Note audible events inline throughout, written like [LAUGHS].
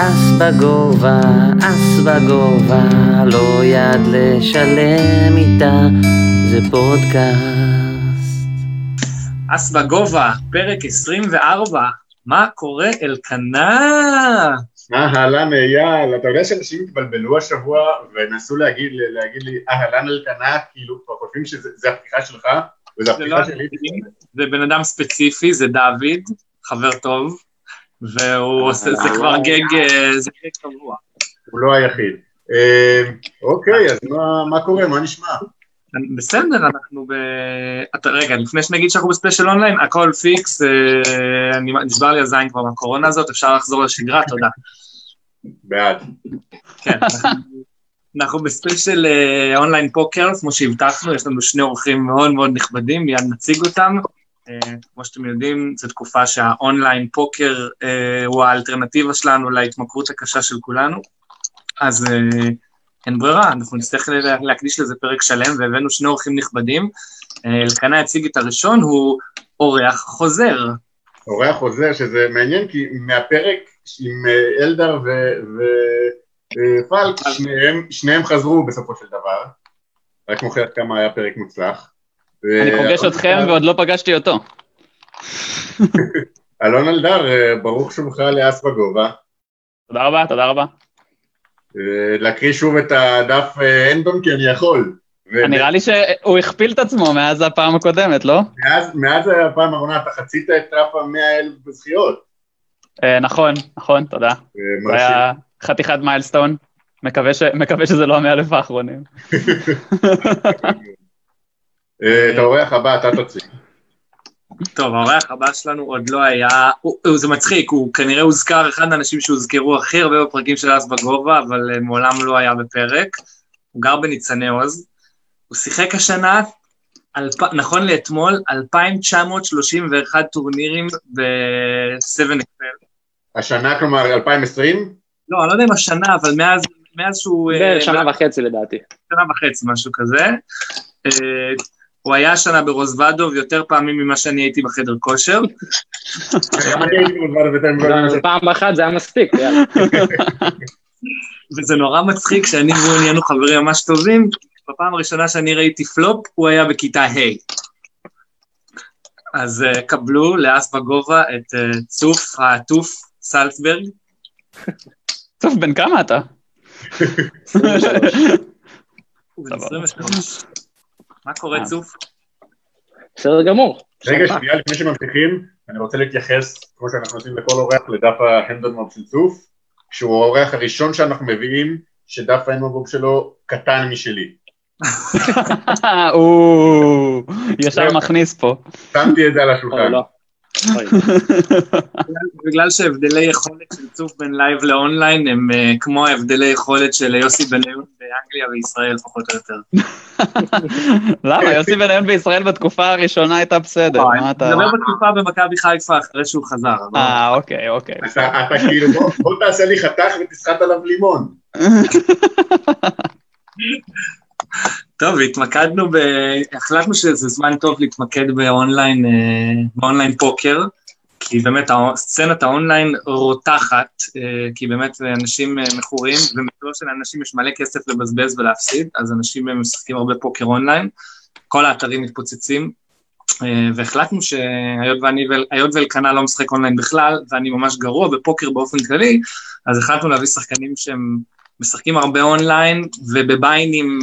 אס בגובה, אס בגובה, לא יד לשלם איתה, זה פודקאסט. אס בגובה, פרק 24, מה קורה אלקנה? אהלן אייל, אתה יודע שאנשים התבלבלו השבוע ונסו להגיד, להגיד לי אהלן אלקנה, כאילו כבר חושבים שזה הפתיחה שלך וזה זה לא הפתיחה שלי. זה בן אדם ספציפי, זה דוד, חבר טוב, והוא עושה, זה כבר גג, אה, זה גג קבוע. הוא לא היחיד. אה, אוקיי, אז מה- קורה? מה נשמע? בסדר, אנחנו ב... אתה, רגע, לפני שנגיד שאנחנו בספיישל אונליין, הכל fix, אה, אני- נשבר לי הזין כבר מהקורונה הזאת, אפשר לחזור לשגרה, תודה. בעד. כן, אנחנו- ב special אה, online poker, כמו שהבטחנו, יש לנו שני אורחים מאוד מאוד נכבדים, מיד נציג אותם. אה, כמו שאתם יודעים, זו תקופה שהאונליין פוקר אה, הוא האלטרנטיבה שלנו להתמכרות הקשה של כולנו, אז אה, אין ברירה, אנחנו נצטרך לה- להקדיש לזה פרק שלם, והבאנו שני אורחים נכבדים. אלקנה יציג את הראשון, הוא אורח חוזר. אורח חוזר, שזה מעניין כי מהפרק עם אלדר ופלק, שניהם, שניהם חזרו בסופו של דבר. רק מוכיח כמה היה פרק מוצלח. אני פוגש אתכם ועוד לא פגשתי אותו. [LAUGHS] אלון אלדר, אה, ברוך שובך לאס בגובה. תודה רבה, תודה רבה. אה, להקריא שוב את הדף אה, אנדון כי אני יכול. ו- נראה לי שהוא הכפיל את עצמו מאז הפעם הקודמת, לא? מאז, מאז הפעם האחרונה אתה חצית את רף המאה אלף בזכיות. אה, נכון, נכון, תודה. זה היה חתיכת מיילסטון. מקווה ש- מקווה שזה לא המאה אלף האחרונים. [LAUGHS] אה, את האורח הבא אתה תציג. טוב, האורח הבא שלנו עוד לא היה, הוא, הוא, זה מצחיק, הוא כנראה הוזכר, אחד האנשים שהוזכרו הכי הרבה בפרקים של אס בגובה, אבל uh, מעולם לא היה בפרק. הוא גר בניצני עוז. הוא שיחק השנה, אלפ... נכון לאתמול, 2,931 טורנירים ב-7 אקפל. השנה כלומר 2020? לא, אני לא יודע אם השנה, אבל מאז, מאז שהוא... אה, בערך שנה וחצי לדעתי. שנה וחצי, משהו כזה. אה, הוא היה השנה ברוזוודוב יותר פעמים ממה שאני הייתי בחדר כושר. אז פעם אחת זה היה מספיק, יאללה. וזה נורא מצחיק שאני והוא נהיינו חברים ממש טובים, בפעם הראשונה שאני ראיתי פלופ, הוא היה בכיתה ה'. אז uh, קבלו לאס בגובה את uh, צוף העטוף סלצברג. טוב, בן כמה אתה? הוא בן סבבה. 23. מה קורה אה. צוף? בסדר גמור. רגע, שנייה לפני שממשיכים, אני רוצה להתייחס, כמו שאנחנו עושים לכל אורח, לדף ההנדלמוב של צוף, שהוא האורח הראשון שאנחנו מביאים, שדף ההנדלמוב שלו קטן משלי. הוא ישר מכניס פה. שמתי את זה על השולחן. [LAUGHS] בגלל שהבדלי יכולת של צוף בין live ל online הם uh, כמו ההבדלי יכולת של יוסי בניון באנגליה וישראל פחות או יותר. [LAUGHS] למה? יוסי בניון בישראל בתקופה הראשונה הייתה בסדר. מה אני אתה... מדבר בתקופה במכבי חיפה אחרי שהוא חזר. אה, אוקיי, אוקיי. אתה כאילו, בוא תעשה לי חתך ותסחט עליו לימון. [LAUGHS] טוב, התמקדנו ב... החלטנו שזה זמן טוב להתמקד באונליין, אה, ב online poker, כי באמת סצנת האונליין רותחת, אה, כי באמת אנשים אה, מכורים, ומטבע של אנשים יש מלא כסף לבזבז ולהפסיד, אז אנשים משחקים הרבה פוקר אונליין, כל האתרים מתפוצצים, והחלטנו שהיות ואני, היות ואלקנה לא משחק אונליין בכלל, ואני ממש גרוע בפוקר באופן כללי, אז החלטנו להביא שחקנים שהם משחקים הרבה אונליין, ובביינים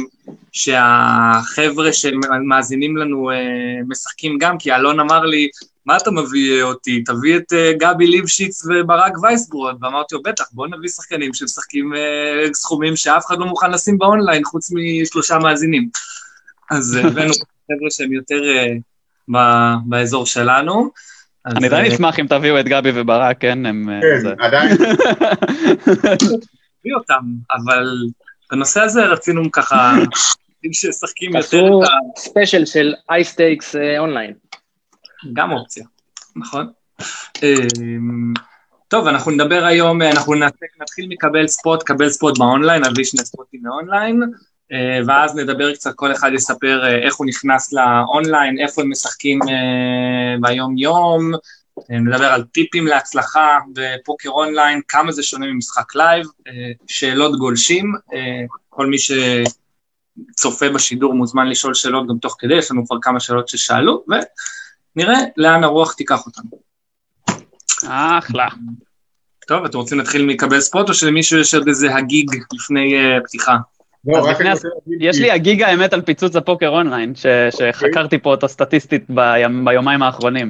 שהחבר'ה שמאזינים לנו אה, משחקים גם, כי אלון אמר לי, מה אתה מביא אותי? תביא את אה, גבי ליבשיץ וברק וייסברוד. ואמרתי לו, בטח, בוא נביא שחקנים שמשחקים אה, סכומים שאף אחד לא מוכן לשים באונליין, חוץ משלושה מאזינים. אז הבאנו [LAUGHS] חבר'ה שהם יותר אה, ב- באזור שלנו. אני די אה, אשמח אם תביאו את גבי וברק, כן? הם... כן, עדיין, [LAUGHS] נביא אותם, אבל בנושא הזה רצינו ככה, עם שחקנים יותר את ה... special של high stakes online. גם אופציה, נכון? אמ, טוב, אנחנו נדבר היום, אנחנו נעשה- נתחיל מקבל spot, קבל spot ב online, נביא שני ספוטים באונליין, אה, ואז נדבר קצת, כל אחד יספר אה, איך הוא נכנס לאונליין, איפה הם משחקים אה, ביום-יום, אה, נדבר על טיפים להצלחה בפוקר אונליין, כמה זה שונה ממשחק live, אה, שאלות גולשים, אה, כל מי שצופה בשידור מוזמן לשאול שאלות גם תוך כדי, יש לנו כבר כמה שאלות ששאלו, ונראה לאן הרוח תיקח אותנו. אחלה. טוב, אתם רוצים להתחיל מקבל spot, או שלמישהו יש עוד איזה הגיג לפני פתיחה? לא, יש לי הגיג האמת על פיצוץ הפוקר אונליין, שחקרתי פה אותו סטטיסטית ביומיים האחרונים.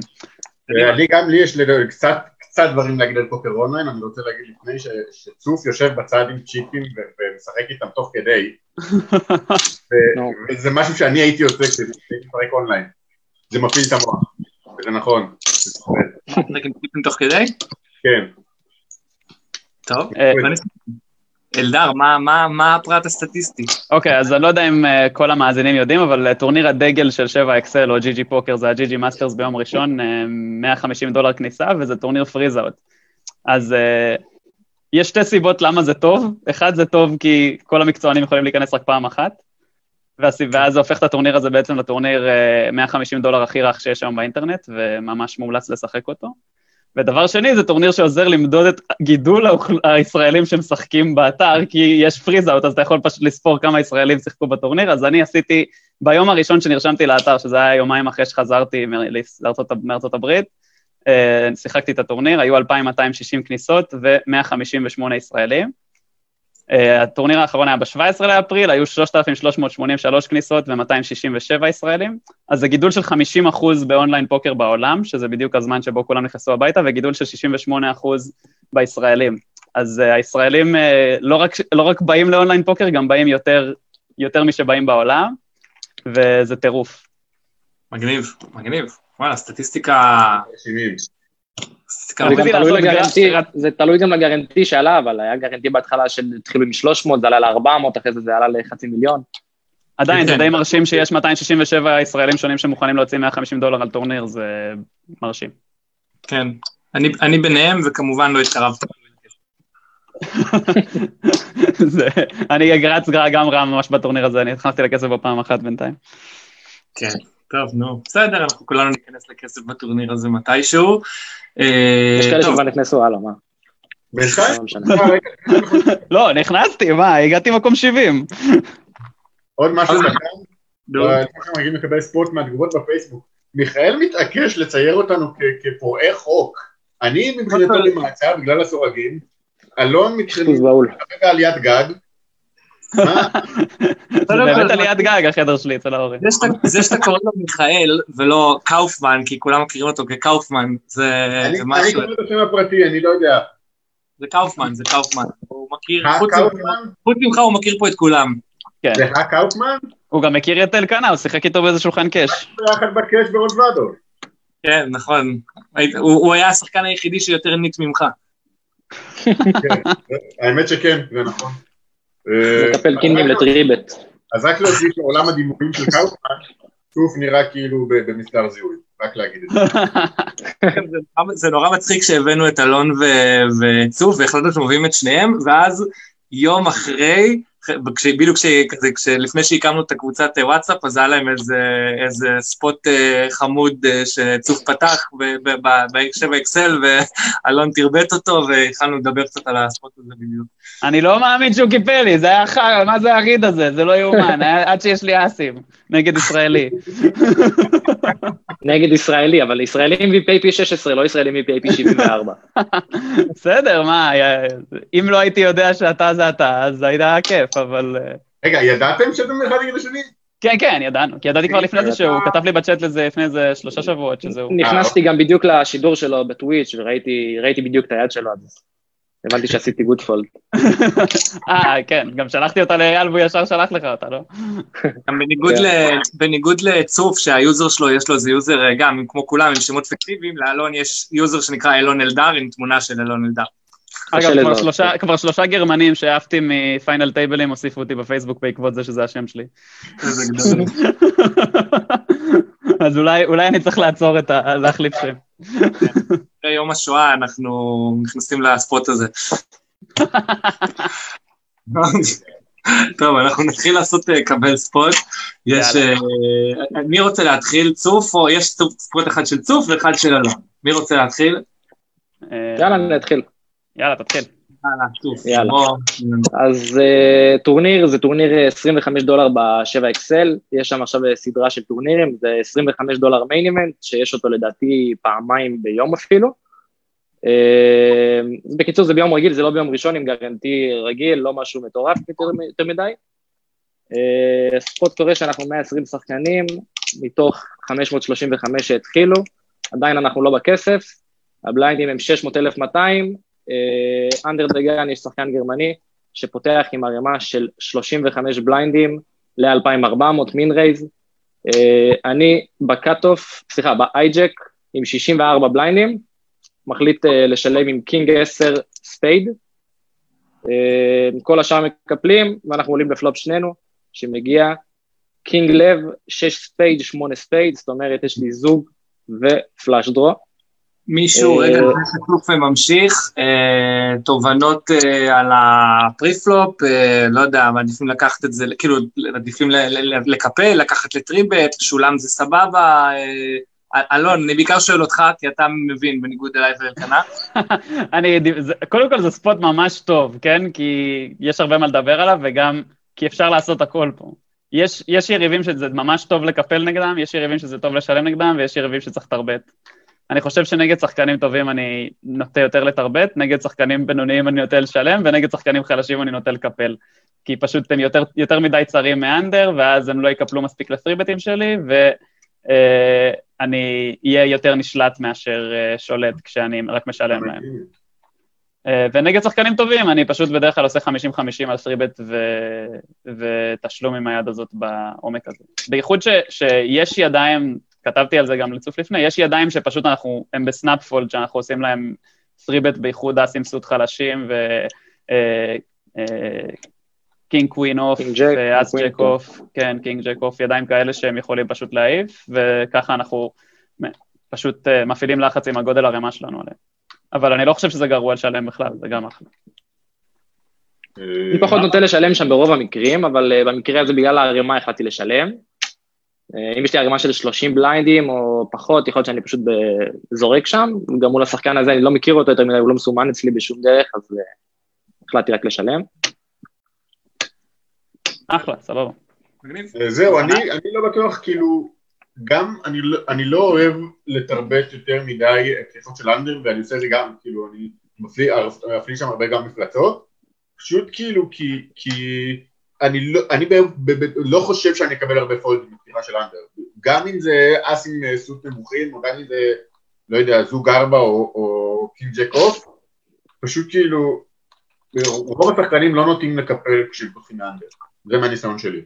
אני גם לי יש לי קצת, קצת דברים להגיד על פוקר אונליין, אני רוצה להגיד לפני ש, שצוף יושב בצד עם צ'יפים ו- ומשחק איתם תוך כדי, [LAUGHS] ו-. וזה משהו שאני הייתי עושה כשהייתי משחק אונליין, זה מפעיל את המוח, וזה נכון. [LAUGHS] משחק עם טיפים תוך כדי? כן, טוב. אלדר, מה- מה מה הפרט הסטטיסטי? אוקיי, אז אני לא יודע אם אה, כל המאזינים יודעים, אבל אה, טורניר הדגל של 7XL או GGPoker זה ה GG Masters ביום ראשון, אה, 150 דולר כניסה, וזה טורניר freezeout. אז אה, יש שתי סיבות למה זה טוב. אחד, זה טוב כי כל המקצוענים יכולים להיכנס רק פעם אחת, ואז זה הופך את הטורניר הזה בעצם לטורניר אה, 150 דולר הכי רך שיש היום באינטרנט, וממש מומלץ לשחק אותו. ודבר שני, זה טורניר שעוזר למדוד את גידול הישראלים שמשחקים באתר, כי יש פריז אאוט, אז אתה יכול פשוט לספור כמה ישראלים שיחקו בטורניר, אז אני עשיתי, ביום הראשון שנרשמתי לאתר, שזה היה יומיים אחרי שחזרתי מ- לארצות- מארצות הברית, אה, שיחקתי את הטורניר, היו 2,260 כניסות ו-158 ישראלים. אה, הטורניר האחרון היה ב-17 לאפריל, היו 3,383 כניסות ו-267 ישראלים, אז זה גידול של 50 אחוז באונליין פוקר בעולם, שזה בדיוק הזמן שבו כולם נכנסו הביתה, וגידול של 68 אחוז בישראלים. אז uh, הישראלים uh, לא, רק, לא רק באים לאונליין פוקר, גם באים יותר, יותר משבאים בעולם, וזה טירוף. מגניב, מגניב. וואלה, סטטיסטיקה... 70. זה תלוי גם לגרנטי שעלה, אבל היה גרנטי בהתחלה שהתחילו מ-300, זה עלה ל-400, אחרי זה זה עלה לחצי מיליון. עדיין, זה כן. די מרשים שיש 267 ישראלים שונים שמוכנים להוציא 150 דולר על טורניר, זה מרשים. כן. אני, אני ביניהם, וכמובן לא התקרבתי. [LAUGHS] זה, אני רץ גם רע ממש בטורניר הזה, אני נכנסתי לכסף בפעם אחת בינתיים. כן. טוב, נו, בסדר, אנחנו כולנו ניכנס לכסף בטורניר הזה מתישהו. אה, יש כאלה שכבר נכנסו הלאה, מה? לא. אה, לא, נכנסתי, מה, הגעתי מקום 70. עוד משהו אז- קטן, נו, אה, מגיעים לקבל ספורט מהתגובות בפייסבוק, מיכאל מתעקש לצייר אותנו כפורעי חוק, אני מבחינתו במעצר בגלל הסורגים, אלון אשפוז מבחינתו בהול. כרגע עליית גג? זה באמת עליית גג, החדר שלי אצל ההורים. זה שאתה- קורא לו מיכאל ולא קאופמן, כי כולם מכירים אותו כקאופמן, זה זה אני משהו, קורא את השם הפרטי, אני לא יודע. זה קאופמן, זה קאופמן. הוא מכיר, הא חוץ ממך הוא מכיר פה את כולם. כן. זה הא קאופמן? הוא גם מכיר את אלקנה, הוא שיחק איתו באיזה שולחן קאש. ביחד בקאש ברוזוודו. כן, נכון. הוא היה השחקן היחידי שיותר ניט ממך. כן, האמת שכן, זה נכון. אה, מקפל קינגים לטריבט. אז רק להוסיף לעולם הדימויים של קאופמן, צוף נראה כאילו ב- במסדר זיהוי, רק להגיד את זה. כן, זה נורא- מצחיק שהבאנו את אלון וצוף, והחלטנו שמביאים את שניהם, ואז יום אחרי, בדיוק כשלפני שהקמנו את הקבוצת אה, וואטסאפ, אז היה להם איזה, איזה ספוט אה, חמוד אה, שצוף פתח ב-7 אקסל, ואלון תרבט אותו, והתחלנו לדבר קצת על הספוט הזה בדיוק. אני לא מאמין שהוא קיפל לי, זה היה חרא, מה זה הריד הזה? זה לא יאומן, עד שיש לי אסים נגד ישראלי. נגד ישראלי, אבל ישראלים VPIP 16, לא ישראלים VPIP 74. בסדר, מה, אם לא הייתי יודע שאתה זה אתה, אז היה כיף, אבל... אה, רגע, ידעתם שאתם אחד נגד השני? כן, כן, ידענו, כי ידעתי כבר לפני זה שהוא אתה- כתב לי בצ'אט לזה לפני איזה שלושה שבועות, שזהו. נכנסתי גם בדיוק לשידור שלו ב Twitch וראיתי ראיתי בדיוק את היד שלו, אז הבנתי שעשיתי good fold. [LAUGHS] אה, כן, גם שלחתי אותה לאייל והוא ישר שלח לך אותה, לא? גם בניגוד, כן. לצוף, שהיוזר שלו, יש לו איזה יוזר אה, גם, כמו כולם, עם שמות פיקטיביים, לאלון יש יוזר שנקרא אלון אלדר, עם תמונה של אלון אלדר. אגב, כבר. שלושה- כבר שלושה גרמנים שעפתי מ final table ים הוסיפו אותי בפייסבוק בעקבות זה שזה השם שלי. [LAUGHS] אז אולי אולי אני צריך לעצור את ה... להחליף שם. אחרי יום השואה אנחנו נכנסים ל spot הזה. טוב, אנחנו נתחיל לעשות אה, couple spot. יש... אה, מי רוצה להתחיל? צוף, או יש spot אחד של צוף ואחד של אלון? מי רוצה להתחיל? אה, יאללה, אני אתחיל. יאללה, תתחיל. יאללה. אז אה, טורניר זה טורניר אה, 25 דולר ב-7XL, יש שם עכשיו אה, סדרה של טורנירים, זה 25 דולר main event, שיש אותו לדעתי פעמיים ביום אפילו. בקיצור זה ביום רגיל, זה לא ביום ראשון עם guarantee רגיל, לא משהו מטורף יותר, מדי. spot קורה שאנחנו 120 שחקנים, מתוך 535 שהתחילו, עדיין אנחנו לא בכסף, ה blind ים הם 600,200, under the gun יש שחקן גרמני שפותח עם ערימה של 35 blind ים ל-2400 min raise. אה, אני ב cutoff, סליחה, ב hijack עם 64 blind ים, מחליט אה, לשלם עם king 10 spade. אה, כל השאר מקפלים, ואנחנו עולים בפלופ שנינו, שמגיע king לב, 6 spade, 8 spade, זאת אומרת, יש לי זוג ו flush draw. מישהו, אה, רגע, לפני שצוף ממשיך, אה, תובנות אה, על ה preflop, לא יודע, מעדיפים לקחת את זה, כאילו, מעדיפים לקפל, לקחת לטריבט, שולם זה סבבה. אלון, אני בעיקר שואל אותך, כי אתה מבין, בניגוד אליי ואלקנה. [LAUGHS] אני, זה, קודם כל זה ספוט ממש טוב, כן? כי יש הרבה מה לדבר עליו, וגם כי אפשר לעשות הכל פה. יש, יש יריבים שזה ממש טוב לקפל נגדם, יש יריבים שזה טוב לשלם נגדם, ויש יריבים שצריך לתרבט. אני חושב שנגד שחקנים טובים אני נוטה יותר לתרבט, נגד שחקנים בינוניים אני נוטה לשלם, ונגד שחקנים חלשים אני נוטה לקפל. כי פשוט הם יותר, יותר מדי צרים מאנדר, ואז הם לא יקפלו מספיק לפריבטים שלי, ואני אהיה יותר נשלט מאשר אה, שולט כשאני רק משלם להם. אה, ונגד שחקנים טובים, אני פשוט בדרך כלל עושה 50-50 על סריבט ו... ותשלום עם היד הזאת בעומק הזה. בייחוד ש... שיש ידיים, כתבתי על זה גם לצוף לפני, יש ידיים שפשוט אנחנו, הם בסנאפפולד, שאנחנו עושים להם three-bet בייחוד אסים suit חלשים, ו... אה, king queen off, ואס jack off, כן, king jack off, ידיים כאלה שהם יכולים פשוט להעיף, וככה אנחנו פשוט אה, מפעילים לחץ עם הגודל ערימה שלנו עליהם. אבל אני לא חושב שזה גרוע לשלם בכלל, זה גם אחלה. אני פחות נוטה לשלם שם ברוב המקרים, אבל אה, במקרה הזה בגלל הערימה החלטתי לשלם. אה, אם יש לי ערימה של 30 blind ים או פחות, יכול להיות שאני פשוט זורק שם, גם מול השחקן הזה אני לא מכיר אותו יותר מדי, הוא לא מסומן אצלי בשום דרך, אז uh, החלטתי רק לשלם. אחלה, סבבה. אה, זהו, אני, אני לא בטוח, כאילו, גם אני לא, אני לא אוהב לתרבט יותר מדי פתיחות של אנדר, ואני עושה את זה גם, כאילו, אני מפליג שם הרבה גם מפלצות, פשוט כאילו, כי, כי אני, לא, אני ב, ב, ב, לא חושב שאני אקבל הרבה פולדים בפתיחה של אנדר, גם אם זה אסים אה, סוט נמוכים, או גם אם זה, לא יודע, זוג ארבע או, או king jack off, פשוט כאילו, רוב השחקנים לא נוטים לקפל כשהם פותחים מ under, זה מהניסיון שלי.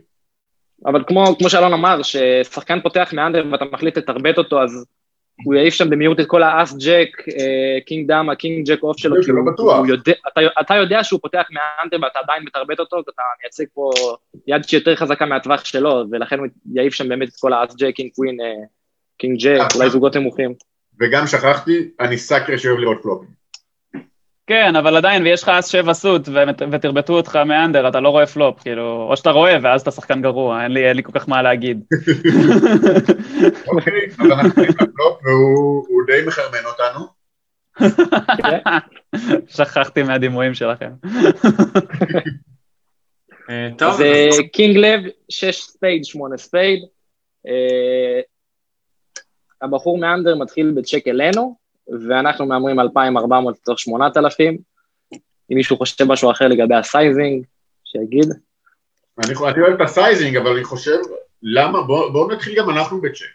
אבל כמו, כמו שאלון אמר, ששחקן פותח מ under ואתה מחליט לתרבט אותו, אז הוא יעיף שם במהירות את כל האס ג'ק, אה, king דאמה, king jack off שלו, כי לא הוא- יודע, אתה, אתה יודע שהוא פותח מ under ואתה עדיין מתרבט אותו, אתה מייצג פה יד שיותר חזקה מהטווח שלו, ולכן הוא יעיף שם באמת את כל האס jack, king queen, אה, king jack, אולי זוגות נמוכים. וגם שכחתי, אני sucker שאוהב לראות פלופים. כן, אבל עדיין, ויש לך אס שבע suit, ותרבטו אותך מ under, אתה לא רואה פלופ, כאילו, או שאתה רואה, ואז אתה שחקן גרוע, אין לי, אין לי כל כך מה להגיד. אוקיי, אז אנחנו נותנים לפלופ והוא הוא די מחרמן אותנו. שכחתי מהדימויים שלכם. אה, טוב, אז אה, king לב, 6 spade, 8 spade. אה, הבחור מ under מתחיל בצ'ק אלינו, ואנחנו מהמרים 2,400 לתוך 8,000. אם מישהו חושב משהו אחר לגבי ה sizing, שיגיד. אני אני אוהב את ה sizing, אבל אני חושב, למה? בואו בוא נתחיל גם אנחנו בצ'ק.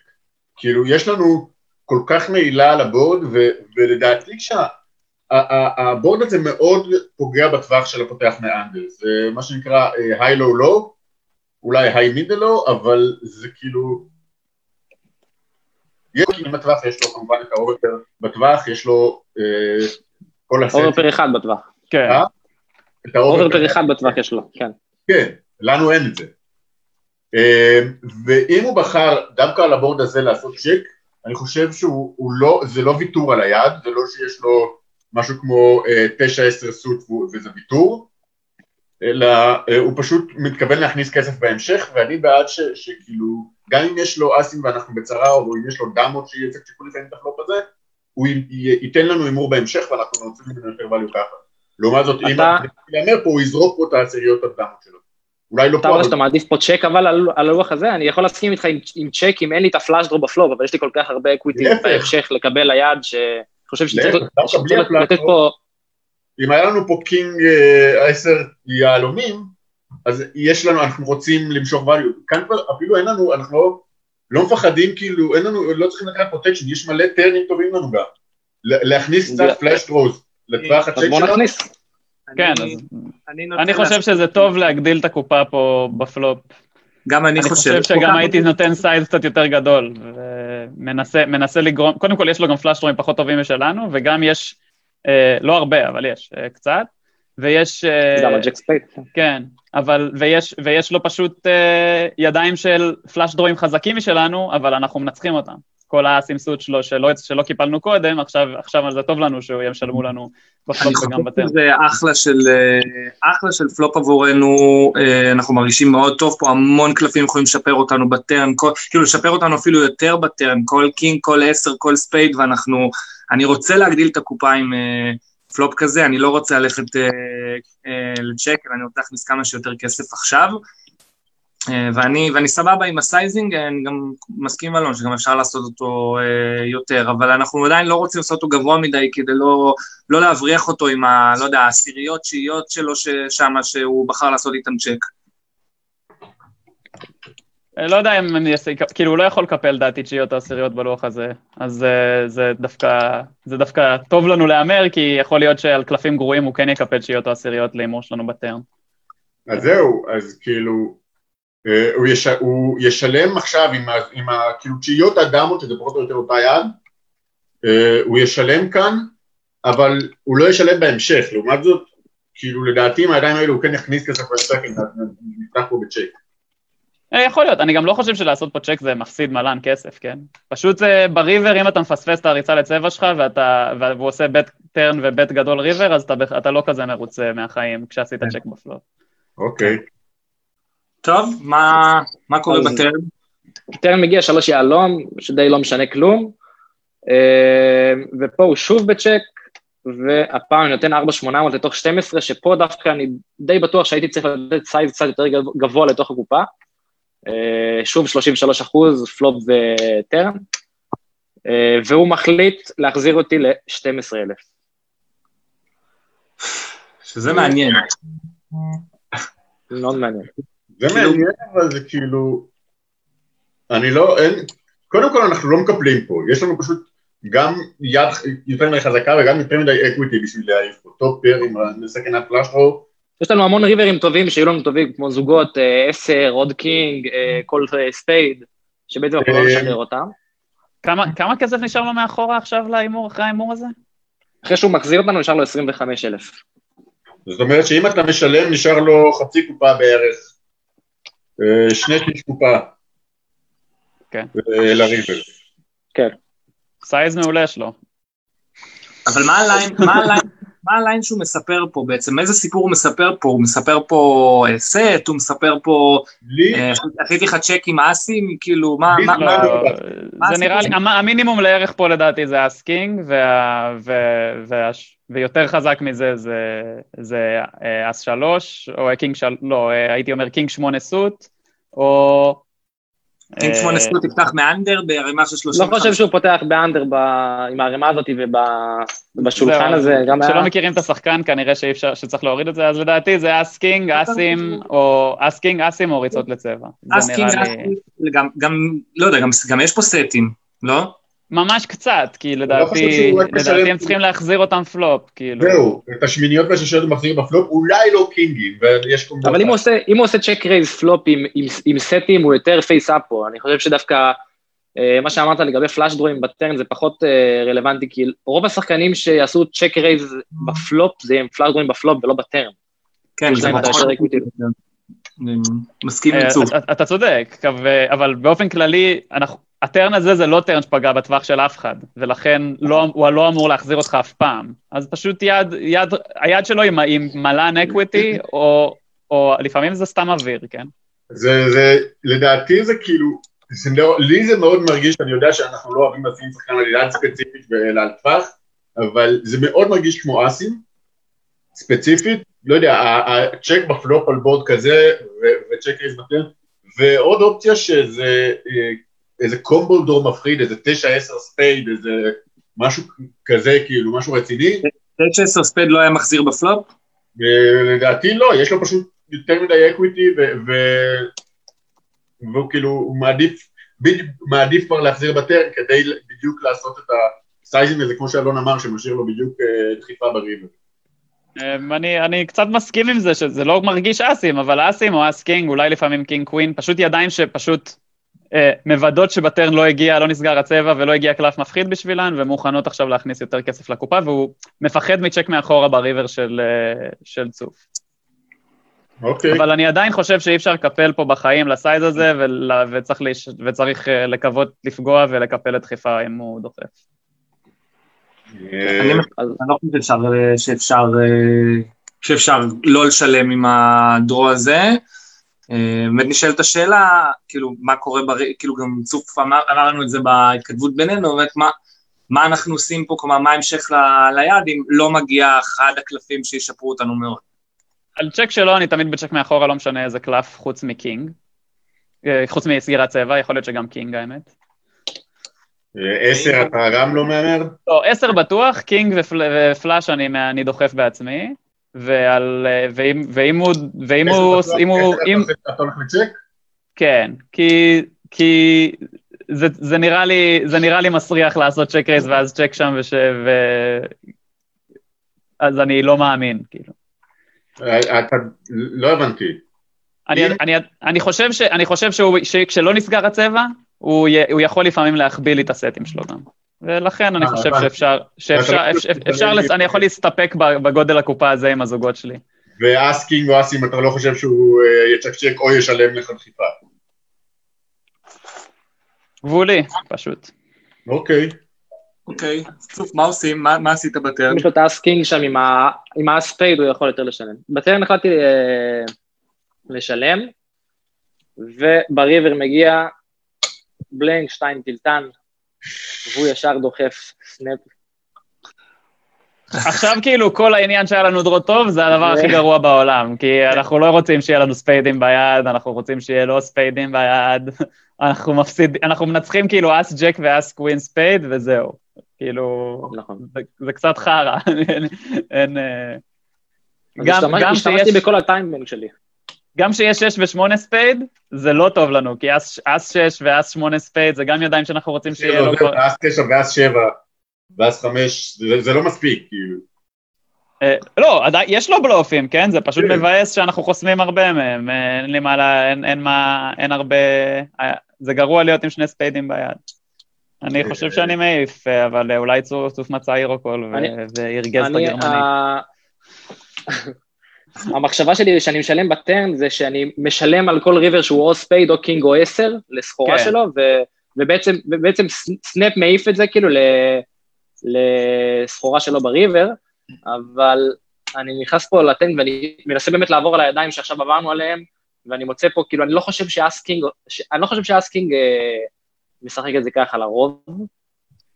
כאילו, יש לנו כל כך נעילה על ה board, ו, ולדעתי כשה board הזה מאוד פוגע בטווח של הפותח מ under. זה מה שנקרא אה, high-low-low, אולי high-middle-low, אבל זה כאילו... יש לו בטווח, יש לו כמובן את ה overpair בטווח, יש לו אה, כל ה set, overpair אחד בטווח. כן, אה? את ה overpair overpair אחד בטווח יש לו, כן. כן, לנו אין את זה. אה, ואם הוא בחר דווקא על ה board הזה לעשות צ'ק, אני חושב שהוא הוא לא, זה לא ויתור על היד, זה לא שיש לו משהו כמו אה, 9-10 suit וזה ויתור. אלא אה, הוא פשוט מתכוון להכניס כסף בהמשך, ואני בעד שכאילו, גם אם יש לו אסים ואנחנו בצרה, או אם יש לו דמות שיהיה צריך שיקול לפעמים הפלופ הזה, הוא ייתן לנו הימור בהמשך ואנחנו נוציא ממנו יותר value ככה. לעומת זאת, אם אתה- אומר פה, הוא יזרוק פה את העשיריות הדמות שלו. אולי לא אתה פה, אומר אבל שאתה מעדיף פה צ'ק אבל על הלוח הזה, אני יכול להסכים איתך עם- צ'ק אם אין לי את ה flush draw ב flop, אבל יש לי כל כך הרבה equity. בהמשך לקבל ליד, שאני חושב שצריך לתת. פה, אם היה לנו פה king אה, עשר יהלומים, אז יש לנו, אנחנו רוצים למשוך value. כאן כבר אפילו אין לנו, אנחנו לא, לא מפחדים, כאילו, אין לנו, לא צריכים לקחת protection, יש מלא טרנים טובים לנו גם. להכניס קצת flush draws לטווח אז ה check back שלנו. נכניס. כן, אני- אז אני חושב שזה טוב להגדיל את הקופה פה בפלופ. גם אני אני חושב. חושב שגם הייתי נותן size קצת יותר גדול, ומנסה מנסה לגרום, קודם כל יש לו גם flush דרואים פחות טובים משלנו, וגם יש, אה, לא הרבה, אבל יש אה, קצת, ויש, אה, גם על jack spade. כן, אבל, ויש, ויש לו פשוט אה, ידיים של flush דרואים חזקים משלנו, אבל אנחנו מנצחים אותם. כל הסמסות שלו שלא, שלא קיפלנו קודם, עכשיו, עכשיו זה טוב לנו שהוא ישלמו לנו בפלופ וגם ב turn. שזה אחלה של, אה, אחלה של פלופ עבורנו, אנחנו מרגישים מאוד טוב פה, המון קלפים יכולים לשפר אותנו ב turn, כל, כאילו לשפר אותנו אפילו יותר ב turn, כל king, כל עשר, כל spade, ואנחנו, אני רוצה להגדיל את הקופה עם פלופ כזה, אני לא רוצה ללכת אה, אה, לצ'ק, אלא אני רוצה להכניס כמה שיותר כסף עכשיו. אה, ואני, ואני סבבה עם ה sizing, אה, אני גם מסכים עם אלון שגם אפשר לעשות אותו אה, יותר, אבל אנחנו עדיין לא רוצים לעשות אותו גבוה מדי כדי לא, לא להבריח אותו עם ה... לא יודע, העשיריות, תשיעיות שלו שמה, שהוא בחר לעשות איתם צ'ק. אה, לא יודע אם אני אעשה, כאילו הוא לא יכול לקפל לדעתי תשיעיות או עשיריות בלוח הזה, אז אה, זה דווקא, זה דווקא טוב לנו להמר, כי יכול להיות שעל קלפים גרועים הוא כן יקפל תשיעיות או עשיריות להימור שלנו בטרן. אז זהו, אז כאילו, אה, הוא, יש, הוא ישלם עכשיו עם, עם כאילו תשיעיות הדמות, שזה פחות או יותר אותה יד, הוא ישלם כאן, אבל הוא לא ישלם בהמשך, לעומת זאת, כאילו לדעתי עם הידיים האלו הוא כן יכניס כסף אם נפתח פה בצ'ק. אה, יכול להיות, אני גם לא חושב שלעשות פה צ'ק זה מפסיד מלן כסף, כן? פשוט זה בריבר, אם אתה מפספס את הריצה לצבע שלך ואתה, והוא עושה בית טרן ובית גדול ריבר, אז אתה, אתה לא כזה מרוצה מהחיים כשעשית כן. צ'ק בפלופ. אוקיי. טוב, מה, מה קורה ב turn? turn מגיע שלוש יהלום, שדי לא משנה כלום, אה, ופה הוא שוב בצ'ק, והפעם אני נותן 4,800 לתוך 12, שפה דווקא אני די בטוח שהייתי צריך לתת size קצת יותר גבוה לתוך הקופה. אה, שוב 33 אחוז, flop ו turn, אה, והוא מחליט להחזיר אותי ל-12,000. שזה מעניין. מאוד מעניין. זה כאילו- מעניין, אבל זה כאילו... אני לא, אין... קודם כל אנחנו לא מקפלים פה, יש לנו פשוט גם יד יותר מדי חזקה וגם יותר מדי equity בשביל להעיף top pair עם ה second nut flush draw. יש לנו המון ריברים טובים שיהיו לנו טובים, כמו זוגות, אה, 10, עוד king, אה, כל spade, שבעצם אנחנו לא אה, נשחרר אותם. כמה, כמה כסף נשאר לו מאחורה עכשיו להימור, אחרי ההימור הזה? אחרי שהוא מחזיר אותנו, נשאר לו 25,000. זאת אומרת שאם אתה משלם נשאר לו חצי קופה בערך, שני שליש קופה. כן. ל river. כן. size מעולה יש לו. אבל מה ה line, מה ה line, מה ה line שהוא מספר פה בעצם? איזה סיפור הוא מספר פה? הוא מספר פה אה, סט? הוא מספר פה... אה, עשיתי לך צ'ק עם אסים? כאילו, מה... זה לא- זה נראה לי, המינימום לערך פה לדעתי זה אס king, ויותר חזק מזה זה, זה אה, אס שלוש, או king של... לא, הייתי אומר king שמונה suit, או... king אה, שמונה suited תפתח מ under בערימה של 30. לא חושב שהוא פותח ב under. עם הערימה הזאת ובשולחן הזה, גם כשלא. מכירים את השחקן, כנראה שאי אפשר, שצריך להוריד את זה, אז לדעתי זה אס king, אסים, או אס king, אסים או ריצות לצבע. אס king, אס king, גם, גם, לא יודע, גם, גם יש פה סטים, לא? ממש קצת, כי לא לדעתי, רק לדעתי הם צריכים להחזיר אותם פלופ, כאילו. זהו, את השמיניות והששיות הוא מחזיר בפלופ, אולי לא קינגים, ויש פה... אבל אם הוא עושה, אם הוא עושה check raise flop עם, עם, עם סטים, הוא יותר face up פה. אני חושב שדווקא אה, מה שאמרת לגבי flush דרואים ב turn זה פחות אה, רלוונטי, כי רוב השחקנים שיעשו check raise ב flop, זה עם flush דרואים בפלופ ולא ב turn. כן, זה להם מסכים אה, עם צוף. אתה- צודק, אבל- באופן כללי, אנחנו- ה turn הזה זה לא turn שפגע בטווח של אף אחד, ולכן לא- הוא לא אמור להחזיר אותך אף פעם. אז פשוט יד, יד, היד שלו עם- עם מלא equity, או או לפעמים זה סתם אוויר, כן? זה, זה, לדעתי זה כאילו, זה לא, לי זה מאוד מרגיש, אני יודע שאנחנו לא אוהבים לשים שחקן על יד ספציפית ועל טווח, אבל זה מאוד מרגיש כמו אסים, ספציפית, לא יודע, ה check ב flop על board כזה, ו check raise ב turn, ועוד אופציה שזה אה, איזה combo draw מפחיד, איזה 9-10 spade, איזה משהו כזה, כאילו, משהו רציני. 9-10 spade לא היה מחזיר בפלופ? לדעתי לא, יש לו פשוט יותר מדי equity, והוא כאילו, הוא מעדיף, מעדיף כבר להחזיר ב turn כדי בדיוק לעשות את ה sizing הזה, כמו שאלון אמר, שמשאיר לו בדיוק uh, דחיפה ב river. אני, אני קצת מסכים עם זה, שזה לא מרגיש אסים, אבל אסים או אס king, אולי לפעמים king queen, פשוט ידיים שפשוט אה, מוודאות שב turn לא הגיע, לא נסגר הצבע ולא הגיע קלף מפחיד בשבילן, ומוכנות עכשיו להכניס יותר כסף לקופה, והוא מפחד מצ'ק מאחורה ב river של, אה, של צוף. אוקיי. אבל אני עדיין חושב שאי אפשר לקפל פה בחיים ל size הזה, ול, וצריך, וצריך אה, לקוות לפגוע ולקפל את דחיפה אם הוא דוחף. אה, אני לא חושב שאפשר, שאפשר, אה, שאפשר לא לשלם עם הדרו הזה. אה, באמת נשאלת השאלה, כאילו, מה קורה, בר... כאילו גם צוף אמר, אמר לנו את זה בהתכתבות בינינו, באמת מה, מה אנחנו עושים פה, כלומר, מה ההמשך ל... ליד אם לא מגיע אחד הקלפים שישפרו אותנו מאוד. על צ'ק שלו אני תמיד בצ'ק מאחורה, לא משנה איזה קלף חוץ מקינג. חוץ מסגירת צבע, יכול להיות שגם king האמת. עשר אתה גם לא מהמר? לא, עשר בטוח, king ופל, ו flush אני, דוחף בעצמי, ועל, ואם, הוא, ואם הוא. אתה הולך לצ'ק? כן, כי, כי זה, זה נראה לי, מסריח לעשות check raise ואז צ'ק שם וש... אז אני לא מאמין, כאילו. אתה, לא הבנתי. אני, אני, אני חושב, ש, אני חושב שהוא, שכשלא נסגר הצבע, הוא, י, הוא יכול לפעמים להכביל לי את הסטים שלו גם. ולכן אני חושב שאפשר, שאפשר, אפשר, אני יכול להסתפק בגודל הקופה הזה עם הזוגות שלי. ואסקינג או אסים, אתה לא חושב שהוא יצ'קצ'ק או ישלם לך דחיפה? גבולי, פשוט. אוקיי. אוקיי, צוף, מה עושים? מה, עשית בטרן? יש לו את האסקינג שם. עם האס spade, הוא יכול יותר לשלם. ב turn החלטתי אה, לשלם, וב river מגיע blank, שתיים תלתן, והוא ישר דוחף snap. עכשיו כאילו כל העניין שהיה לנו draw טוב זה הדבר הכי גרוע בעולם, כי אנחנו לא רוצים שיהיה לנו spadeים ביד, אנחנו רוצים שיהיה לא spadeים ביד, [LAUGHS] אנחנו מפסיד, אנחנו מנצחים כאילו אס ג'ק ואס queen spade וזהו, כאילו, נכון. זה, זה קצת חרא, [LAUGHS] אין, אין, גם, גם השתמשתי בכל ה time bank שלי. גם שיש 6 ו-8 spade, זה לא טוב לנו, כי אס 6 ואס 8 spade זה גם ידיים שאנחנו רוצים שיהיה לו... אס 9 ואס 7 ואס 5, זה לא מספיק, כאילו. לא, יש לו bluffים, כן? זה פשוט מבאס שאנחנו חוסמים הרבה מהם, אין לי מה, אין מה, אין הרבה... זה גרוע להיות עם שני ספיידים ביד. אני חושב שאני מעיף, אבל אולי צוף מצא הירוקול וירגז את הגרמנית. המחשבה שלי שאני משלם בטרן זה שאני משלם על כל ריבר שהוא או ספייד או קינג או עשר לסחורה כן. שלו, ו- ובעצם, ובעצם סנאפ מעיף את זה כאילו ל- לסחורה שלו בריבר, אבל אני נכנס פה לטרן ואני מנסה באמת לעבור על הידיים שעכשיו עברנו עליהם, ואני מוצא פה, כאילו, אני לא חושב שאס king, אני לא חושב שאס king אה, משחק את זה ככה לרוב.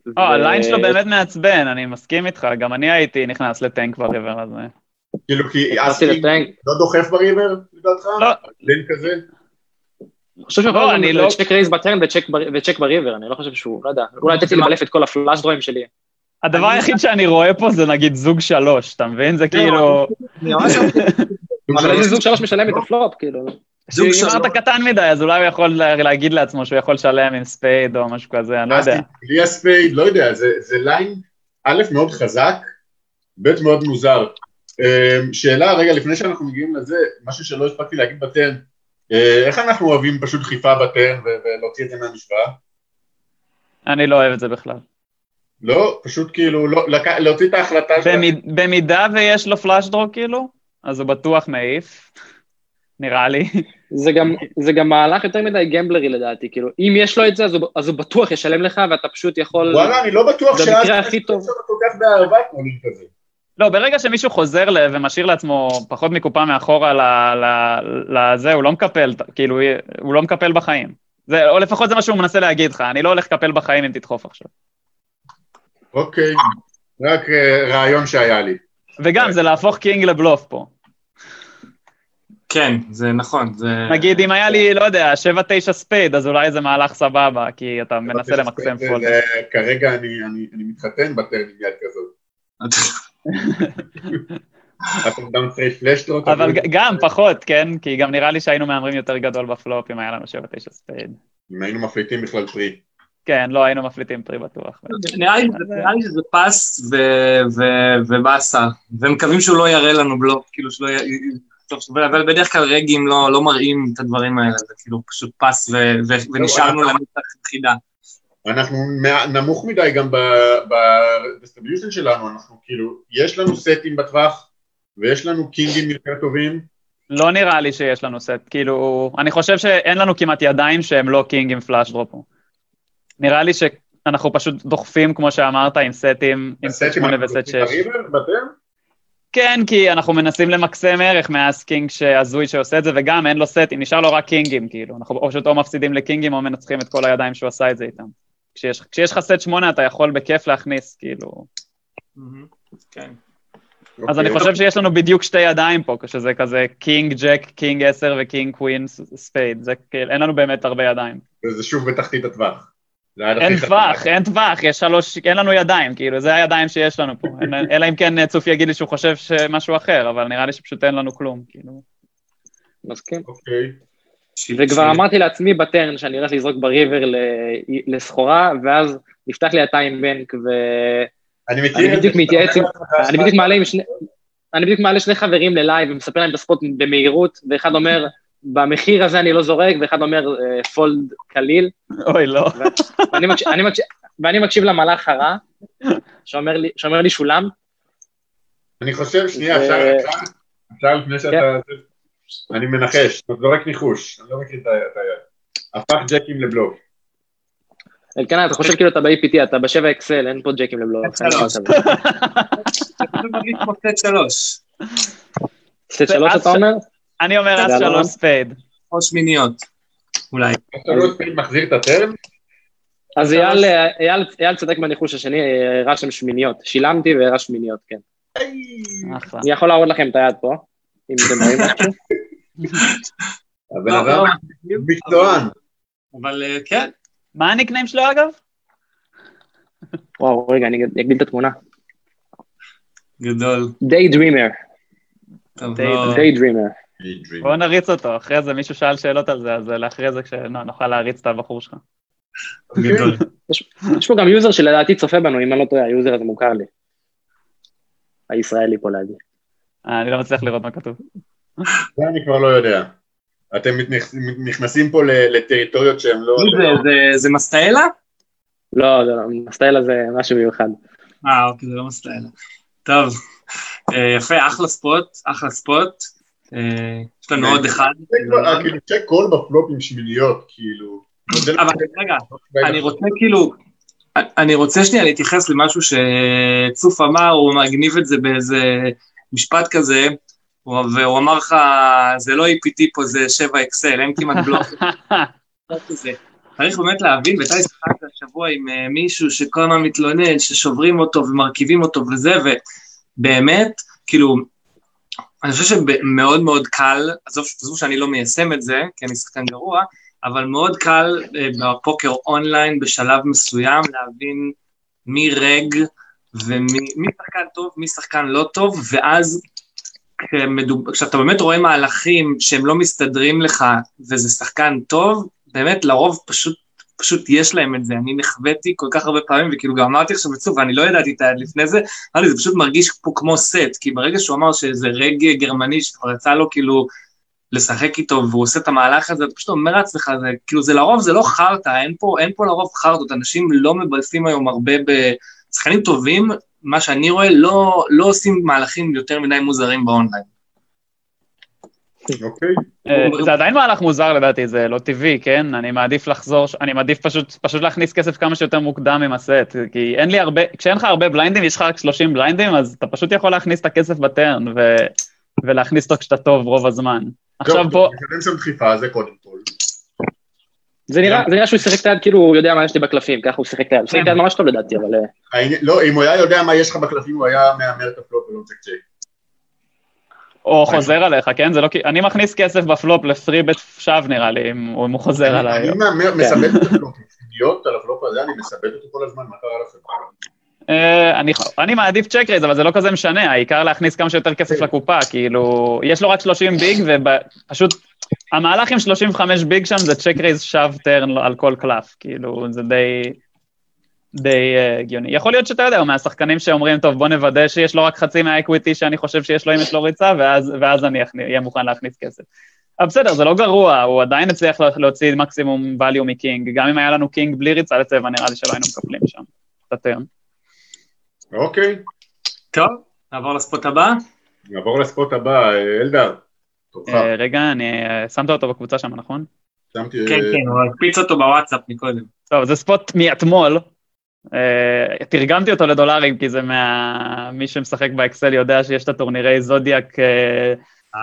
לא, ה line שלו באמת מעצבן, אני מסכים איתך, גם אני הייתי נכנס ל tank ב river הזה. כאילו כי לטנק. לא דוחף ב river, לדעתך? לא. ליין כזה? אני חושב שהוא לא, יכול אני לעשות לא- check raise ב turn ו check בר- ו check ב river, אני לא חושב שהוא, לא יודע, אולי לתת לי לבלף את כל ה flush drawים שלי. הדבר היחיד שאני רואה פה זה נגיד זוג שלוש, אתה מבין? זה כאילו... [LAUGHS] אבל איזה זוג שלוש משלם את הפלופ, כאילו. זוג אם שלוש. אתה קטן מדי, אז אולי הוא יכול לה- להגיד לעצמו שהוא יכול לשלם עם spade או משהו כזה, אני לא יודע. בלי ה spade, לא יודע, זה זה line א' מאוד חזק, ב' מאוד מוזר. אמ, שאלה, רגע, לפני שאנחנו מגיעים לזה, משהו שלא הספקתי להגיד ב turn, אה, איך אנחנו אוהבים פשוט דחיפה ב turn ולהוציא את זה מהמשוואה? אני לא אוהב את זה בכלל. לא, פשוט כאילו, לא, לק- להוציא את ההחלטה שלך. במי- במידה ויש לו פלאש דרו כאילו, אז הוא בטוח מעיף, נראה לי. זה גם, זה גם מהלך יותר מדי גמבלרי לדעתי, כאילו, אם יש לו את זה, אז הוא, אז הוא בטוח ישלם לך, ואתה פשוט יכול... וואלה, אני לא בטוח שאז... המקרה הכי טוב. כל כך באהבה כמו כזה. לא, ברגע שמישהו חוזר ל- ומשאיר לעצמו פחות מקופה מאחורה ל- ל- לזה, הוא לא מקפל, כאילו, הוא לא מקפל בחיים. זה, או לפחות זה מה שהוא מנסה להגיד לך, אני לא הולך לקפל בחיים אם תדחוף עכשיו. אוקיי, רק אה, רעיון שהיה לי. וגם, זה להפוך king לבלוף פה. כן, זה נכון, זה... נגיד, אם היה לי, לא יודע, 7-9 spade, אז אולי זה מהלך סבבה, כי אתה מנסה למקסם זה- fold. כרגע אני אני- אני מתחתן יד כזאת. [LAUGHS] גם. אבל גם פחות, כן? כי גם נראה לי שהיינו מהמרים יותר גדול בפלופ אם היה לנו 7-9 ספייד. אם היינו מפליטים בכלל פרי. כן, לא היינו מפליטים פרי בטוח. נראה לי לי שזה פס ו- ו- ובאסה, ומקווים שהוא לא יראה לנו בלוק, כאילו שלא י... טוב, אבל בדרך כלל רגים לא לא מראים את הדברים האלה, זה כאילו פשוט פס ו- ו- ונשארנו לנו קצת חידה. אנחנו נמוך מדי גם בדיסטריביושן שלנו, אנחנו כאילו, יש לנו סטים בטווח, ויש לנו קינגים יותר טובים, לא נראה לי שיש לנו סט, כאילו, אני חושב שאין לנו כמעט ידיים שהם לא king עם flush draw פה. נראה לי שאנחנו פשוט דוחפים, כמו שאמרת, עם סטים, עם סט 8 אנחנו וסט עושים 6. ב river, ב turn? כן, כי אנחנו מנסים למקסם ערך מאס king שהזוי שעושה את זה, וגם אין לו סטים, נשאר לו רק kingים, כאילו. אנחנו פשוט או מפסידים ל kingים או מנצחים את כל הידיים שהוא עשה את זה איתם. כשיש, כשיש לך סט 8 אתה יכול בכיף להכניס, כאילו. כן. אז אני אוקיי. חושב שיש לנו בדיוק שתי ידיים פה, כשזה כזה king jack, king 10 ו king queen spade, זה כאילו, אין לנו באמת הרבה ידיים. וזה שוב בתחתית הטווח. אין טווח. אין טווח, יש שלוש, אין לנו ידיים, כאילו, זה הידיים שיש לנו פה. אלא אם כן צוף יגיד לי שהוא חושב שמשהו אחר, אבל נראה לי שפשוט אין לנו כלום, כאילו. מסכים. אוקיי. וכבר אמרתי לעצמי ב turn שאני הולך לזרוק ב river ל- לסחורה, ואז נפתח לי ה time bank, אני ואני מכיר את בדיוק זה. מתייעץ עם... אני בדיוק מעלה עם שני... אני בדיוק מעלה שני חברים ל live ומספר להם את ה spot במהירות, ואחד אומר, במחיר הזה אני לא זורק, ואחד אומר, "אה, fold קליל, אוי, לא. ואני מקשיב, אני מקשיב, ואני מקשיב למלאך הרע, שאומר לי, שאומר לי שלם, אני חושב, שנייה, אפשר, אפשר, אפשר לפני שאתה... אני מנחש, אתה זורק ניחוש, אני לא מכיר את היד. הפך ג'קים לבלוק. אלקנה, אתה חושב כאילו אתה ב-APT, אתה ב-7 אקסל, אין פה ג'קים מרגיש כמו [LAUGHS] סט שלוש, סט שלוש אתה אומר? אני אומר אז יאללה. שלוש ספייד. או שמיניות, אולי. לא מחזיר את הטרן? אז אייל, אייל צודק בניחוש השני, אה, הראה שם שמיניות. שילמתי והראה שמיניות, כן. אני יכול להראות לכם את היד פה, אם אתם רואים משהו. [LAUGHS] הבן לא, אדם לא, מקצוען. אבל אה, כן, מה ה nickname שלו אגב? וואו, רגע, אני אגדיל את התמונה. גדול. Day Dreamer, לא- Day Dreamer. בוא נריץ אותו, אחרי זה מישהו שאל שאלות על זה, אז לאחרי זה כשנוכל להריץ את הבחור שלך. גדול. יש פה גם יוזר שלדעתי צופה בנו, אם אני לא טועה, היוזר הזה מוכר לי. הישראלי פה להגיד. אה, אני לא מצליח לראות מה כתוב. זה אני כבר לא יודע. אתם נכנסים פה לטריטוריות שהן לא... זה, זה- זה מסטאלה? לא, זה לא, הסטייל הזה משהו מיוחד. אה, אוקיי, זה לא מסטאלה. טוב, אה, יפה, אחלה ספוט, אחלה ספוט. אה, יש לנו עוד אחד. זה כבר- כאילו check call בפלופ עם שמיניות, כאילו. מודל- אבל רגע, אני רוצה כאילו, אני רוצה שנייה להתייחס למשהו שצוף אמר, הוא מגניב את זה באיזה משפט כזה, הוא- והוא אמר לך, זה לא EPT פה, זה 7 אקסל, אין כמעט בלוק. צריך באמת להבין, ואתה השחקת השבוע עם אה, מישהו שכל הזמן מתלונן, ששוברים אותו ומרכיבים אותו וזה, ובאמת, כאילו, אני חושב שמאוד מאוד קל, עזוב שאני לא מיישם את זה, כי אני שחקן גרוע, אבל מאוד קל אה, בפוקר אונליין בשלב מסוים להבין מי רג ומי מי שחקן טוב, מי שחקן לא טוב, ואז כשמדוב... כשאתה באמת רואה מהלכים שהם לא מסתדרים לך וזה שחקן טוב, באמת לרוב פשוט, פשוט יש להם את זה. אני נחוויתי כל כך הרבה פעמים, וכאילו גם אמרתי עכשיו עצוב, ואני לא ידעתי את היד לפני זה, אמרתי, זה פשוט מרגיש פה כמו סט, כי ברגע שהוא אמר שזה רג גרמני שכבר יצא לו כאילו לשחק איתו והוא עושה את המהלך הזה, אתה פשוט אומר לעצמך, כאילו זה לרוב, זה לא חרטא, אין אין פה לרוב חרטות, אנשים לא מבלפים היום הרבה ב... שחקנים טובים, מה שאני רואה, לא, לא עושים מהלכים יותר מדי מוזרים באונליין. אוקיי. אה, זה עדיין מהלך מוזר לדעתי, זה לא טבעי, כן? אני מעדיף לחזור, אני מעדיף פשוט, פשוט להכניס כסף כמה שיותר מוקדם עם הסט, כי אין לי הרבה, כשאין לך הרבה בליינדים, יש לך רק 30 בליינדים, אז אתה פשוט יכול להכניס את הכסף בטרן, ו, ולהכניס אותו כשאתה טוב רוב הזמן. עכשיו טוב, פה, משלם שם דחיפה, זה קודם כל. זה נראה זה נראה שהוא שיחק את היד כאילו הוא יודע מה יש לי בקלפים, ככה הוא שיחק את היד. הוא שיחק את היד ממש טוב לדעתי, אבל... אה, לא, אם הוא היה יודע מה יש לך בקלפים, הוא היה מהמר את הפלופ ולא מצ'ק או חוזר עליך, כן? זה לא, כי- אני מכניס כסף בפלופ לפרי-bet שווא נראה לי, אם הוא חוזר עליי. אני מהמר, מסבט את הפלופ, להיות על הפלופ הזה, אני מסבט אותו כל הזמן, מה קרה לכם? אה, אני, אני מעדיף check raise, אבל זה לא כזה משנה, העיקר להכניס כמה שיותר כסף לקופה, כאילו, יש לו רק 30 big, ופשוט, המהלך עם 35 big שם זה check raise shove turn על כל קלף, כאילו, זה די, די אה, הגיוני. יכול להיות שאתה יודע, הוא מהשחקנים שאומרים, טוב, בוא נוודא שיש לו רק חצי מה equity שאני חושב שיש לו אם יש לו ריצה, ואז, ואז אני אהיה מוכן להכניס כסף. אבל בסדר, זה לא גרוע, הוא עדיין הצליח לה- להוציא מקסימום value מ king, גם אם היה לנו king בלי ריצה לצבע, נראה לי שלא היינו מקפלים שם את הטרן. אוקיי, טוב, נעבור לספוט הבא. נעבור לספוט הבא, אלדר, רגע, אני... אה, שמת אותו בקבוצה שם, נכון? שמתי... כן, כן, הוא הקפיץ אותו בוואטסאפ מקודם. טוב, זה ספוט מאתמול. אה, תרגמתי אותו לדולרים, כי זה מה... מי שמשחק באקסל יודע שיש את הטורנירי זודיאק אה, אה,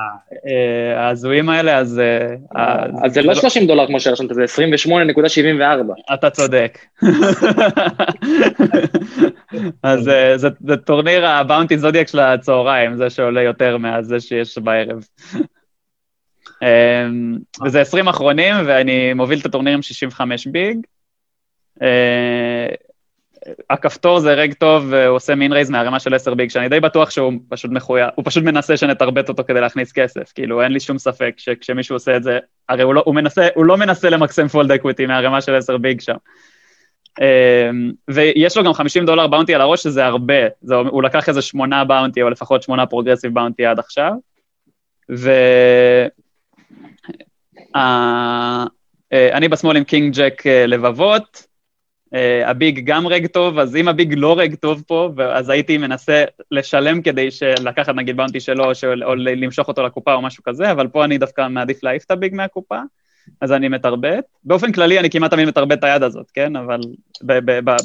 אה, ההזויים האלה, אז... אה, אז זה לא 30 דולר כמו שרשמת, זה 28.74. אתה צודק. [LAUGHS] אז אה, זה, טורניר ה bounty זודיאק של הצהריים, זה שעולה יותר מהזה שיש בערב. אה, וזה 20 אחרונים, ואני מוביל את הטורניר עם 65 big. אה, הכפתור זה reg טוב, והוא עושה min raise מהרמה של 10 big, שאני די בטוח שהוא פשוט מחויב, הוא פשוט מנסה שנתריבט אותו כדי להכניס כסף, כאילו אין לי שום ספק שכשמישהו עושה את זה, הרי הוא לא, הוא מנסה, הוא לא מנסה למקסם fold equity מהרמה של 10 big שם. אמ, ויש לו גם 50 דולר bounty על הראש, שזה הרבה, זה, הוא לקח איזה שמונה bounty, או לפחות שמונה progressive bounty עד עכשיו, ו... אה, אה, אני בשמאל עם king jack אה, לבבות, ה big גם reg טוב, אז אם ה big לא reg טוב פה, אז הייתי מנסה לשלם כדי לקחת נגיד bounty שלו, של- או למשוך אותו לקופה או משהו כזה, אבל פה אני דווקא מעדיף להעיף את ה big מהקופה, אז אני מתריבט. באופן כללי אני כמעט תמיד מתריבט את היד הזאת, כן? אבל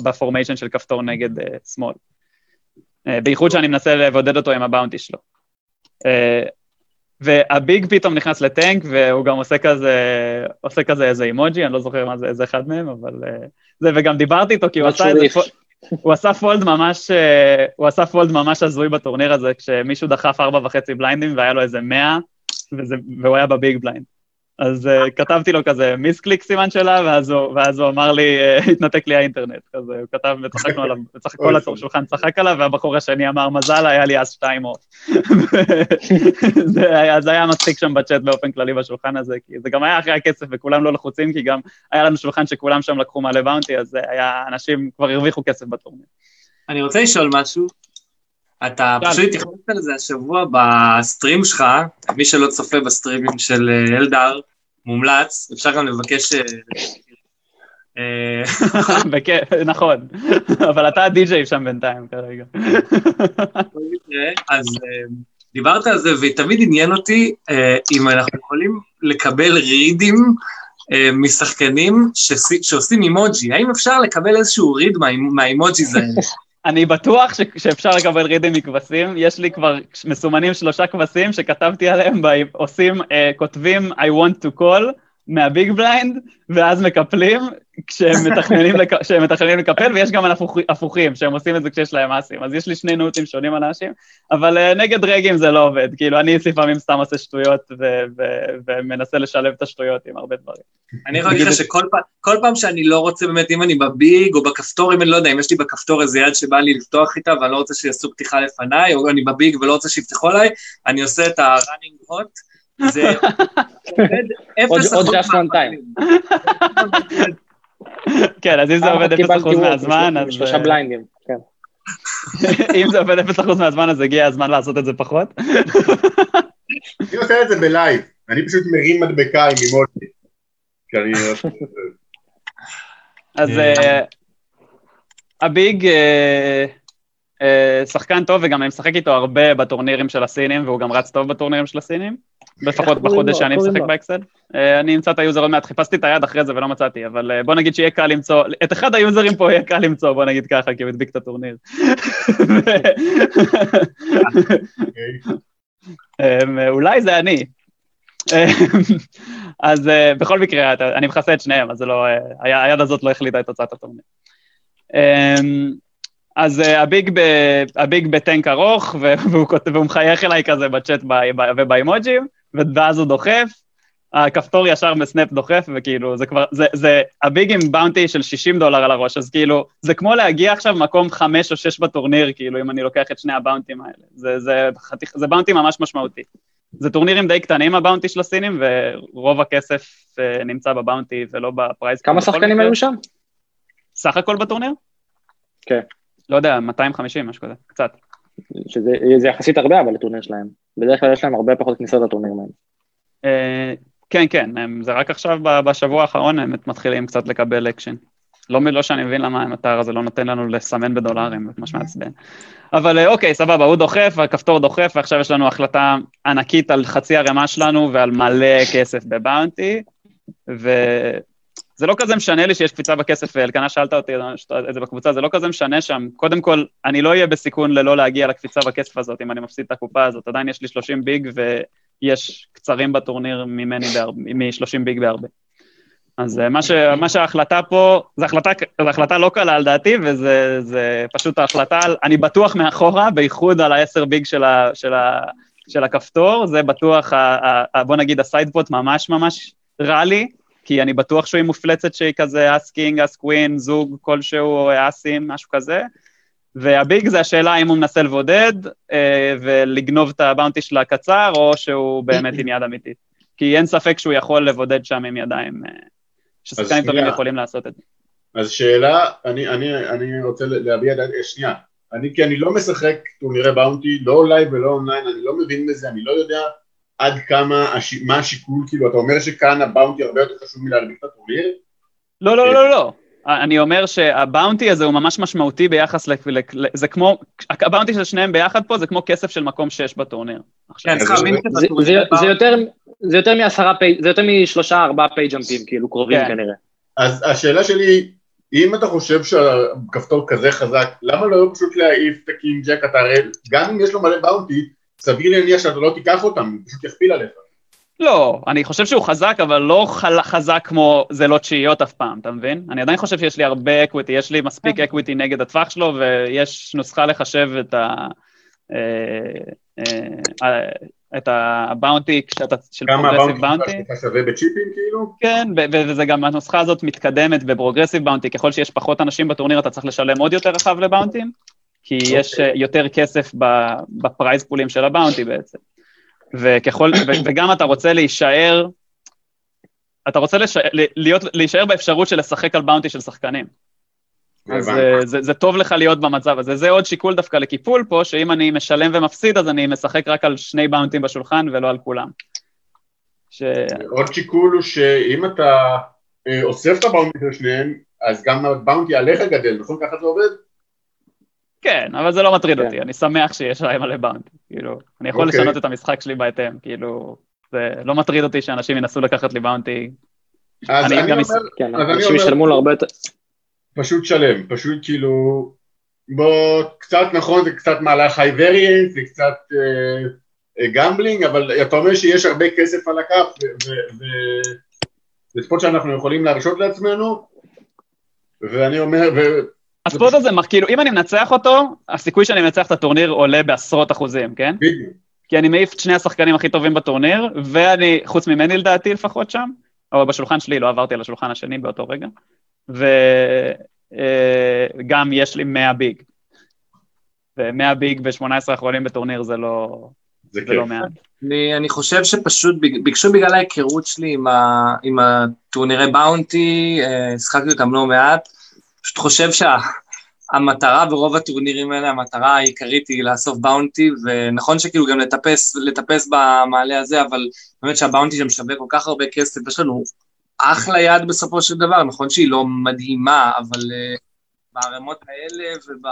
ב formation של כפתור נגד שמאל. בייחוד שאני מנסה לבודד אותו עם ה bounty שלו. וה big פתאום נכנס לטנק, והוא גם עושה כזה, עושה כזה איזה אימוג'י, אני לא זוכר מה זה, איזה אחד מהם, אבל... אה, זה, וגם דיברתי איתו, כי הוא עשה את זה... שריף. פו- הוא עשה fold ממש, אה, הוא עשה fold ממש הזוי בטורניר הזה, כשמישהו דחף ארבע וחצי blind-ים והיה לו איזה מאה, וזה, והוא היה ב big blind. אז uh, כתבתי לו כזה misclick סימן שאלה, ואז הוא, ואז הוא אמר לי, uh, [LAUGHS] התנתק לי האינטרנט. כזה, הוא כתב, וצחקנו עליו, [LAUGHS] וצחק, כל השולחן צחק עליו, והבחור השני אמר, מזל, היה לי אז שתיים off. [LAUGHS] זה היה, זה היה מצחיק שם בצ'אט באופן כללי בשולחן הזה, כי זה גם היה אחרי הכסף וכולם לא לחוצים, כי גם היה לנו שולחן שכולם שם לקחו מלא bounty, אז היה, אנשים כבר הרוויחו כסף בטורניר. אני רוצה לשאול משהו. אתה שאל. פשוט התייחסת לזה השבוע בסטרים שלך, מי שלא צופה בסטרימים של אה, אלדר, מומלץ, אפשר גם לבקש... אה, אה, [LAUGHS] בכיף, נכון, אבל אתה הדי-ג'יי שם בינתיים כרגע. אז אה, דיברת על זה, ותמיד עניין אותי אם אנחנו יכולים לקבל רידים משחקנים שעושים אימוג'י, האם אפשר לקבל איזשהו ריד מה- מהאימוג'יז האלה? אני בטוח ש- שאפשר לקבל רידים מכבשים, יש לי כבר מסומנים שלושה כבשים שכתבתי עליהם, עושים, אה, כותבים I want to call מהביג בליינד, ואז מקפלים כשהם [LAUGHS] מתכננים, לק... כשהם מתכננים לקפל, ויש גם. הפוכים, שהם עושים את זה כשיש להם אסים. אז יש לי שני נוטים שונים על האנשים, אבל uh, נגד רגים זה לא עובד. כאילו, אני לפעמים סתם עושה שטויות ו- ו- ומנסה לשלב את השטויות עם הרבה דברים. אני יכול להגיד לך שכל פעם, כל פעם שאני לא רוצה באמת, אם אני בביג או בכפתור, אם אני לא יודע, אם יש לי בכפתור איזה יד שבא לי לפתוח איתה ואני לא רוצה שיעשו פתיחה לפניי, או אני בביג ולא רוצה שיפתחו עליי, אני עושה את ה-running hot, זה עובד אפס עוד אחוז just one מהפעמים. כן, אז אם זה עובד 0% קיבלתי וורק מהזמן, אז... שלושה אה, בליינדים, כן. [LAUGHS] אם זה עובד 0% מהזמן, אז הגיע הזמן לעשות את זה פחות. אני עושה את זה בלייב, אני פשוט מרים מדבקה עם אימוג'י. שאני... אז אה, ה big אה, אה, שחקן טוב, וגם אני משחק איתו הרבה בטורנירים של הסינים, והוא גם רץ טוב בטורנירים של הסינים. לפחות בחודש? שאני משחק? באקסל. אה, אני אמצא את היוזר עוד מעט, חיפשתי את היד אחרי זה ולא מצאתי, אבל אה, בוא נגיד שיהיה קל למצוא, את אחד היוזרים פה יהיה קל למצוא, בוא נגיד ככה, כי הוא הדביק את הטורניר. [LAUGHS] אמ, אולי זה אני. אז אה, בכל מקרה, אני מכסה את שניהם, אז לא, אה, היד הזאת לא החליטה את תוצאת הטורניר. אמ, אז אה, ה big, ב, ה big בטנק ארוך, והוא, והוא מחייך אליי כזה בצ'אט ובאימוג'ים, ואז הוא דוחף, הכפתור ישר בסנאפ דוחף, וכאילו, זה כבר, זה, זה ה big עם bounty של 60 דולר על הראש, אז כאילו, זה כמו להגיע עכשיו מקום חמש או שש בטורניר, כאילו, אם אני לוקח את שני ה bounty-ים האלה. זה, זה, חתיך, זה bounty ממש משמעותי. זה טורנירים די קטנים, ה bounty של הסינים, ורוב הכסף אה, נמצא ב bounty ולא ב prize. כמה שחקנים. היו שם? סך הכל בטורניר? כן. לא יודע, 250, משהו כזה, קצת. שזה זה יחסית הרבה, אבל לטורניר שלהם. בדרך כלל יש להם הרבה פחות כניסות לטורנירים האלה. אה, כן, כן, זה רק עכשיו בשבוע האחרון הם מתחילים קצת לקבל אקשן. לא, מ- לא שאני מבין למה האתר הזה לא נותן לנו לסמן בדולרים, זה ממש מעצבן. אבל אה, אוקיי, סבבה, הוא דוחף, הכפתור דוחף, ועכשיו יש לנו החלטה ענקית על חצי ערימה שלנו ועל מלא כסף בבאונטי, וזה לא כזה משנה לי שיש קפיצה בכסף, ואלקנה שאלת אותי את זה בקבוצה, זה לא כזה משנה שם. קודם כל, אני לא אהיה בסיכון ללא להגיע לקפיצה בכסף הזאת, אם אני מפסיד את הקופה הזאת, עדיין יש לי 30 ביג, ויש קצרים בטורניר ממני מ-30 ביג בהרבה. אז אה, מה, ש, מה שההחלטה פה, זו החלטה, החלטה לא קלה על דעתי, וזה זה פשוט ההחלטה על, אני בטוח מאחורה, בייחוד על ה-10 big של, ה, של, ה, של הכפתור, זה בטוח, ה, ה, ה, בוא נגיד ה side pot ממש ממש רע לי, כי אני בטוח שהוא עם מופלצת שהיא כזה אס king, אס queen, זוג כלשהו, אסים, משהו כזה. וה big זה השאלה אם הוא מנסה לבודד אה, ולגנוב את ה bounty של הקצר, או שהוא באמת עם יד אמיתית. כי אין ספק שהוא יכול לבודד שם עם ידיים, אה, ששחקנים טובים. יכולים לעשות את זה. אז שאלה, אני, אני, אני רוצה להביע דעת, אה, שנייה, אני, כי אני לא משחק טורנירי bounty, לא live ולא אונליין, אני לא מבין בזה, אני לא יודע עד כמה, הש, מה השיקול, כאילו, אתה אומר שכאן ה bounty הרבה יותר חשוב מלהרביץ את הטורניר? לא, לא, לא, לא, לא. אני אומר שה bounty הזה הוא ממש משמעותי ביחס ל... זה כמו, ה bounty של שניהם ביחד פה זה כמו כסף של מקום שש בטורניר. עכשיו, כן, זה- יותר- זה יותר מעשרה pay j, זה יותר משלושה ארבעה pay jump ים, כאילו קרובים כן. כנראה. אז השאלה שלי היא, אם אתה חושב שהכפתור כזה חזק, למה לא פשוט להעיף את ה king jack, אתה הרי, גם אם יש לו מלא bounty, סביר להניח שאתה לא תיקח אותם, הוא פשוט יכפיל עליך. לא, אני חושב שהוא חזק, אבל לא חל- חזק כמו זה לא תשיעיות אף פעם, אתה מבין? אני עדיין חושב שיש לי הרבה equity, יש לי מספיק equity נגד הטווח שלו, ויש נוסחה לחשב את ה... אה, אה, את ה bounty, כשאתה, של כמה progressive ה bounty bounty. שלך שווה בצ'יפים כאילו? כן, ו- ו- וזה גם, הנוסחה הזאת מתקדמת ב progressive bounty, ככל שיש פחות אנשים בטורניר אתה צריך לשלם עוד יותר רחב ל bounty ים, כי אוקיי. יש אה, יותר כסף ב prize pool ים של ה bounty בעצם. וככל, ו- וגם אתה רוצה להישאר, אתה רוצה לש- ל- להיות, להישאר באפשרות של לשחק על bounty של שחקנים. אז הבנתי. אה, זה, זה טוב לך להיות במצב הזה. זה עוד שיקול דווקא לקיפול פה, שאם אני משלם ומפסיד, אז אני משחק רק על שני באונטים בשולחן ולא על כולם. ש... עוד שיקול הוא שאם אתה אה, אוסף את הבאונטי של שניהם, אז גם הבאונטי עליך גדל, נכון? ככה זה עובד? כן, אבל זה לא מטריד כן. אותי, אני שמח שיש להם מלא באונטי, כאילו, אני יכול אוקיי. לשנות את המשחק שלי בהתאם, כאילו, זה לא מטריד אותי שאנשים ינסו לקחת לי באונטי. אז אני אני גם אומר, כן, אנשים ישלמו לו הרבה יותר... פשוט שלם, פשוט כאילו, בוא, קצת נכון, זה קצת מהלך high variance, זה קצת אה, אה, gambling, אבל אתה אומר שיש הרבה כסף על הכף, ו- ו- ו- זה spot שאנחנו יכולים להרשות לעצמנו, ואני אומר, ו- ה spot הזה, כאילו, אם אני מנצח אותו, הסיכוי שאני מנצח את הטורניר עולה בעשרות אחוזים, כן? בדיוק, כי אני מעיף את שני השחקנים הכי טובים בטורניר, ואני, חוץ ממני לדעתי לפחות שם, או בשולחן שלי, לא עברתי על השולחן השני באותו רגע, וגם יש לי 100 ביג. ו-100 ביג ב-18 האחרונים בטורניר זה לא, זה זה לא כיף. מעט. אני, אני חושב שפשוט ביקשו בגלל ההיכרות שלי עם, ה, עם הטורנירי באונטי, אה, שחקתי אותם לא מעט, פשוט חושב שהמטרה ברוב הטורנירים האלה, המטרה העיקרית היא לאסוף באונטי, ונכון שכאילו גם לטפס, לטפס במעלה הזה, אבל באמת שהבאונטי שם שווה כל כך הרבה כסף, יש לנו אחלה יד בסופו של דבר, נכון שהיא לא מדהימה, אבל uh, בערימות האלה וב...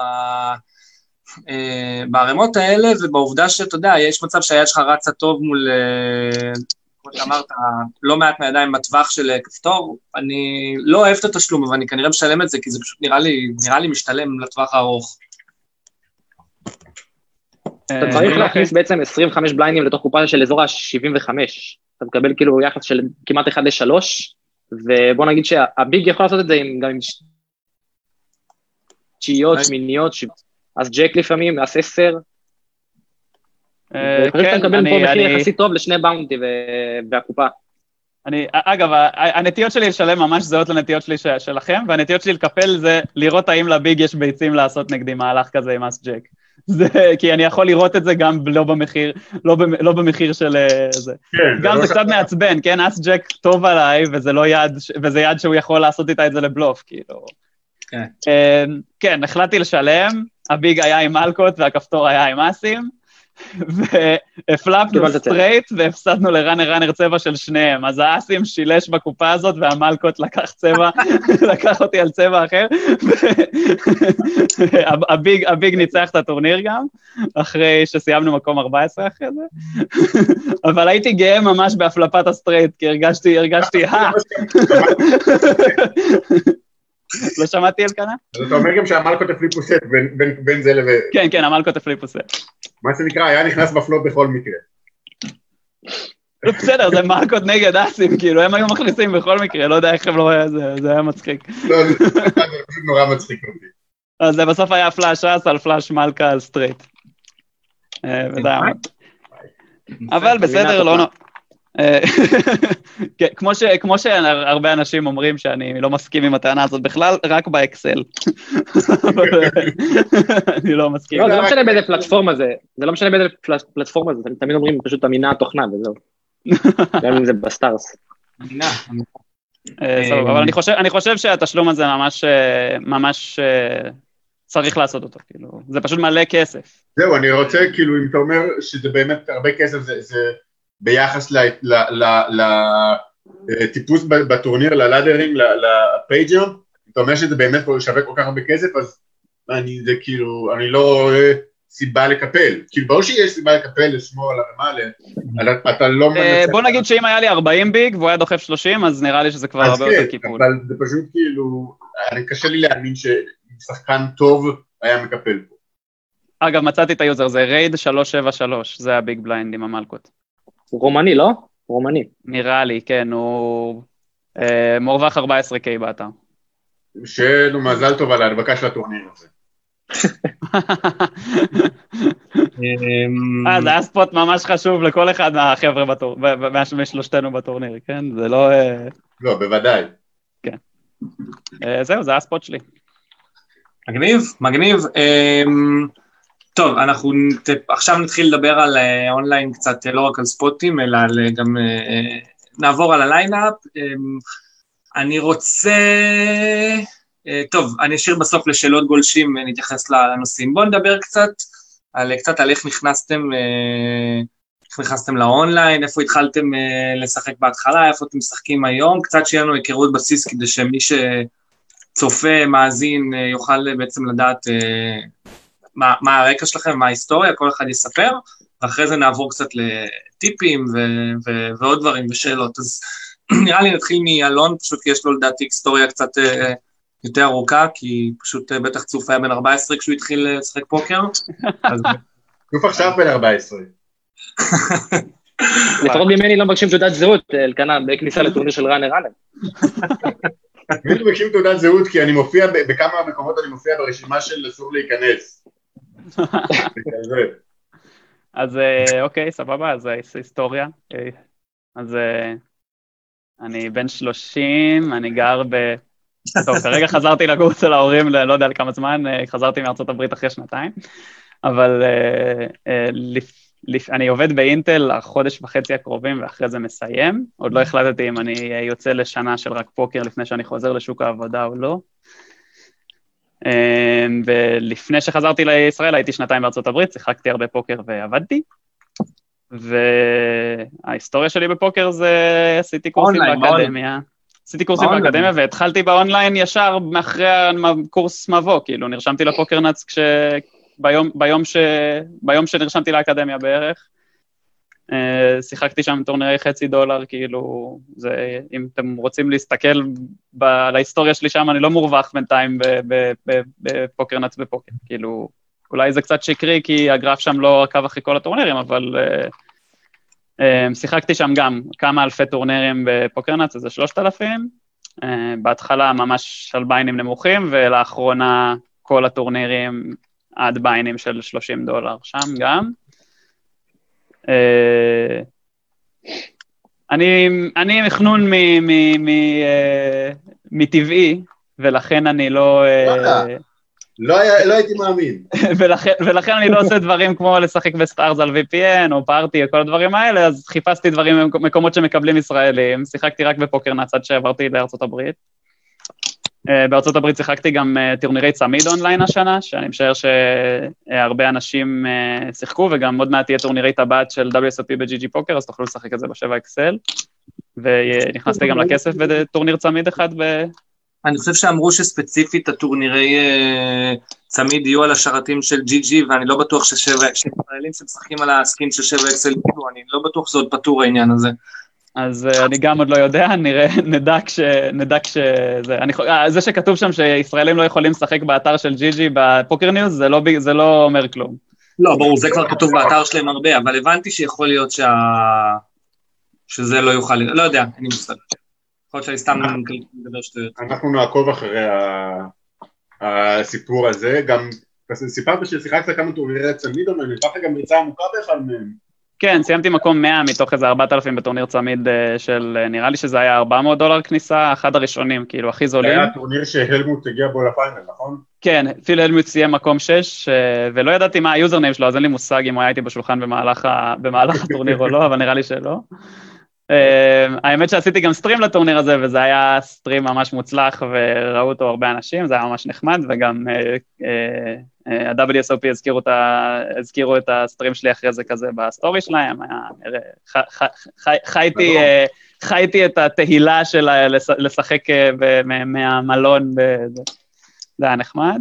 אה, בערימות האלה ובעובדה שאתה יודע, יש מצב שהיד שלך רצה טוב מול, אה, כמו שאמרת, לא מעט מהידיים בטווח של אה, כפתור, אני לא אוהב את התשלום, אבל אני כנראה משלם את זה, כי זה פשוט נראה לי, נראה לי משתלם לטווח הארוך. אתה אה, צריך להכניס בעצם 25 בליינדים לתוך קופה של אזור ה-75. אתה מקבל כאילו יחס של כמעט 1 ל-3, ובוא נגיד שהביג יכול לעשות את זה גם עם תשיעיות. שמיניות, אז ג'ק לפעמים, אז 10. אה, אני חושב שאתה כן, מקבל פה אני- מחיר אני- יחסית טוב לשני באונטי והקופה. אני, אגב, הנטיות שלי לשלם ממש זהות לנטיות שלי שלכם, והנטיות שלי לקפל זה לראות האם לביג יש ביצים לעשות נגדי מהלך כזה עם אס ג'ק. [LAUGHS] זה, כי אני יכול לראות את זה גם לא במחיר, לא, במ, לא במחיר של אה, זה. כן, גם לא זה קצת מעצבן, כן? אס ג'ק טוב עליי, וזה לא יד, וזה יד שהוא יכול לעשות איתה את זה לבלוף, כאילו. כן. אה, כן, החלטתי לשלם, ה big היה עם מלכות והכפתור היה עם אסים, והפלפנו. straight והפסדנו ל runner runner צבע של שניהם. אז האסים שילש בקופה הזאת והמלכות לקח צבע, [LAUGHS] לקח אותי על צבע אחר. [LAUGHS] ה big, ה big ניצח את הטורניר גם, אחרי שסיימנו מקום 14 אחרי זה. [LAUGHS] אבל הייתי גאה ממש בהפלפת ה straight, כי הרגשתי, הרגשתי, אה, לא שמעתי אלקנה? אז אתה אומר גם שהמלכות הפליפו סט בין- זה לבין, כן, כן, המלכות הפליפו סט. מה שנקרא, היה נכנס בפלוט בכל מקרה. בסדר, זה מלכות נגד אסים, כאילו, הם היו מכניסים בכל מקרה, לא יודע איך הם לא... זה, זה היה מצחיק. לא, זה פשוט נורא מצחיק אותי. אז זה בסוף היה flush אס על flush מלכה על straight. אה. אבל בסדר, לא... אה, [LAUGHS] כן, כמו ש- כמו שהרבה אנשים אומרים שאני לא מסכים עם הטענה הזאת בכלל, רק ב XL. [LAUGHS] אני לא מסכים. לא, זה לא משנה באיזה פלטפורמה זה, זה לא משנה באיזה פלט- פלטפורמה זה, תמיד אומרים פשוט אמינה התוכנה וזהו. [LAUGHS] גם אם זה ב Stars. אה, סבבה, אבל אני חושב, אני חושב שהתשלום הזה ממש, אה, ממש צריך לעשות אותו, כאילו, זה פשוט מלא כסף. זהו, אני רוצה, כאילו, אם אתה אומר שזה באמת הרבה כסף, זה, זה ביחס לטיפוס ב- בטורניר, ללאדרים, ל- לפייג'ר, אתה אומר שזה באמת שווה כל כך הרבה כסף, אז אני, זה כאילו, אני לא רואה סיבה לקפל. כאילו, ברור שיש סיבה לקפל, לשמור על הרמה, אתה לא אה. בוא נגיד שאם היה לי 40 big והוא היה דוחף 30, אז נראה לי שזה כבר הרבה יותר כן, קיפול. אבל זה פשוט כאילו, קשה לי להאמין ששחקן טוב היה מקפל פה. אגב, מצאתי את ה user, זה רייד 373, זה ה big blind עם המלכות. הוא רומני, לא? רומני. נראה לי, כן, הוא אה, מורווח 14K באתר. שיהיה לו מזל טוב על ההדבקה של הטורניר הזה. אמ, [LAUGHS] אה, זה היה spot ממש חשוב לכל אחד מהחבר'ה בטור- משלושתנו בטורניר, כן? זה לא... אה, לא, בוודאי. אה, זהו, זה היה ה spot שלי. מגניב, מגניב. טוב, אנחנו נת- עכשיו נתחיל לדבר על אה, אונליין קצת, אה, לא רק על spot ים, אלא על אה, גם... נעבור על ה lineup. אמ, אני רוצה... טוב, אני אשאיר בסוף לשאלות גולשים, נתייחס לנושאים. בואו נדבר קצת על, קצת על איך נכנסתם, איך נכנסתם לאונליין, איפה התחלתם לשחק בהתחלה, איפה אתם משחקים היום, קצת שיהיה לנו היכרות בסיס כדי שמי ש... צופה, מאזין, יוכל בעצם לדעת מה, מה הרקע שלכם, מה ההיסטוריה, כל אחד יספר, ואחרי זה נעבור קצת לטיפים ו- ו- ועוד דברים ושאלות. אז [CLEARS THROAT] נראה לי נתחיל מאלון, פשוט כי יש לו לדעתי היסטוריה קצת אה, יותר ארוכה, כי פשוט אה, בטח צוף היה בן 14 כשהוא התחיל אה, לשחק פוקר. [LAUGHS] אז שוב עכשיו בן 14. [LAUGHS] לפחות ממני לא מבקשים תעודת זהות, אלקנה, בכניסה לטורניר של ראנר ראנר. אני מבקשים תעודת זהות כי אני מופיע, ב- בכמה מקומות אני מופיע ברשימה של אסור להיכנס. אז אה, אוקיי, סבבה, אז היסטוריה. אה, אז אה, אני בן 30, אני גר ב... טוב, כרגע חזרתי לגור אצל ההורים, ל- לא יודע לכמה זמן, חזרתי מארצות הברית אחרי שנתיים, אבל אני עובד באינטל החודש וחצי הקרובים ואחרי זה מסיים. עוד לא החלטתי אם אני יוצא לשנה של רק פוקר לפני שאני חוזר לשוק העבודה או לא. אה, ולפני שחזרתי לישראל הייתי שנתיים בארצות הברית, שיחקתי הרבה פוקר ועבדתי. וההיסטוריה שלי בפוקר זה עשיתי קורסים אונליין, באקדמיה. עשיתי קורסים באונליין. באקדמיה והתחלתי באונליין ישר מאחרי הקורס מבוא, כאילו נרשמתי לפוקר נאץ כש... ביום, ביום, ש, ביום שנרשמתי לאקדמיה בערך. אה, שיחקתי שם טורנירי חצי דולר, כאילו, זה, אם אתם רוצים להסתכל ב, על ההיסטוריה שלי שם, אני לא מורווח בינתיים בפוקר נאץ בפוקר, כאילו, אולי זה קצת שקרי, כי הגרף שם לא עקב אחרי כל הטורנירים, אבל uh, uh, שיחקתי שם גם כמה אלפי טורנירים בפוקר נאץ, איזה שלושת אלפים, uh, בהתחלה ממש על ביינים נמוכים, ולאחרונה כל הטורנירים עד ביינים של 30 דולר שם גם. אה, אני, אני מחנון אה, מטבעי, ולכן אני לא... אה, לא, היה, לא הייתי מאמין. [LAUGHS] ולכן, ולכן אני לא עושה דברים כמו לשחק ב Stars על VPN או Party או כל הדברים האלה, אז חיפשתי דברים במקומות שמקבלים ישראלים, שיחקתי רק בפוקר נאץ עד שעברתי לארצות הברית. אה, בארצות הברית שיחקתי גם אה, טורנירי צמיד אונליין השנה, שאני משער שהרבה אנשים אה, שיחקו, וגם עוד מעט תהיה טורנירי טבעת של WSOP ב-GG Poker, אז תוכלו לשחק את זה בשבע XL. ונכנסתי גם לכסף בטורניר צמיד אחד ב... אני חושב שאמרו שספציפית הטורנירי צמיד יהיו על השרתים של GG, ואני לא בטוח שישראלים שמשחקים על ה skin של שבע XL, אני לא בטוח שזה עוד פתור העניין הזה. אז uh, אני גם עוד לא יודע, [LAUGHS] נראה, נדע כש... נדע כש... זה, אני, uh, זה שכתוב שם שישראלים לא יכולים לשחק באתר של GG ב PokerNews, זה לא, זה לא אומר כלום. לא, ברור, זה כבר כתוב באתר שלהם הרבה, אבל הבנתי שיכול להיות שה... שזה לא יוכל... לא יודע, אין לי מושג. יכול להיות שאני סתם מדבר שטויות. אנחנו נעקוב אחרי הסיפור הזה, גם סיפרת ששיחקת כמה טורנירי צמיד, אבל לך גם ריצה עמוקה באחד מהם. כן, סיימתי מקום 100 מתוך איזה 4,000 בטורניר צמיד אה, של, אה, נראה לי שזה היה 400 דולר כניסה, אחד הראשונים, כאילו, הכי זולים. זה היה טורניר שהלמוט הגיע בו לפיינל, נכון? כן, פיל הלמוט סיים מקום 6, אה, ולא ידעתי מה ה username שלו, אז אין לי מושג אם הוא היה איתי בשולחן במהלך. במהלך הטורניר או לא, אבל נראה לי שלא. האמת שעשיתי גם stream לטורניר הזה, וזה היה stream ממש מוצלח, וראו אותו הרבה אנשים, זה היה ממש נחמד, וגם ה-WSOP הזכירו את, ה, הזכירו את ה stream שלי אחרי זה כזה ב story שלהם, חייתי, אה, את התהילה של לשחק אה, מהמלון, זה היה נחמד.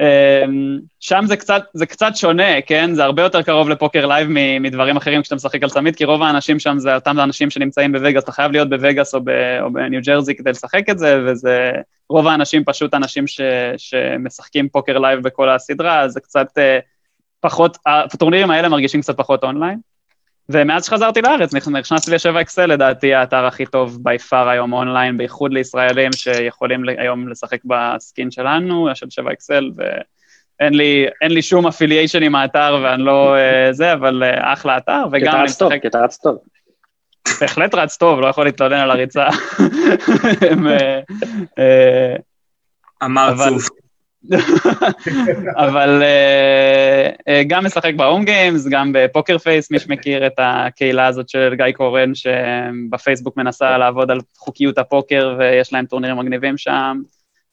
אמ, שם זה קצת, זה קצת שונה, כן? זה הרבה יותר קרוב לפוקר live מדברים אחרים כשאתה משחק על צמיד, כי רוב האנשים שם זה אותם אנשים שנמצאים בווגאס, אתה חייב להיות בווגאס או, או בניו ג'רזי כדי לשחק את זה, וזה, רוב האנשים פשוט אנשים ש, שמשחקים פוקר live בכל הסדרה, אז זה קצת uh, פחות, הטורנירים האלה מרגישים קצת פחות אונליין. ומאז שחזרתי לארץ, נכנסתי לשבע אקסל, לדעתי האתר הכי טוב by far היום אונליין, בייחוד לישראלים שיכולים היום לשחק ב skin שלנו, של 7XL, ואין לי, לי שום affiliation עם האתר ואני לא uh, זה, אבל uh, אחלה אתר, וגם אני משחק... כי אתה רץ טוב. בהחלט רץ טוב, לא יכול להתלונן על הריצה. [LAUGHS] אמר צוף. [LAUGHS] אבל uh, גם משחק ב home games, גם בפוקר פייס, מי שמכיר את הקהילה הזאת של גיא קורן, שבפייסבוק מנסה לעבוד על חוקיות הפוקר, ויש להם טורנירים מגניבים שם,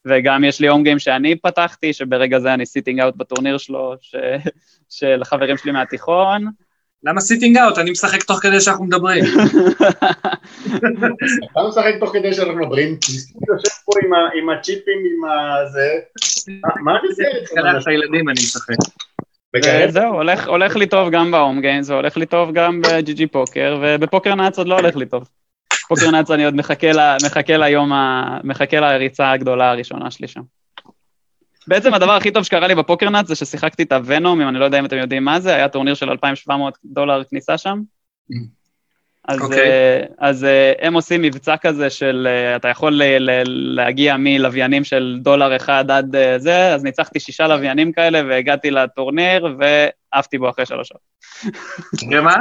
וגם יש לי home game שאני פתחתי, שברגע זה אני sitting out בטורניר שלו, ש... של חברים שלי מהתיכון. למה sitting out? אני משחק תוך כדי שאנחנו מדברים. [LAUGHS] אתה משחק תוך כדי שאנחנו מדברים, יושב פה עם הצ'יפים, עם הזה, מה אני עושה? את הילדים אני משחק. זהו, הולך לי טוב גם ב home games, והולך לי טוב גם ב-GG פוקר, ובפוקר נאץ עוד לא הולך לי טוב. פוקר נאץ אני עוד מחכה ליום, מחכה לריצה הגדולה הראשונה שלי שם. בעצם הדבר הכי טוב שקרה לי בפוקר נאט זה ששיחקתי את הוונום, אם אני לא יודע אם אתם יודעים מה זה, היה טורניר של 2,700 דולר כניסה שם. אז, okay. אוקיי. uh, אז uh, הם עושים מבצע כזה של, uh, אתה יכול ל- ל- להגיע מלוויינים של דולר אחד עד uh, זה, אז ניצחתי שישה לוויינים כאלה והגעתי לטורניר ועפתי בו אחרי שלוש שעות. ומה?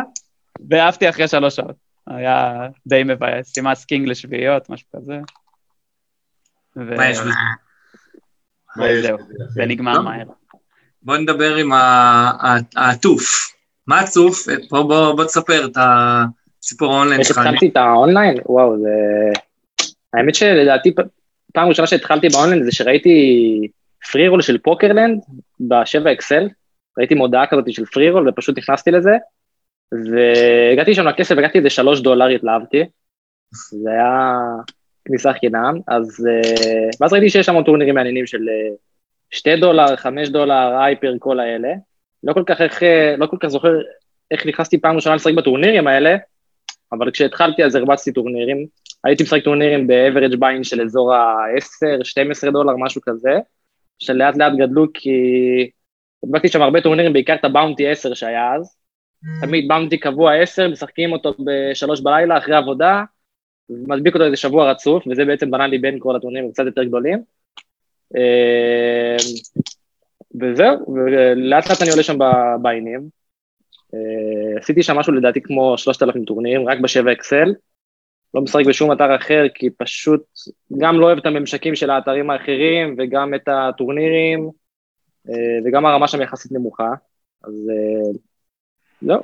ועפתי אחרי שלוש שעות. היה די מבאס, שימה סקינג לשביעיות, משהו כזה. מה יש בזה? זהו, זה נגמר מהר. בוא נדבר עם העטוף. מה הצוף? בוא תספר את הסיפור האונליין שלך. איך התחלתי את האונליין? וואו, זה... האמת שלדעתי, פעם ראשונה שהתחלתי באונליין זה שראיתי פרי רול של פוקרלנד בשבע אקסל, ראיתי מודעה כזאת של פרי רול ופשוט נכנסתי לזה, והגעתי שם לכסף, הגעתי איזה שלוש דולר, התלהבתי, זה היה כניסה חינם, אז... ואז ראיתי שיש שם טורנירים מעניינים של שתי דולר, חמש דולר, הייפר, כל האלה. לא כל כך איך, לא כל כך זוכר איך נכנסתי פעם ראשונה לשחק בטורנירים האלה, אבל כשהתחלתי אז הרבצתי טורנירים. הייתי משחק טורנירים ב-average ביין של אזור ה-10-12 דולר, משהו כזה, שלאט לאט גדלו כי הדבקתי שם הרבה טורנירים, בעיקר את הבאונטי 10 שהיה אז. תמיד באונטי קבוע 10, משחקים אותו בשלוש בלילה אחרי עבודה, מדביק אותו איזה שבוע רצוף, וזה בעצם בנה לי בין כל הטורנירים קצת יותר גדולים. אה, וזהו, ולאט לאט אני עולה שם בעניינים. אה, עשיתי שם משהו לדעתי כמו 3,000 טורנירים, רק בשבע אקסל. לא משחק בשום אתר אחר, כי פשוט גם לא אוהב את הממשקים של האתרים האחרים, וגם את הטורנירים, אה, וגם הרמה שם יחסית נמוכה. אז זהו.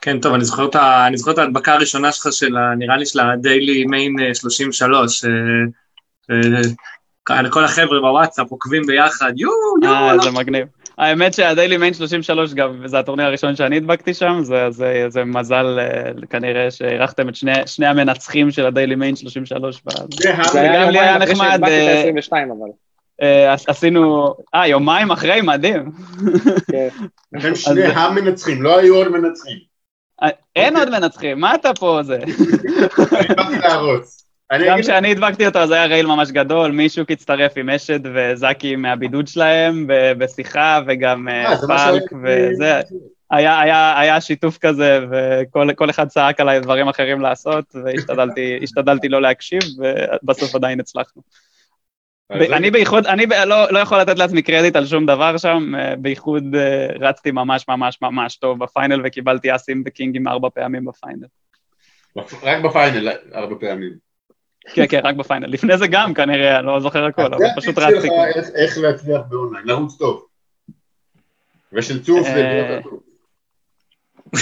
כן, טוב, אני זוכר את, ה... אני זוכר את ההדבקה הראשונה שלך של, ה... נראה לי של הדיילי מיין 33. אה, אה, כל החבר'ה בוואטסאפ עוקבים ביחד, יואו, יואו. אה, לא. זה מגניב. האמת שהדיילי מיין 33 גם, זה הטורניר הראשון שאני הדבקתי שם, זה, זה, זה מזל אה, כנראה שאירחתם את שני, שני המנצחים של הדיילי מיין 33. זה גם לי היה נחמד. עשינו, אה, יומיים אחרי, מדהים. כן. [LAUGHS] שני המנצחים, לא היו עוד מנצחים. אין עוד מנצחים, מה אתה פה זה? גם כשאני הדבקתי אותו זה היה רייל ממש גדול, מישהו הצטרף עם אשד וזקי מהבידוד שלהם בשיחה וגם אה, פלק וזה. היה, היה, היה שיתוף כזה, וכל אחד צעק עליי דברים אחרים לעשות, והשתדלתי לא להקשיב, ובסוף עדיין הצלחנו. אני בייחוד, אני לא, לא יכול לתת לעצמי קרדיט על שום דבר שם, אה, בייחוד אה, רצתי ממש ממש ממש טוב ב final וקיבלתי אסים וקינגים ארבע פעמים ב final. רק ב final ארבע פעמים. כן, כן, רק ב final. לפני זה גם כנראה, אני לא זוכר הכל, אבל פשוט רצתי. איך להצליח באונליין, לרוץ טוב. ושל צוף זה להיות טוב.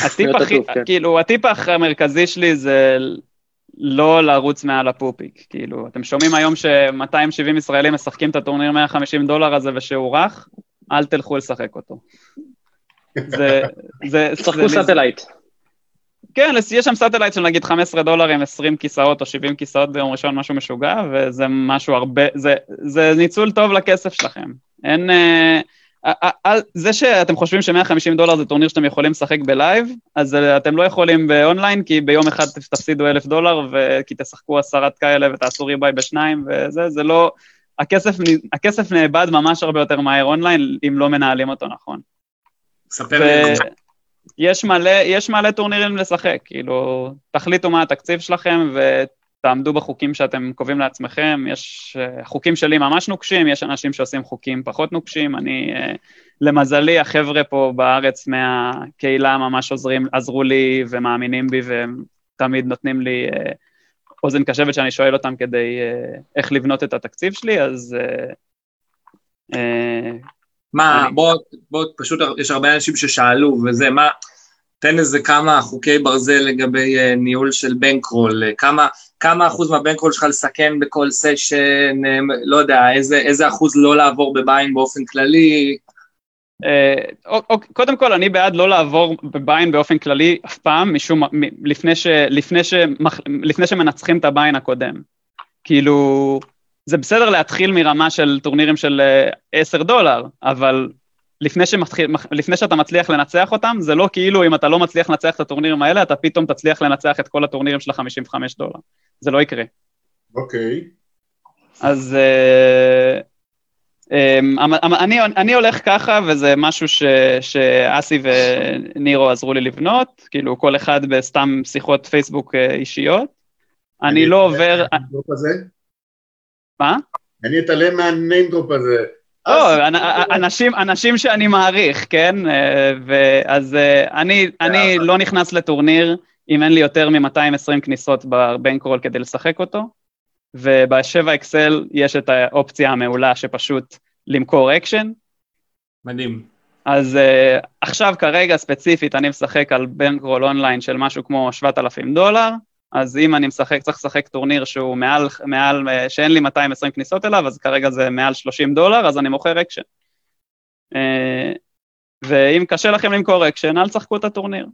הטיפ הכי, כן. כאילו, הטיפ המרכזי שלי זה לא לרוץ מעל הפופיק, כאילו, אתם שומעים היום ש-270 ישראלים משחקים את הטורניר 150 דולר הזה ושהוא רך, אל תלכו לשחק אותו. זה... זה... שחקו satellite. כן, יש שם satellite של נגיד 15 דולר עם 20 כיסאות או 70 כיסאות ביום ראשון, משהו משוגע, וזה משהו הרבה, זה, זה ניצול טוב לכסף שלכם. אין... אה, זה שאתם חושבים ש-150 דולר זה טורניר שאתם יכולים לשחק ב live, אז אה, אתם לא יכולים באונליין, כי ביום אחד תפסידו אלף דולר, כי תשחקו עשרת כאלה ותעשו rebuy בשניים, וזה, זה לא... הכסף, הכסף נאבד ממש הרבה יותר מהר אונליין, אם לא מנהלים אותו נכון. ספר לי. יש מלא, יש מלא טורנירים לשחק, כאילו, תחליטו מה התקציב שלכם ותעמדו בחוקים שאתם קובעים לעצמכם, יש, אה, חוקים שלי ממש נוקשים, יש אנשים שעושים חוקים פחות נוקשים, אני, אה, למזלי, החבר'ה פה בארץ מהקהילה ממש עוזרים, עזרו לי ומאמינים בי והם תמיד נותנים לי אה, אוזן קשבת שאני שואל אותם כדי איך לבנות את התקציב שלי, אז מה, בוא, בוא, פשוט יש הרבה אנשים ששאלו וזה, מה, תן איזה כמה חוקי ברזל לגבי ניהול של בנקרול, כמה, כמה אחוז מהבנקרול שלך לסכן בכל סשן, uh, לא יודע, איזה, איזה אחוז לא לעבור בביין באופן כללי. Uh, קודם כל, אני בעד לא לעבור בביין באופן כללי אף פעם, משום, לפני, ש, לפני, ש, לפני שמנצחים את הביין הקודם. כאילו, זה בסדר להתחיל מרמה של טורנירים של 10 אה, דולר, אבל לפני, שמתחיל, לפני שאתה מצליח לנצח אותם, זה לא כאילו אם אתה לא מצליח לנצח את הטורנירים האלה, אתה פתאום תצליח לנצח את כל הטורנירים של ה-55 דולר. זה לא יקרה. אוקיי. אז uh, um, אני, אני הולך ככה, וזה משהו ש, שאסי ונירו עזרו לי לבנות, כאילו כל אחד בסתם שיחות פייסבוק אה, אישיות. אני, לא עובר... מה? אני אתעלם מה name drop הזה. לא, אנשים, אנשים שאני מעריך, כן? אה, אז אה, אני, אני לא נכנס לטורניר אם אין לי יותר מ-220 כניסות ב bankroll כדי לשחק אותו, ובשבע אקסל יש את האופציה המעולה שפשוט למכור אקשן. מדהים. אז uh, עכשיו כרגע ספציפית אני משחק על bankroll online של משהו כמו 7,000 דולר, אז אם אני משחק, צריך לשחק טורניר שהוא מעל, מעל, שאין לי 220 כניסות אליו, אז כרגע זה מעל 30 דולר, אז אני מוכר אקשן. אה, ואם קשה לכם למכור אקשן, אל תשחקו את הטורניר.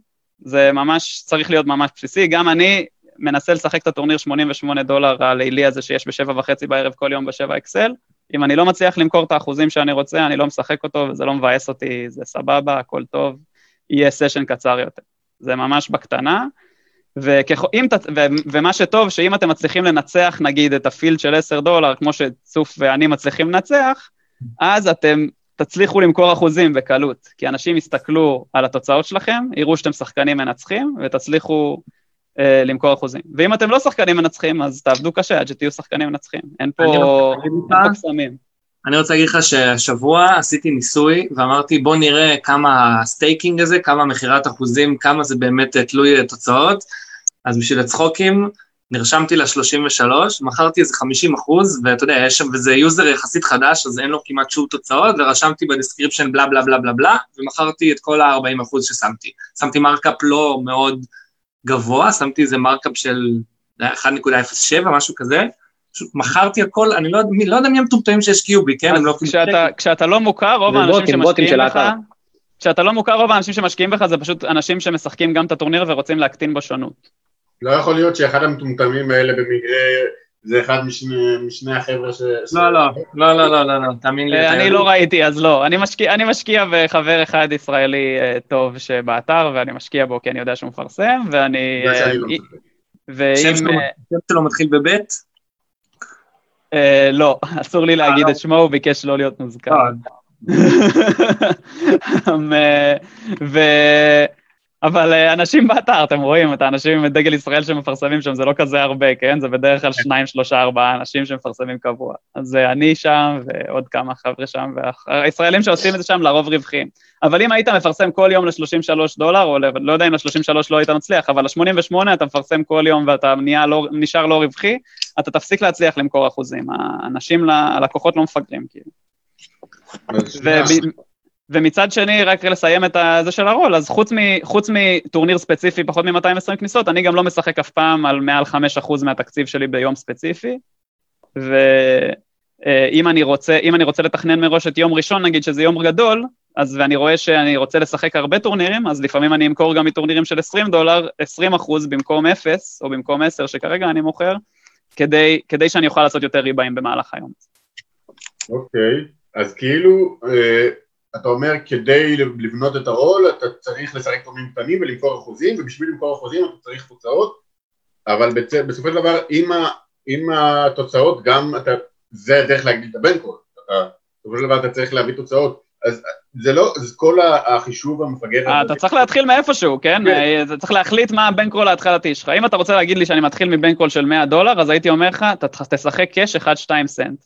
זה ממש, צריך להיות ממש בסיסי. גם אני, מנסה לשחק את הטורניר 88 דולר הלילי הזה שיש בשבע וחצי בערב כל יום בשבע אקסל, אם אני לא מצליח למכור את האחוזים שאני רוצה, אני לא משחק אותו וזה לא מבאס אותי, זה סבבה, הכל טוב, יהיה session קצר יותר. זה ממש בקטנה. וכח... ת... ו... ומה שטוב, שאם אתם מצליחים לנצח נגיד את ה field של 10 דולר, כמו שצוף ואני מצליחים לנצח, אז אתם תצליחו למכור אחוזים בקלות, כי אנשים יסתכלו על התוצאות שלכם, יראו שאתם שחקנים מנצחים, ותצליחו אה, למכור אחוזים. ואם אתם לא שחקנים מנצחים, אז תעבדו קשה עד שתהיו שחקנים מנצחים. אין פה קסמים. אני רוצה להגיד לך שהשבוע עשיתי ניסוי ואמרתי בוא נראה כמה ה staking הזה, כמה מכירת אחוזים, כמה זה באמת תלוי תוצאות. אז בשביל הצחוקים, נרשמתי ל-33, מכרתי איזה 50 אחוז, ואתה יודע, יש שם, וזה יוזר יחסית חדש, אז אין לו כמעט שום תוצאות, ורשמתי ב description בלה בלה בלה בלה בלה, ומכרתי את כל ה-40 אחוז ששמתי. שמתי markup לא מאוד גבוה, שמתי איזה markup של 1.07, משהו כזה, פשוט מכרתי הכל, אני לא, לא יודע מי המטומטמים שהשקיעו בי, כן? לא כשאתה, כשאתה לא מוכר, רוב האנשים שמשקיעים לך, כשאתה לא מוכר, רוב האנשים שמשקיעים בך זה פשוט אנשים שמשחקים גם את הטורניר ורוצים להקטין בו שונות. לא יכול להיות שאחד המטומטמים האלה במקרה זה אחד משני, משני החבר'ה ש... לא, לא, לא, לא, לא, לא, לא, תאמין לי. אני לא ראיתי, אז לא. אני משקיע, אני משקיע בחבר אחד ישראלי אה, טוב שבאתר, ואני משקיע בו כי אני יודע שהוא מפרסם, ואני... אה, לא ואם... שם שלו מתחיל בבית? לא, אסור לי להגיד. את שמו, הוא ביקש לא להיות מוזכר. [LAUGHS] ו... אבל אה, אנשים באתר, אתם רואים את האנשים עם דגל ישראל שמפרסמים שם, זה לא כזה הרבה, כן? זה בדרך כלל שניים, שלושה, ארבעה אנשים שמפרסמים קבוע. אז אני שם, ועוד כמה חבר'ה שם, והישראלים שעושים את זה שם לרוב רווחים. אבל אם היית מפרסם כל יום ל-33 דולר, או לא יודע אם ל-33 לא היית מצליח, אבל ל-88 אתה מפרסם כל יום ואתה לא, נשאר לא רווחי, אתה תפסיק להצליח למכור אחוזים. האנשים, הלקוחות לא מפגרים, כאילו. ומצד שני, רק לסיים את זה של הרול, אז חוץ, מ, חוץ מטורניר ספציפי, פחות מ-220 כניסות, אני גם לא משחק אף פעם על מעל 5% מהתקציב שלי ביום ספציפי, ואם אני רוצה, אני רוצה לתכנן מראש את יום ראשון, נגיד שזה יום גדול, אז ואני רואה שאני רוצה לשחק הרבה טורנירים, אז לפעמים אני אמכור גם מטורנירים של 20 דולר, 20 אחוז במקום 0, או במקום 10 שכרגע אני מוכר, כדי, כדי שאני אוכל לעשות יותר ריבעים במהלך היום. אוקיי, okay. אז כאילו, אה, אתה אומר כדי לבנות את הרול אתה צריך לשחק תורמים קטנים ולמכור אחוזים ובשביל למכור אחוזים אתה צריך תוצאות אבל בצ... בסופו של דבר עם, ה... עם התוצאות גם אתה, זה הדרך להגדיל את הבנקול, בסופו של דבר אתה צריך להביא תוצאות אז זה לא, זה כל החישוב המפגר הזה. אתה צריך להתחיל מאיפשהו, כן? כן? אה, אתה צריך להחליט מה הבנקרול ההתחלתי שלך. אם אתה רוצה להגיד לי שאני מתחיל מבנקרול של 100 דולר, אז הייתי אומר לך, תשחק cash 1-2 סנט.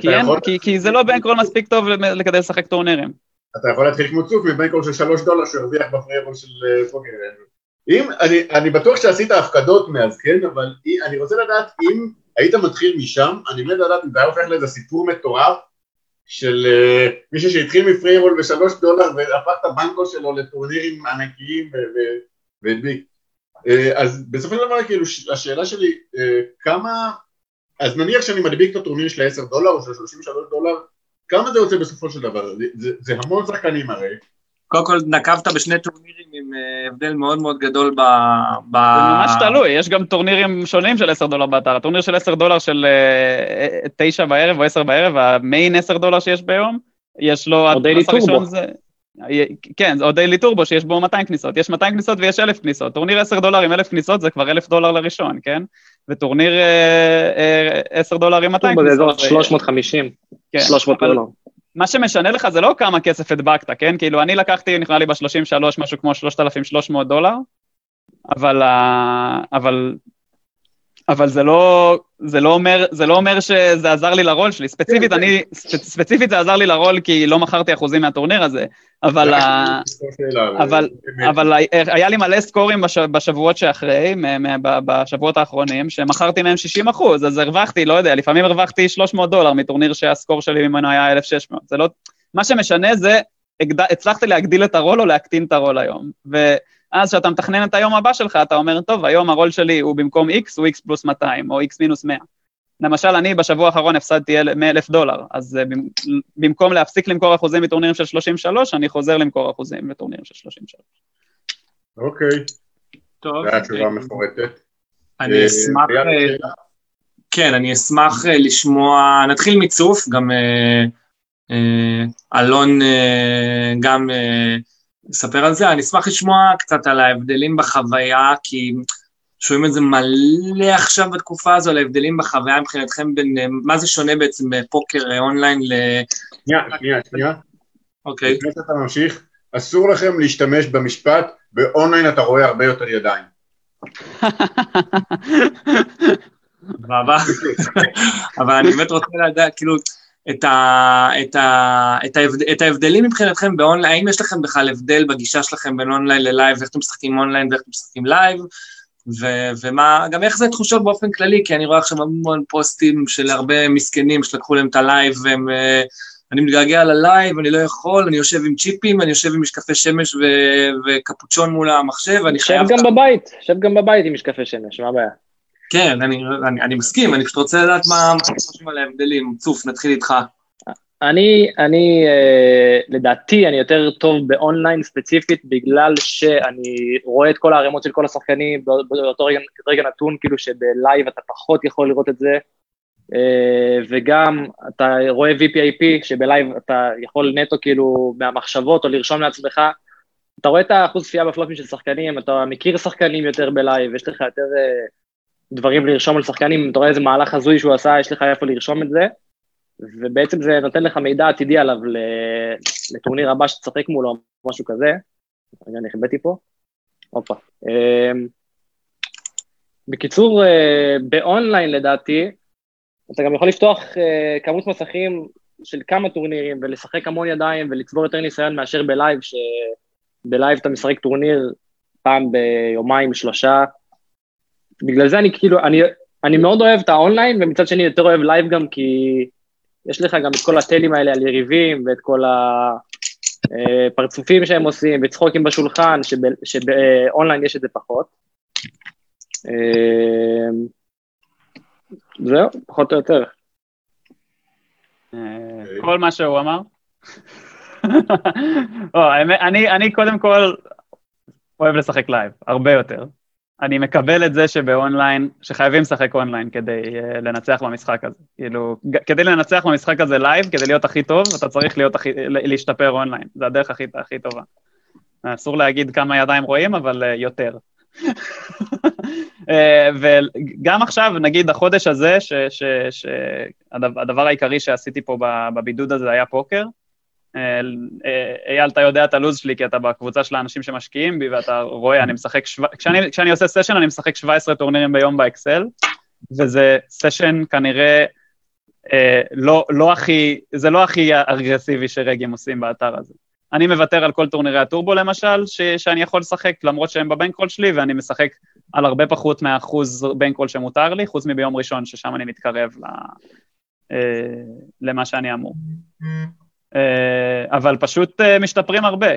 כי, אין, יכול... כי, כי זה לא bankroll מספיק טוב כדי לשחק טורנירים. אתה יכול להתחיל כמו צוף מ bankroll של שלוש דולר שהרוויח ב freeroll של אה, פוקר. אם, אני, אני בטוח שעשית הפקדות מאז, כן? אבל אני רוצה לדעת אם היית מתחיל משם, אני מת לדעת אם זה היה הופך לאיזה סיפור מטורף של אה, מישהו שהתחיל מ freeroll בשלוש דולר והפך את ה bankroll שלו לטורנירים ענקיים והדביק. Uh, אז בסופו של דבר, כאילו, השאלה שלי, uh, כמה אז נניח שאני מדביק את הטורניר של 10 דולר או של 33 דולר, כמה זה יוצא בסופו של דבר? זה, זה, זה המון שחקנים הרי. קודם כל נקבת בשני טורנירים עם אה, הבדל מאוד מאוד גדול ב... ב... זה ממש תלוי, יש גם טורנירים שונים של 10 דולר באתר. הטורניר של 10 דולר של 9 אה, בערב או 10 בערב, המיין 10 דולר שיש ביום, יש לו... עוד דיילי טורבו. זה... כן, עוד דיילי טורבו שיש בו 200 כניסות, יש 200 כניסות ויש 1,000 כניסות. טורניר 10 דולר עם 1,000 כניסות זה כבר 1,000 דולר לראשון, כן? וטורניר 10 אה, דולר עם 200 כניסות. זה אזור 350, 300 דולר. מה שמשנה לך זה לא כמה כסף הדבקת, כן? כאילו, אני לקחתי, נראה לי ב-33 משהו כמו 3,300 דולר, אבל, אבל אבל זה לא, זה לא אומר, זה לא אומר שזה עזר לי לרול שלי. ספציפית, כן, אני, ספציפית זה עזר לי לרול כי לא מכרתי אחוזים מהטורניר הזה, אבל, ה... אבל, אבל היה לי מלא סקורים בש, בשבועות שאחרי, בשבועות האחרונים, שמכרתי מהם 60 אחוז, אז הרווחתי, לא יודע, לפעמים הרווחתי 300 דולר מטורניר שהסקור שלי ממנו היה 1,600. זה לא, מה שמשנה זה, הצלחתי להגדיל את הרול או להקטין את הרול היום. ו... אז כשאתה מתכנן את היום הבא שלך, אתה אומר, טוב, היום הרול שלי הוא במקום X, הוא X פלוס 200, או X מינוס 100. למשל, אני בשבוע האחרון הפסדתי 100,000 דולר, אז אה, במקום להפסיק למכור אחוזים מטורנירים של 33, אני חוזר למכור אחוזים מטורנירים של 33. אוקיי. טוב. זו התשובה מפורטת. אני אה, אשמח, אה. כן, אני אשמח אה, לשמוע, נתחיל מצוף, גם אה, אה, אלון אה, גם יספר על זה, אני אשמח לשמוע קצת על ההבדלים בחוויה, כי שומעים את זה מלא עכשיו בתקופה הזו, על ההבדלים בחוויה מבחינתכם בין, אה, מה זה שונה בעצם בפוקר אה, אונליין ל... שנייה, שנייה, שנייה. אוקיי, לפני שאתה ממשיך, אסור לכם להשתמש במשפט, באונליין אתה רואה הרבה יותר ידיים. [LAUGHS] [LAUGHS] אבל אני באמת רוצה לדעת, כאילו, את, ה, את, ה, את, ההבד, את ההבדלים מבחינתכם באונליין, האם יש לכם בכלל הבדל בגישה שלכם בין אונליין ללייב, איך אתם משחקים אונליין ואיך אתם משחקים לייב, ו, ומה, גם איך זה תחושות באופן כללי, כי אני רואה עכשיו המון פוסטים של הרבה מסכנים שלקחו להם את הלייב, והם, אה, אני מתגעגע ללייב, אני לא יכול, אני יושב עם צ'יפים, אני יושב עם משקפי שמש ו, וקפוצ'ון מול המחשב, אני שב חייב... גם בבית, שב גם בבית עם משקפי שמש, מה הבעיה? כן, אני, אני, אני מסכים, אני פשוט רוצה לדעת מה חושבים על ההבדלים. צוף, נתחיל איתך. אני, אני, אה, לדעתי, אני יותר טוב באונליין ספציפית, בגלל שאני רואה את כל הערימות של כל השחקנים בא- באותו רגע, רגע נתון, כאילו שבלייב אתה פחות יכול לראות את זה, אה, וגם אתה רואה VPIP, שבלייב אתה יכול נטו כאילו מהמחשבות או לרשום לעצמך, אתה רואה את האחוז צפייה בפלופים של שחקנים, אתה מכיר שחקנים יותר בלייב, יש לך יותר אה, דברים לרשום על שחקנים, אתה רואה איזה מהלך הזוי שהוא עשה, יש לך איפה לרשום את זה. ובעצם זה נותן לך מידע עתידי עליו לטורניר הבא שתשחק מולו, משהו כזה. רגע, אני החבאתי פה. הופה. אמ, בקיצור, אה, באונליין לדעתי, אתה גם יכול לפתוח אה, כמות מסכים של כמה טורנירים ולשחק המון ידיים ולצבור יותר ניסיון מאשר בלייב, שבלייב אתה משחק טורניר פעם ביומיים, שלושה. בגלל זה אני כאילו, אני, אני מאוד אוהב את האונליין, ומצד שני יותר אוהב לייב גם כי יש לך גם את כל הטלים האלה על יריבים, ואת כל הפרצופים שהם עושים, וצחוקים בשולחן, שב- שבאונליין יש את זה פחות. אה, זהו, פחות או יותר. אה, כל מה שהוא אמר. [LAUGHS] אני קודם כל אוהב לשחק לייב, הרבה יותר. אני מקבל את זה שבאונליין, שחייבים לשחק אונליין כדי אה, לנצח במשחק הזה. כאילו, כדי לנצח במשחק הזה לייב, כדי להיות הכי טוב, אתה צריך להיות הכי, ל- להשתפר אונליין. זה הדרך הכי, הכי טובה. אסור להגיד כמה ידיים רואים, אבל אה, יותר. [LAUGHS] אה, וגם עכשיו, נגיד החודש הזה, שהדבר העיקרי שעשיתי פה בבידוד הזה היה פוקר. אה, אייל, אתה יודע את הלו"ז שלי, כי אתה בקבוצה של האנשים שמשקיעים בי, ואתה רואה, אני משחק. כשאני, כשאני עושה סשן, אני משחק 17 טורנירים ביום באקסל, וזה סשן כנראה אה, לא, לא הכי, זה לא הכי אגרסיבי שרגים עושים באתר הזה. אני מוותר על כל טורנירי הטורבו למשל, ש, שאני יכול לשחק, למרות שהם ב bankroll שלי, ואני משחק על הרבה פחות מהאחוז bankroll שמותר לי, חוץ מביום ראשון, ששם אני מתקרב ל, אה, למה שאני אמור. אה, אבל פשוט אה, משתפרים הרבה,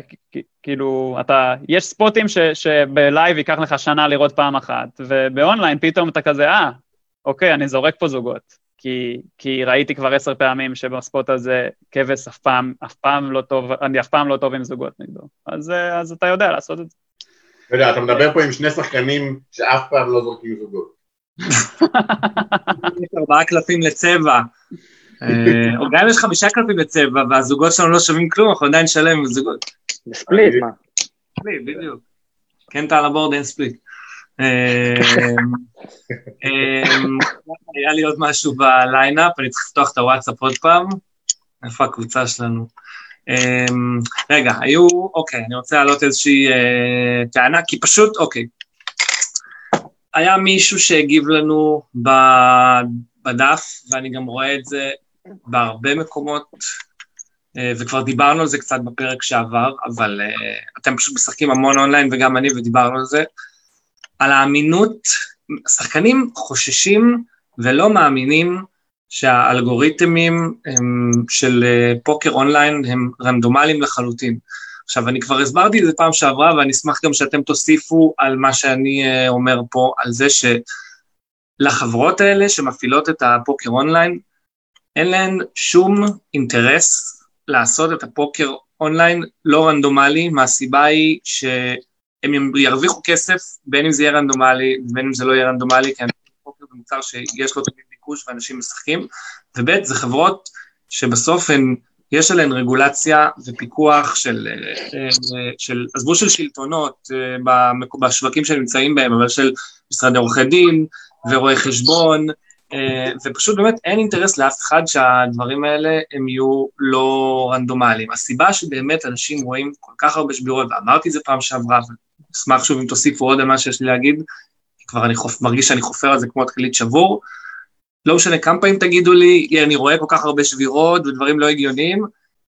כאילו, אתה, יש ספוטים ש, שבלייב ייקח לך שנה לראות פעם אחת, ובאונליין פתאום אתה כזה, אה, אוקיי, אני זורק פה זוגות. כי, כי ראיתי כבר עשר פעמים שבספוט הזה כבש אף פעם, אף פעם לא טוב, אני אף פעם לא טוב עם זוגות נגדו. אז, אה, אז אתה יודע לעשות את זה. אתה יודע, אתה מדבר פה עם שני שחקנים שאף פעם לא זורקים זוגות. [LAUGHS] יש ארבעה קלפים לצבע. אה, או [LAUGHS] גם אם יש חמישה קלפים לצבע, והזוגות שלנו לא שווים כלום, אנחנו עדיין נשלם עם זוגות. בספליט, מה? ספליט, בדיוק. כן, אתה על ה board, אין split. אה, אה, היה לי עוד משהו ב lineup, אני צריך לפתוח את הוואטסאפ עוד פעם. איפה הקבוצה שלנו? רגע, היו, אוקיי, אני רוצה להעלות איזושהי טענה, כי פשוט, אוקיי. היה מישהו שהגיב לנו בדף, ואני גם רואה את זה בהרבה מקומות, אה, וכבר דיברנו על זה קצת בפרק שעבר, אבל אה, אתם פשוט משחקים המון אונליין וגם אני, ודיברנו על זה, על האמינות, שחקנים חוששים ולא מאמינים שהאלגוריתמים הם, של אה, פוקר אונליין הם רנדומליים לחלוטין. עכשיו, אני כבר הסברתי את זה פעם שעברה, ואני אשמח גם שאתם תוסיפו על מה שאני אומר פה, על זה שלחברות האלה שמפעילות את הפוקר אונליין, אין להן שום אינטרס לעשות את הפוקר אונליין לא רנדומלי, מהסיבה היא הם ירוויחו כסף, בין אם זה יהיה רנדומלי, בין אם זה לא יהיה רנדומלי, כי פוקר זה מוצר שיש לו תמיד ביקוש ואנשים משחקים, וב' זה חברות שבסוף הן, יש עליהן רגולציה ופיקוח של, אה, של עזבו של שלטונות בשווקים שנמצאים בהם, אבל של משרדי עורכי דין ורואי חשבון, ופשוט באמת אין אינטרס לאף אחד שהדברים האלה הם יהיו לא רנדומליים. הסיבה שבאמת אנשים רואים כל כך הרבה שבירות, ואמרתי את זה פעם שעברה, ואשמח שוב אם תוסיפו עוד על מה שיש לי להגיד, כי כבר אני חופ... מרגיש שאני חופר על זה כמו תקליט שבור. לא משנה כמה פעמים תגידו לי, אני רואה כל כך הרבה שבירות ודברים לא הגיוניים,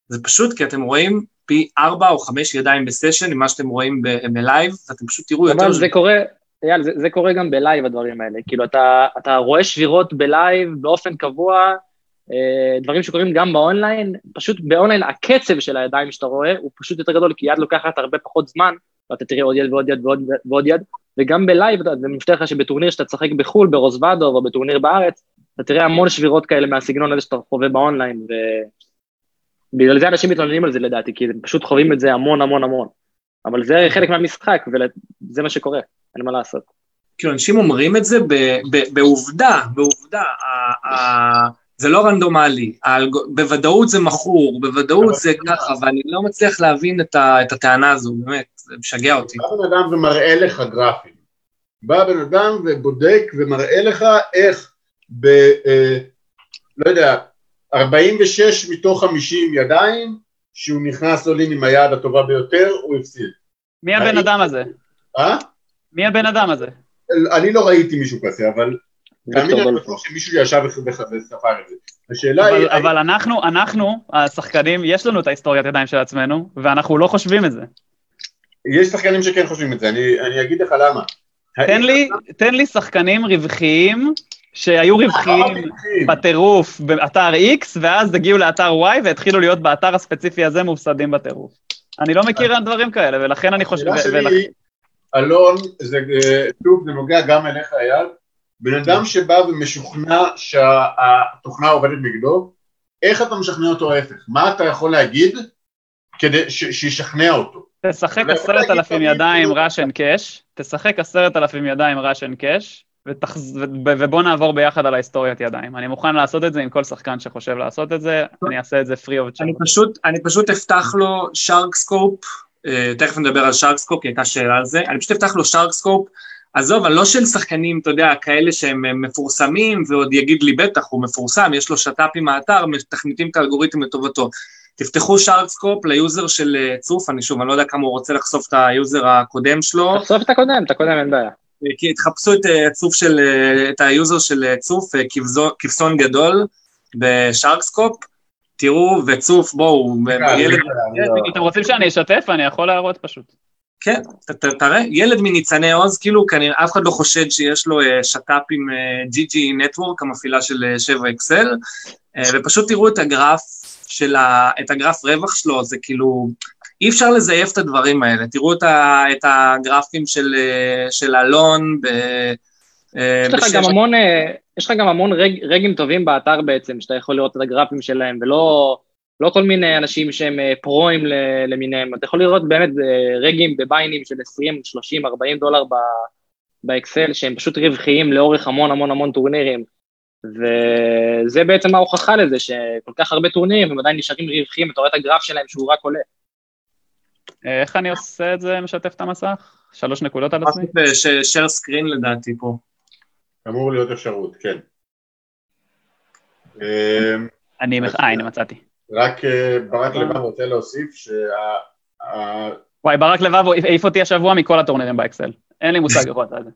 זה פשוט כי אתם רואים פי ארבע או חמש ידיים בסשן ממה שאתם רואים בלייב, ואתם פשוט תראו יותר... אבל זה קורה, אייל, זה, זה קורה גם בלייב הדברים האלה, כאילו אתה, אתה רואה שבירות בלייב באופן קבוע, אה, דברים שקורים גם באונליין, פשוט באונליין הקצב של הידיים שאתה רואה הוא פשוט יותר גדול, כי יד לוקחת הרבה פחות זמן, ואתה תראה עוד יד ועוד יד ועוד, ועוד יד, וגם בלייב, זה מבטיח לך שבטורניר שאתה תשחק בחו"ל, ברוזוודוב או בטורניר בארץ, אתה תראה המון שבירות כאלה מהסגנון הזה שאתה חווה באונליין, ובגלל זה אנשים מתלוננים על זה לדעתי, כי הם פשוט חווים את זה המון המון המון. אבל זה חלק מהמשחק, וזה מה שקורה, אין מה לעשות. כאילו, אנשים אומרים את זה בעובדה, בעובדה, זה לא רנדומלי, בוודאות זה מכור, בוודאות זה ככה, ואני לא מצליח להבין את הטענה הזו, באמת, זה משגע אותי. בא בן אדם ומראה לך גרפים. בא בן אדם ובודק ומראה לך איך ב... אה, לא יודע, 46 מתוך 50 ידיים, שהוא נכנס לולין עם היד הטובה ביותר, הוא הפסיד. מי הבן אדם הזה? אה? מי הבן אדם הזה? אני לא ראיתי מישהו כזה, אבל תאמין לי, אני בטוח שמישהו ישב וספר את זה. השאלה אבל, היא... אבל אנחנו, אנחנו, השחקנים, יש לנו את ההיסטוריית ידיים של עצמנו, ואנחנו לא חושבים את זה. יש שחקנים שכן חושבים את זה, אני, אני אגיד לך למה. תן לי, תן לי שחקנים רווחיים שהיו רווחיים בטירוף באתר X, ואז הגיעו לאתר Y והתחילו להיות באתר הספציפי הזה מופסדים בטירוף. אני לא מכיר דברים כאלה, ולכן אני חושב... השאלה שלי, אלון, זה, שוב, זה נוגע גם אליך, אייל, בן אדם שבא ומשוכנע שהתוכנה עובדת נגדו, איך אתה משכנע אותו ההפך? מה אתה יכול להגיד כדי שישכנע אותו? תשחק עשרת אלפים ידיים Rush and Cash, תשחק עשרת אלפים ידיים Rush and Cash, ותחז... ובוא נעבור ביחד על ההיסטוריית ידיים. אני מוכן לעשות את זה עם כל שחקן שחושב לעשות את זה, אני אעשה את זה free of charge. אני פשוט, אני פשוט אפתח לו SharkScope, אה, תכף נדבר על SharkScope, כי הייתה שאלה על זה, אני פשוט אפתח לו SharkScope, עזוב, אני לא של שחקנים, אתה יודע, כאלה שהם מפורסמים, ועוד יגיד לי, בטח, הוא מפורסם, יש לו שת"פ עם האתר, מתכנתים את האלגוריתם לטובתו. תפתחו SharkScope ל user של אה, צוף, אני שוב, אני לא יודע כמה הוא רוצה לחשוף את ה user הקודם שלו. תחשוף את הקודם, את הקודם אין בעיה. כי תחפשו את הצוף של, את ה user של צוף, כבשון גדול ב SharkScope, תראו, וצוף, בואו, ילד... אתם רוצים שאני אשתף? אני יכול להראות פשוט. כן, תראה, ילד מניצני עוז, כאילו כנראה אף אחד לא חושד שיש לו שת"פ עם GG Network, המפעילה של 7XL, ופשוט תראו את הגרף של ה... את הגרף רווח שלו, זה כאילו, אי אפשר לזייף את הדברים האלה. תראו את, ה, את הגרפים של, של אלון ב... יש לך, גם המון, יש לך גם המון רג, רגים טובים באתר בעצם, שאתה יכול לראות את הגרפים שלהם, ולא לא כל מיני אנשים שהם פרואים למיניהם, אתה יכול לראות באמת רגים בביינים של 20, 30, 40 דולר באקסל, שהם פשוט רווחיים לאורך המון המון המון טורנירים. וזה בעצם ההוכחה לזה שכל כך הרבה טורנירים הם עדיין נשארים רווחיים, אתה רואה את הגרף שלהם שהוא רק עולה. איך אני עושה את זה, משתף את המסך? שלוש נקודות על עצמי? share screen לדעתי פה. אמור להיות אפשרות, כן. אני, אה, הנה מצאתי. רק ברק לבב רוצה להוסיף שה... וואי, ברק לבב העיף אותי השבוע מכל הטורנירים באקסל. אין לי מושג איך הוא עשה את זה.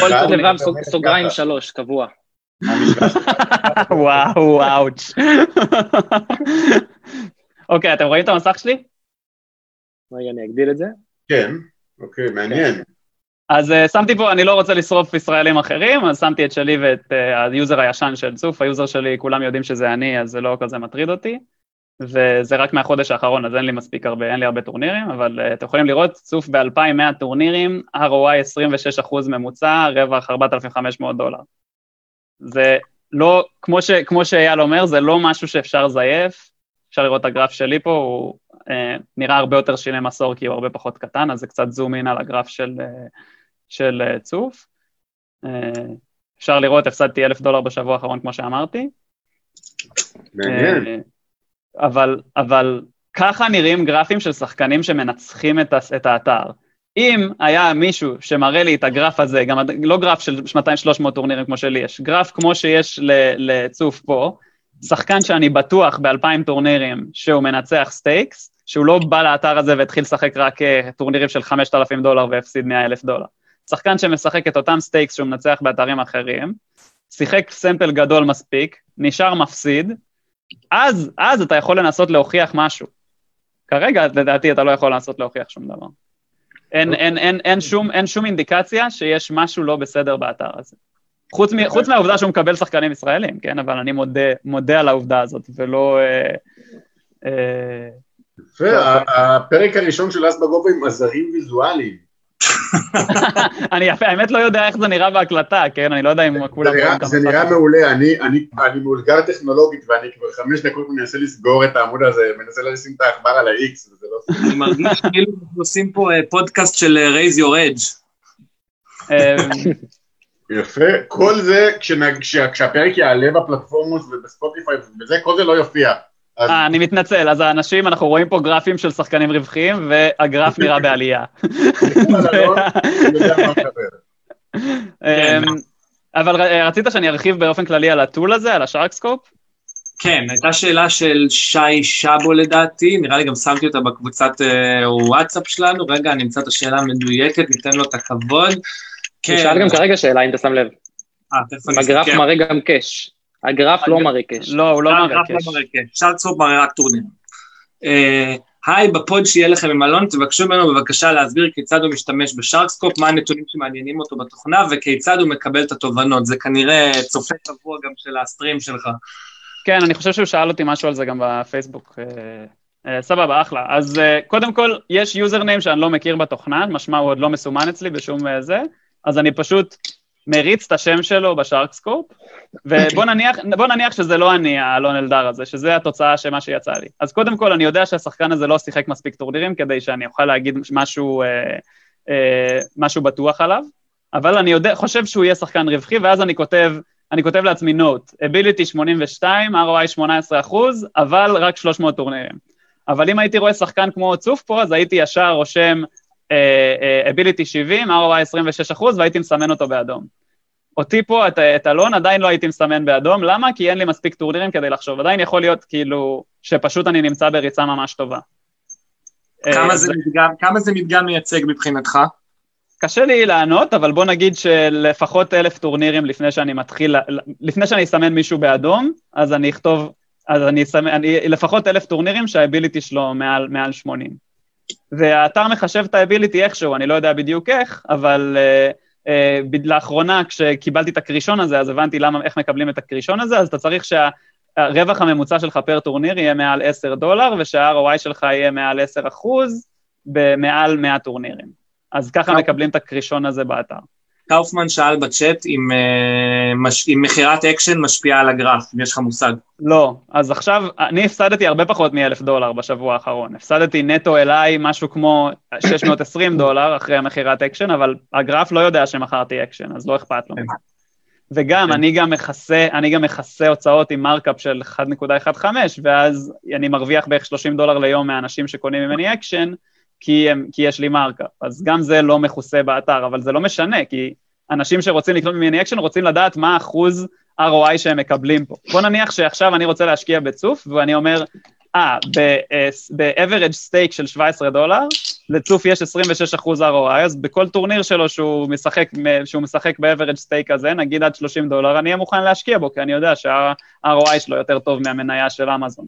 כל לבב סוגריים שלוש, קבוע. [LAUGHS] וואו, אאוץ'. [LAUGHS] אוקיי, אתם רואים את המסך שלי? רגע, אני אגדיל את זה. כן, אוקיי, מעניין. אז אה, שמתי פה, אני לא רוצה לשרוף ישראלים אחרים, אז שמתי את שלי ואת אה, ה user הישן של צוף, ה user שלי, כולם יודעים שזה אני, אז זה לא כזה מטריד אותי, וזה רק מהחודש האחרון, אז אין לי מספיק הרבה, אין לי הרבה טורנירים, אבל אה, אתם יכולים לראות, צוף ב-2100 טורנירים, ROI 26% ממוצע, רווח 4,500 דולר. זה לא, כמו, ש, כמו שאייל אומר, זה לא משהו שאפשר לזייף, אפשר לראות את הגרף שלי פה, הוא אה, נראה הרבה יותר שילם עשור כי הוא הרבה פחות קטן, אז זה קצת זום אין על הגרף של, אה, של אה, צוף. אה, אפשר לראות, הפסדתי אלף דולר בשבוע האחרון, כמו שאמרתי. מעניין. אה, אבל, אבל ככה נראים גרפים של שחקנים שמנצחים את, את האתר. אם היה מישהו שמראה לי את הגרף הזה, גם לא גרף של 200-300 טורנירים כמו שלי יש, גרף כמו שיש ל- לצוף פה, שחקן שאני בטוח באלפיים טורנירים שהוא מנצח stakes, שהוא לא בא לאתר הזה והתחיל לשחק רק טורנירים של 5,000 דולר והפסיד 100 אלף דולר. שחקן שמשחק את אותם stakes שהוא מנצח באתרים אחרים, שיחק sample גדול מספיק, נשאר מפסיד, אז, אז אתה יכול לנסות להוכיח משהו. כרגע, לדעתי, אתה לא יכול לנסות להוכיח שום דבר. אין, אין, אין, אין, שום, אין שום אינדיקציה שיש משהו לא בסדר באתר הזה. חוץ, מ, חוץ מהעובדה שהוא מקבל שחקנים ישראלים, כן? אבל אני מודה, מודה על העובדה הזאת, ולא... אה, אה, יפה, הפרק הראשון של אס בגובה עם עזרים ויזואליים. [LAUGHS] אני האמת לא יודע איך זה נראה בהקלטה, כן? אני לא יודע אם כולם... זה נראה- מעולה, אני- מאותגר טכנולוגית ואני כבר חמש דקות מנסה לסגור את העמוד הזה, מנסה לשים את העכבר על ה-X, וזה לא... [LAUGHS] אני מרגיש כאילו אנחנו עושים פה אה, פודקאסט של raise your edge. אה, [LAUGHS] יפה, כל זה כשהפרק יעלה בפלטפורמות ובספוטיפיי ובזה, כל זה לא יופיע. אז אה, אני מתנצל, אז האנשים, אנחנו רואים פה גרפים של שחקנים רווחיים, והגרף נראה [LAUGHS] בעלייה. יודע מה מדבר. אמ, אבל ר- רצית שאני ארחיב באופן כללי על ה tool הזה, על ה SharkScope? כן, הייתה שאלה של שי שבו לדעתי, נראה לי גם שמתי אותה בקבוצת אה, וואטסאפ שלנו, רגע, אני אמצא את השאלה המדויקת, ניתן לו את הכבוד. הוא שאל גם כרגע שאלה, אם אתה שם לב. אה, תכף אני הגרף אסתכל. מראה גם cash. הגרף לא מראה cash. לא, הוא לא מראה הגרף cash. לא מראה cash, SharkScope מראה רק טורניר. אה, היי, בפוד שיהיה לכם עם אלון, תבקשו ממנו בבקשה להסביר כיצד הוא משתמש ב SharkScope, מה הנתונים שמעניינים אותו בתוכנה וכיצד הוא מקבל את התובנות. זה כנראה צופה קבוע גם של הסטרים שלך. כן, אני חושב שהוא שאל אותי משהו על זה גם בפייסבוק. אה, אה, סבבה, אחלה. אז קודם כל, יש יוזרניים שאני לא מכיר בתוכנה, משמע הוא עוד לא מסומן אצלי בשום זה, אז אני פשוט מריץ את השם שלו בשארקסקופ, ובוא נניח, נניח שזה לא אני, האלון אלדר הזה, שזה התוצאה של מה שיצא לי. אז קודם כל, אני יודע שהשחקן הזה לא שיחק מספיק טורנירים כדי שאני אוכל להגיד משהו, אה, אה, משהו בטוח עליו, אבל אני יודע, חושב שהוא יהיה שחקן רווחי, ואז אני כותב, אני כותב לעצמי נוט, ability 82, ROI 18 אחוז, אבל רק 300 טורנירים. אבל אם הייתי רואה שחקן כמו צוף פה, אז הייתי ישר רושם ability 70, ROI 26 אחוז, והייתי מסמן אותו באדום. אותי פה, את, את אלון, עדיין לא הייתי מסמן באדום, למה? כי אין לי מספיק טורנירים כדי לחשוב. עדיין יכול להיות כאילו, שפשוט אני נמצא בריצה ממש טובה. כמה אה, זה מדגם- כמה זה מדגם מייצג מבחינתך? קשה לי לענות, אבל בוא נגיד שלפחות אלף טורנירים לפני שאני מתחיל, לפני שאני אסמן מישהו באדום, אז אני אכתוב, אז אני אסמן, אני, לפחות אלף טורנירים שה ability שלו מעל, מעל 80. והאתר מחשב את ה ability איכשהו, אני לא יודע בדיוק איך, אבל אה, אה, לאחרונה כשקיבלתי את הכרישון הזה, אז הבנתי למה, איך מקבלים את הכרישון הזה, אז אתה צריך שהרווח הממוצע שלך פר טורניר יהיה מעל 10 דולר, ושה- ROI שלך יהיה מעל 10 אחוז במעל 100 טורנירים. אז ככה מקבלים את הכרישון הזה באתר. קאופמן שאל בצ'אט אם, אה, מש- אם מכירת אקשן משפיעה על הגרף, אם יש לך מושג. לא, אז עכשיו, אני הפסדתי הרבה פחות מאלף דולר בשבוע האחרון. הפסדתי נטו אליי משהו כמו 620 דולר אחרי המכירת אקשן, אבל הגרף לא יודע שמכרתי אקשן, אז לא אכפת לו. כן. וגם, כן. אני גם מכסה, אני גם מכסה הוצאות עם markup של 1.15, ואז אני מרוויח בערך 30 דולר ליום מאנשים שקונים ממני אקשן, כי, הם, כי יש לי markup. אז גם זה לא מכוסה באתר, אבל זה לא משנה, כי אנשים שרוצים לקנות ממני אקשן רוצים לדעת מה אחוז ROI שהם מקבלים פה. בוא נניח שעכשיו אני רוצה להשקיע בצוף, ואני אומר, אה, ב- average stake של 17 דולר, לצוף יש 26 אחוז ROI, אז בכל טורניר שלו שהוא משחק, שהוא משחק ב- average stake הזה, נגיד עד 30 דולר, אני אהיה מוכן להשקיע בו, כי אני יודע שה- ROI שלו יותר טוב מהמניה של אמזון.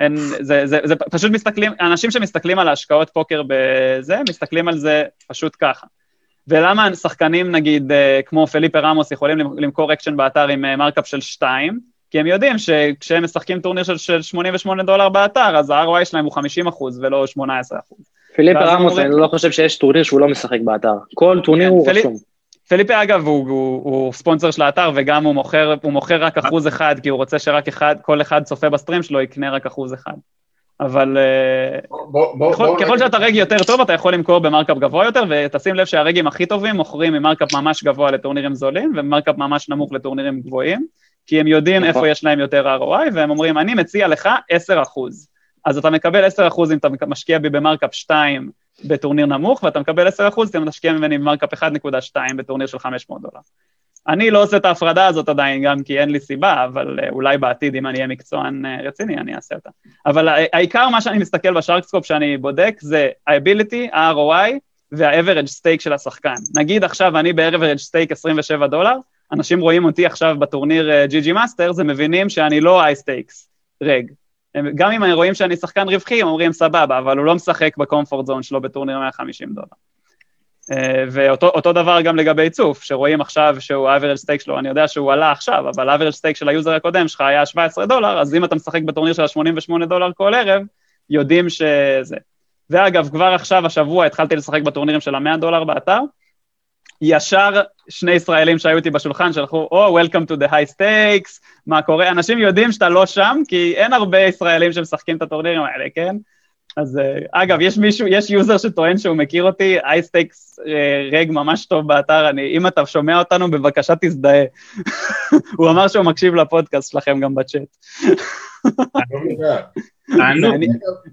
אין, זה, זה, זה פשוט מסתכלים, אנשים שמסתכלים על ההשקעות פוקר בזה, מסתכלים על זה פשוט ככה. ולמה שחקנים, נגיד, אה, כמו פליפה רמוס, יכולים למכור אקשן באתר עם אה, markup של 2, כי הם יודעים שכשהם משחקים טורניר של, של 88 דולר באתר, אז ה- ROI שלהם הוא 50 אחוז ולא 18 אחוז. פיליפ רמוס, אני לא חושב שיש טורניר שהוא לא משחק באתר. כל טורניר כן, הוא רשום. פליפה, אגב, הוא, הוא, הוא ספונסר של האתר, וגם הוא מוכר, הוא מוכר רק אחוז אחד, כי הוא רוצה שרק אחד, כל אחד צופה ב stream שלו יקנה רק אחוז אחד. אבל אה, בוא, בוא, ככל, בוא ככל שאתה reg יותר טוב, אתה יכול למכור ב markup גבוה יותר, ותשים לב שהרגים הכי טובים מוכרים מ markup ממש גבוה לטורנירים זולים, ומ markup ממש נמוך לטורנירים גבוהים, כי הם יודעים נכון. איפה יש להם יותר ROI, והם אומרים, אני מציע לך 10 אחוז. אז אתה מקבל 10 אחוז אם אתה משקיע בי ב markup 2 בטורניר נמוך, ואתה מקבל 10 אחוז אתה משקיע ממני ב markup 1.2 בטורניר של 500 דולר. אני לא עושה את ההפרדה הזאת עדיין, גם כי אין לי סיבה, אבל אה, אולי בעתיד, אם אני אהיה מקצוען אה, רציני, אני אעשה אותה. אבל העיקר מה שאני מסתכל ב-SharkScope שאני בודק זה ה-ability, ה-ROI וה-average stake של השחקן. נגיד עכשיו אני ב-average stake 27 דולר, אנשים רואים אותי עכשיו בטורניר GG מאסטרס, הם מבינים שאני לא high stakes, reg. גם אם רואים שאני שחקן רווחי, הם אומרים סבבה, אבל הוא לא משחק ב-comfort zone שלו בטורניר 150 דולר. אה, ואותו אותו דבר גם לגבי צוף, שרואים עכשיו שהוא ה-average stake שלו, אני יודע שהוא עלה עכשיו, אבל ה-average stake של היוזר הקודם שלך היה 17 דולר, אז אם אתה משחק בטורניר של ה-88 דולר כל ערב, יודעים שזה. ואגב, כבר עכשיו, השבוע, התחלתי לשחק בטורנירים של ה-100 דולר באתר, ישר שני ישראלים שהיו איתי בשולחן שלחו, או, oh, Welcome to the high stakes, מה קורה? אנשים יודעים שאתה לא שם, כי אין הרבה ישראלים שמשחקים את הטורנירים האלה, כן? אז אה, אגב, יש מישהו, יש יוזר שטוען שהוא מכיר אותי, high stakes reg ממש טוב באתר, אני, אם אתה שומע אותנו, בבקשה תזדהה. [LAUGHS] הוא אמר שהוא מקשיב לפודקאסט שלכם גם בצ'אט. לא. תענוג.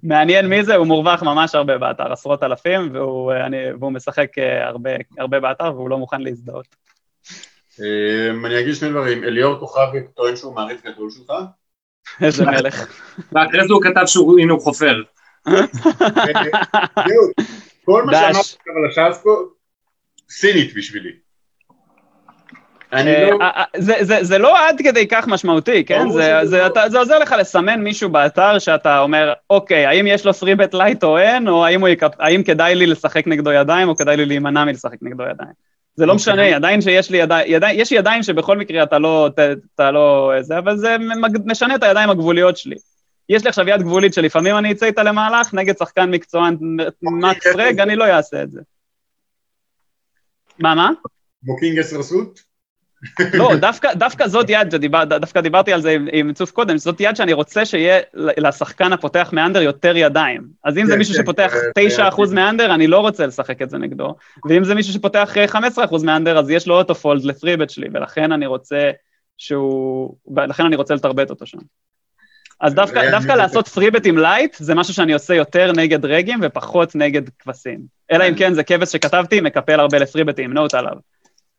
מעניין- מי זה, הוא מורווח ממש הרבה באתר, עשרות אלפים, והוא, אה, אני, והוא משחק אה, הרבה, הרבה באתר, והוא לא מוכן להזדהות. אמ, אני אגיד שני דברים, אליאור כוכבי טוען שהוא מעריץ גדול שלך, איזה מלך. ואחרי זה הוא כתב שהוא, הנה הוא חופר. זהו, כל מה. שאמרתי על השאסקו, סינית בשבילי. אה, לא... אה, אה, זה- לא עד כדי כך משמעותי, כן? זה- לא. זה עוזר לך לסמן מישהו באתר שאתה אומר, אוקיי, האם יש לו 3 bet light או אין, או האם כדאי לי לשחק נגדו ידיים, או כדאי לי להימנע מלשחק נגדו ידיים. זה לא אוקיי. משנה, עדיין שיש לי ידיים, יש ידיים שבכל מקרה אתה לא, אתה לא, זה, אבל זה משנה את הידיים הגבוליות שלי. יש לי עכשיו יד גבולית שלפעמים אני אצא איתה למהלך, נגד שחקן מקצוען מקס אוקיי. רג, אני לא אעשה את זה. מה, מה? כמו king עשר suit? לא, דווקא, דווקא זאת יד, שדיבר, דווקא דיברתי על זה עם, עם צוף קודם, זאת יד שאני רוצה שיהיה לשחקן הפותח מ-under יותר ידיים. אז אם זה כן, מישהו כן, שפותח זה- 9% מ-under, אני לא רוצה לשחק את זה נגדו. ואם זה מישהו שפותח אה, 15% מ-under, אז יש לו auto fold ל-3-bet שלי, ולכן אני רוצה שהוא... לכן אני רוצה ל-3-bet אותו שם. אז דווקא, דווקא לעשות 3-bet עם light, זה משהו שאני עושה יותר נגד regים ופחות נגד כבשים. אלא אם כן זה כבש שכתבתי, מקפל הרבה ל-3-betים, note עליו.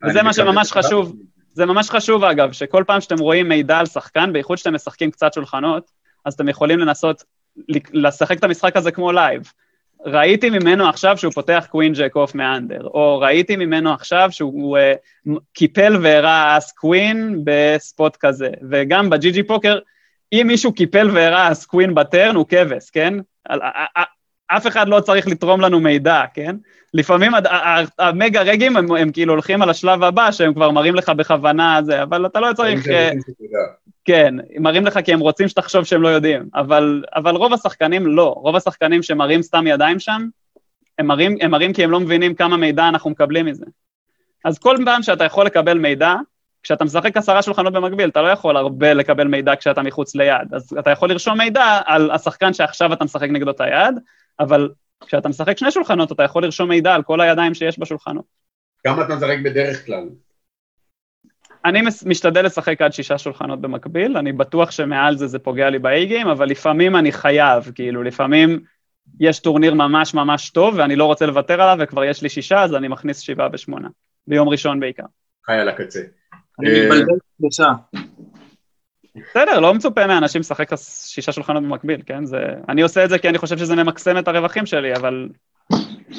וזה מה שממש חשוב. זה ממש חשוב אגב, שכל פעם שאתם רואים מידע על שחקן, בייחוד שאתם משחקים קצת שולחנות, אז אתם יכולים לנסות לשחק את המשחק הזה כמו live. ראיתי ממנו עכשיו שהוא פותח queen jack off מ-under, או ראיתי ממנו עכשיו שהוא אה, קיפל והראה אס queen ב-spot כזה, וגם בג'י ג'י פוקר, אם מישהו קיפל והראה אס queen ב-turn, הוא כבש, כן? אף אחד לא צריך לתרום לנו מידע, כן? לפעמים המגה רגים הם, הם כאילו הולכים על השלב הבא, שהם כבר מראים לך בכוונה זה, אבל אתה לא צריך... אה. כן, מראים לך כי הם רוצים שתחשוב שהם לא יודעים, אבל, אבל רוב השחקנים לא, רוב השחקנים שמראים סתם ידיים שם, הם מראים, הם מראים כי הם לא מבינים כמה מידע אנחנו מקבלים מזה. אז כל פעם שאתה יכול לקבל מידע, כשאתה משחק עשרה שולחנות במקביל, אתה לא יכול הרבה לקבל מידע כשאתה מחוץ ליד, אז אתה יכול לרשום מידע על השחקן שעכשיו אתה משחק נגדו את היד, אבל כשאתה משחק שני שולחנות, אתה יכול לרשום מידע על כל הידיים שיש בשולחנות. כמה אתה משחק בדרך כלל? אני משתדל לשחק עד שישה שולחנות במקביל, אני בטוח שמעל זה זה פוגע לי באי-גיים, אבל לפעמים אני חייב, כאילו, לפעמים יש טורניר ממש ממש טוב ואני לא רוצה לוותר עליו וכבר יש לי שישה, אז אני מכניס שבעה בשמונה, ביום ראשון בעיקר. חי על הקצה. אני אה, מתבלבל בשעה. בסדר, לא מצופה מאנשים לשחק שישה שולחנות במקביל, כן? זה... אני עושה את זה כי אני חושב שזה ממקסם את הרווחים שלי, אבל...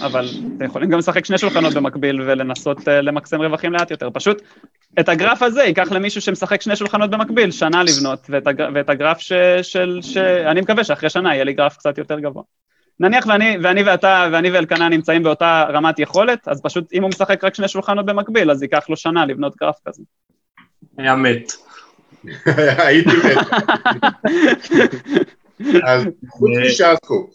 אבל אתם יכולים גם לשחק שני שולחנות במקביל ולנסות uh, למקסם רווחים לאט יותר. פשוט את הגרף הזה ייקח למישהו שמשחק שני שולחנות במקביל שנה לבנות, ואת, הגר... ואת הגרף ש... של... ש... אני מקווה שאחרי שנה יהיה לי גרף קצת יותר גבוה. נניח ואני, ואני ואתה ואני ואלקנה נמצאים באותה רמת יכולת, אז פשוט אם הוא משחק רק שני שולחנות במקביל, אז ייקח לו שנה לבנות גרף כזה. היה מת. [LAUGHS] הייתי מת. אז חוץ משאסקופ,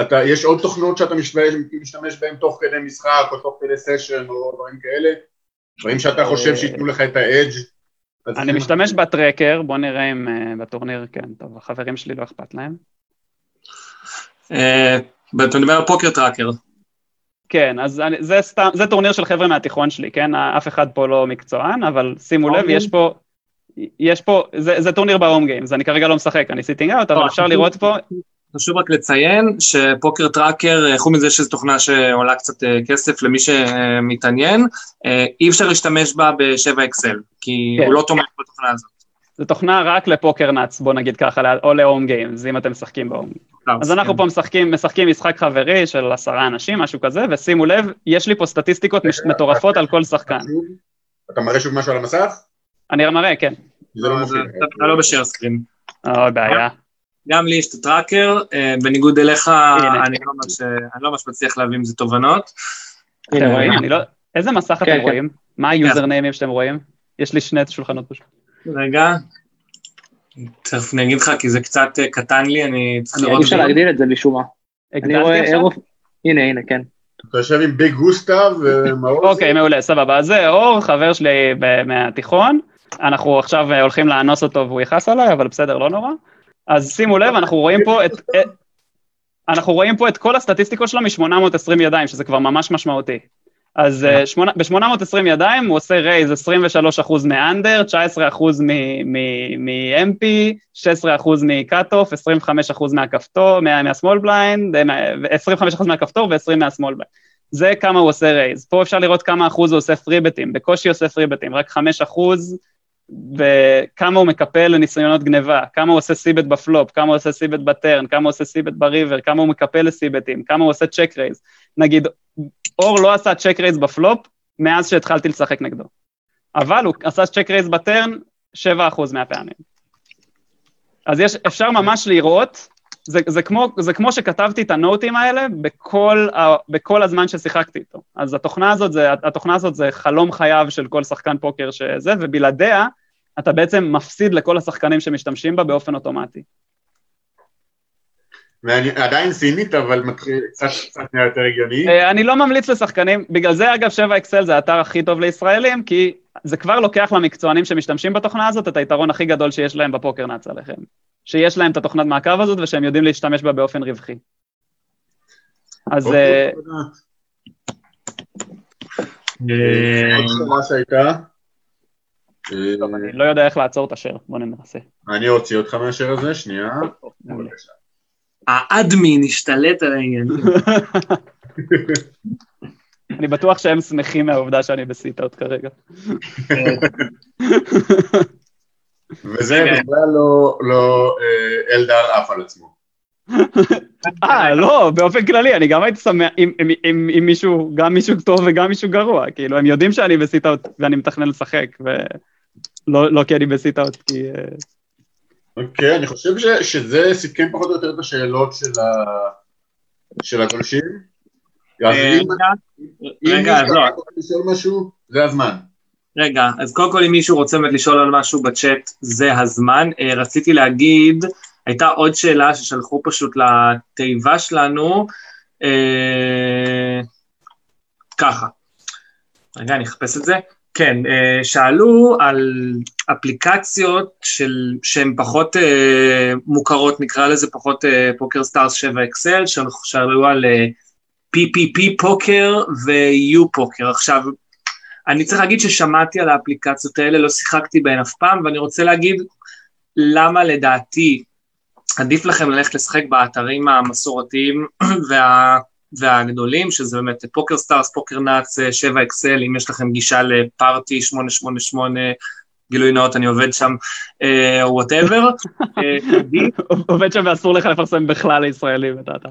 אתה, יש עוד תוכנות שאתה משתמש, משתמש בהן תוך כדי משחק או תוך כדי session או דברים כאלה? דברים שאתה חושב שייתנו לך את ה-edge? אני משתמש ב-tracker, בוא נראה אם אה, בטורניר, כן, טוב, החברים שלי לא אכפת להם. אה, אתה מדבר על Poker Tracker. כן, אז אני, זה סתם, זה טורניר של חבר'ה מהתיכון שלי, כן? אף אחד פה לא מקצוען, אבל שימו לב, יש פה, יש פה, זה, זה טורניר ב-home games, אני כרגע לא משחק, אני sitting out, אבל לא, אפשר. לראות פה, חשוב רק לציין ש-Poker Tracker, אה, חוץ מזה שזו תוכנה שעולה קצת אה, כסף למי שמתעניין, אי אפשר להשתמש בה ב-7XL, כי כן. הוא לא תומך בתוכנה הזאת. זו תוכנה רק לפוקר נאץ, בוא נגיד ככה, או ל-home games, אם אתם משחקים ב-home. אז אנחנו כן. פה משחקים, משחקים משחק חברי של עשרה אנשים, משהו כזה, ושימו לב, יש לי פה סטטיסטיקות מטורפות על כל שחקן. אתה מראה שוב משהו על המסך? אני מראה, כן. זה לא אז מופיע. אתה לא סקרין. או, בעיה. גם לי יש את הטראקר, אה, בניגוד אליך. אני לא ממש- אני לא ממש מצליח להביא עם זה תובנות. אתם רואים? אני לא... איזה מסך כן, אתם כן. רואים? מה היוזר ניימים שאתם רואים? יש לי שני שולחנות פשוט. רגע, תכף אני אגיד לך, כי זה קצת אה, קטן לי, אני צריך לראות... אי אפשר להגדיל את זה משום מה. אני רואה? אירוף... הנה, הנה, כן. אתה יושב עם ביג גוסטה ומעוז? [LAUGHS] אוקיי, מעולה, סבבה. אז זה אור, חבר שלי מהתיכון. אנחנו עכשיו אה, הולכים לאנוס אותו והוא יכעס עליי, אבל בסדר, לא נורא. אז שימו לב, אנחנו רואים פה את... את- אנחנו רואים פה את כל הסטטיסטיקות שלו מ-820 ידיים, שזה כבר ממש משמעותי. אז אה, שמונה- ב-820 ידיים הוא עושה raise 23% מ-under, 19% מ-MP, 16% מ-cut-off, 25% מהכפתור, מה- מה-small blind, אה, מה- 25% מהכפתור ו-20 מה-small blind. זה כמה הוא עושה raise. פה אפשר לראות כמה אחוז הוא עושה 3-betים, בקושי עושה 3-betים, רק 5 אחוז, וכמה הוא מקפל לניסיונות גניבה, כמה הוא עושה c-bet ב-flop, כמה הוא עושה c-bet ב-turn, כמה הוא עושה c-bet ב-river, כמה הוא מקפל ל-c-betים, כמה הוא עושה check raise. נגיד, אור לא עשה check raise ב-flop מאז שהתחלתי לשחק נגדו. אבל הוא עשה check raise ב-turn 7% מהפעמים. אז יש, אפשר ממש לראות, זה, זה, כמו, זה כמו שכתבתי את הנוטים האלה בכל, ה, בכל הזמן ששיחקתי איתו. אז התוכנה הזאת, זה, התוכנה הזאת זה חלום חייו של כל שחקן פוקר שזה, ובלעדיה אתה בעצם מפסיד לכל השחקנים שמשתמשים בה באופן אוטומטי. ואני עדיין סינית, אבל קצת נהיה יותר הגיוני. אה, אני לא ממליץ לשחקנים, בגלל זה אגב 7 אקסל זה האתר הכי טוב לישראלים, כי זה כבר לוקח למקצוענים שמשתמשים בתוכנה הזאת את היתרון הכי גדול שיש להם בפוקר נאצ עליכם. שיש להם את התוכנת מעקב הזאת ושהם יודעים להשתמש בה באופן רווחי. אז אוקיי, אה. אה, אני לא יודע איך לעצור את השאר, בוא ננסה. אני אוציא אותך מהשיר הזה, שנייה. בבקשה. האדמין השתלט על העניין. [LAUGHS] אני בטוח שהם שמחים מהעובדה שאני ב-sit out כרגע. [LAUGHS] וזה בכלל לא- לא אה, אלדר עף על עצמו. [LAUGHS] אה, לא, באופן כללי, אני גם הייתי שמח אם- אם מישהו, גם מישהו טוב וגם מישהו גרוע, כאילו, הם יודעים שאני ב-sit out ואני מתכנן לשחק, ולא לא כי אני ב-sit out, כי... אוקיי, אני חושב ש- שזה סיכם פחות או יותר את השאלות של ה- של הגולשים. אז אה, אם אם רגע, אז מישהו לא. רוצה לשאול משהו, זה הזמן. רגע, אז קודם כל אם מישהו רוצה באמת לשאול על משהו בצ'אט, זה הזמן. אה, רציתי להגיד, הייתה עוד שאלה ששלחו פשוט לתיבה שלנו, אה, ככה. רגע, אני אחפש את זה. כן, אה, שאלו על אפליקציות של, שהן פחות אה, מוכרות, נקרא לזה פחות אה, PokerStars 7XL, שאלו על PPPoker ו-UPoker. עכשיו, אני צריך להגיד ששמעתי על האפליקציות האלה, לא שיחקתי בהן אף פעם, ואני רוצה להגיד למה לדעתי עדיף לכם ללכת לשחק באתרים המסורתיים [CLEARS THROAT] וה, והגדולים, שזה באמת PokerStars, פוקר נאץ, 7XL, אם יש לכם גישה לפארטי 888, גילוי נאות, אני עובד שם, whatever. [LAUGHS] עובד שם ואסור לך לפרסם בכלל לישראלים את [LAUGHS] האתר.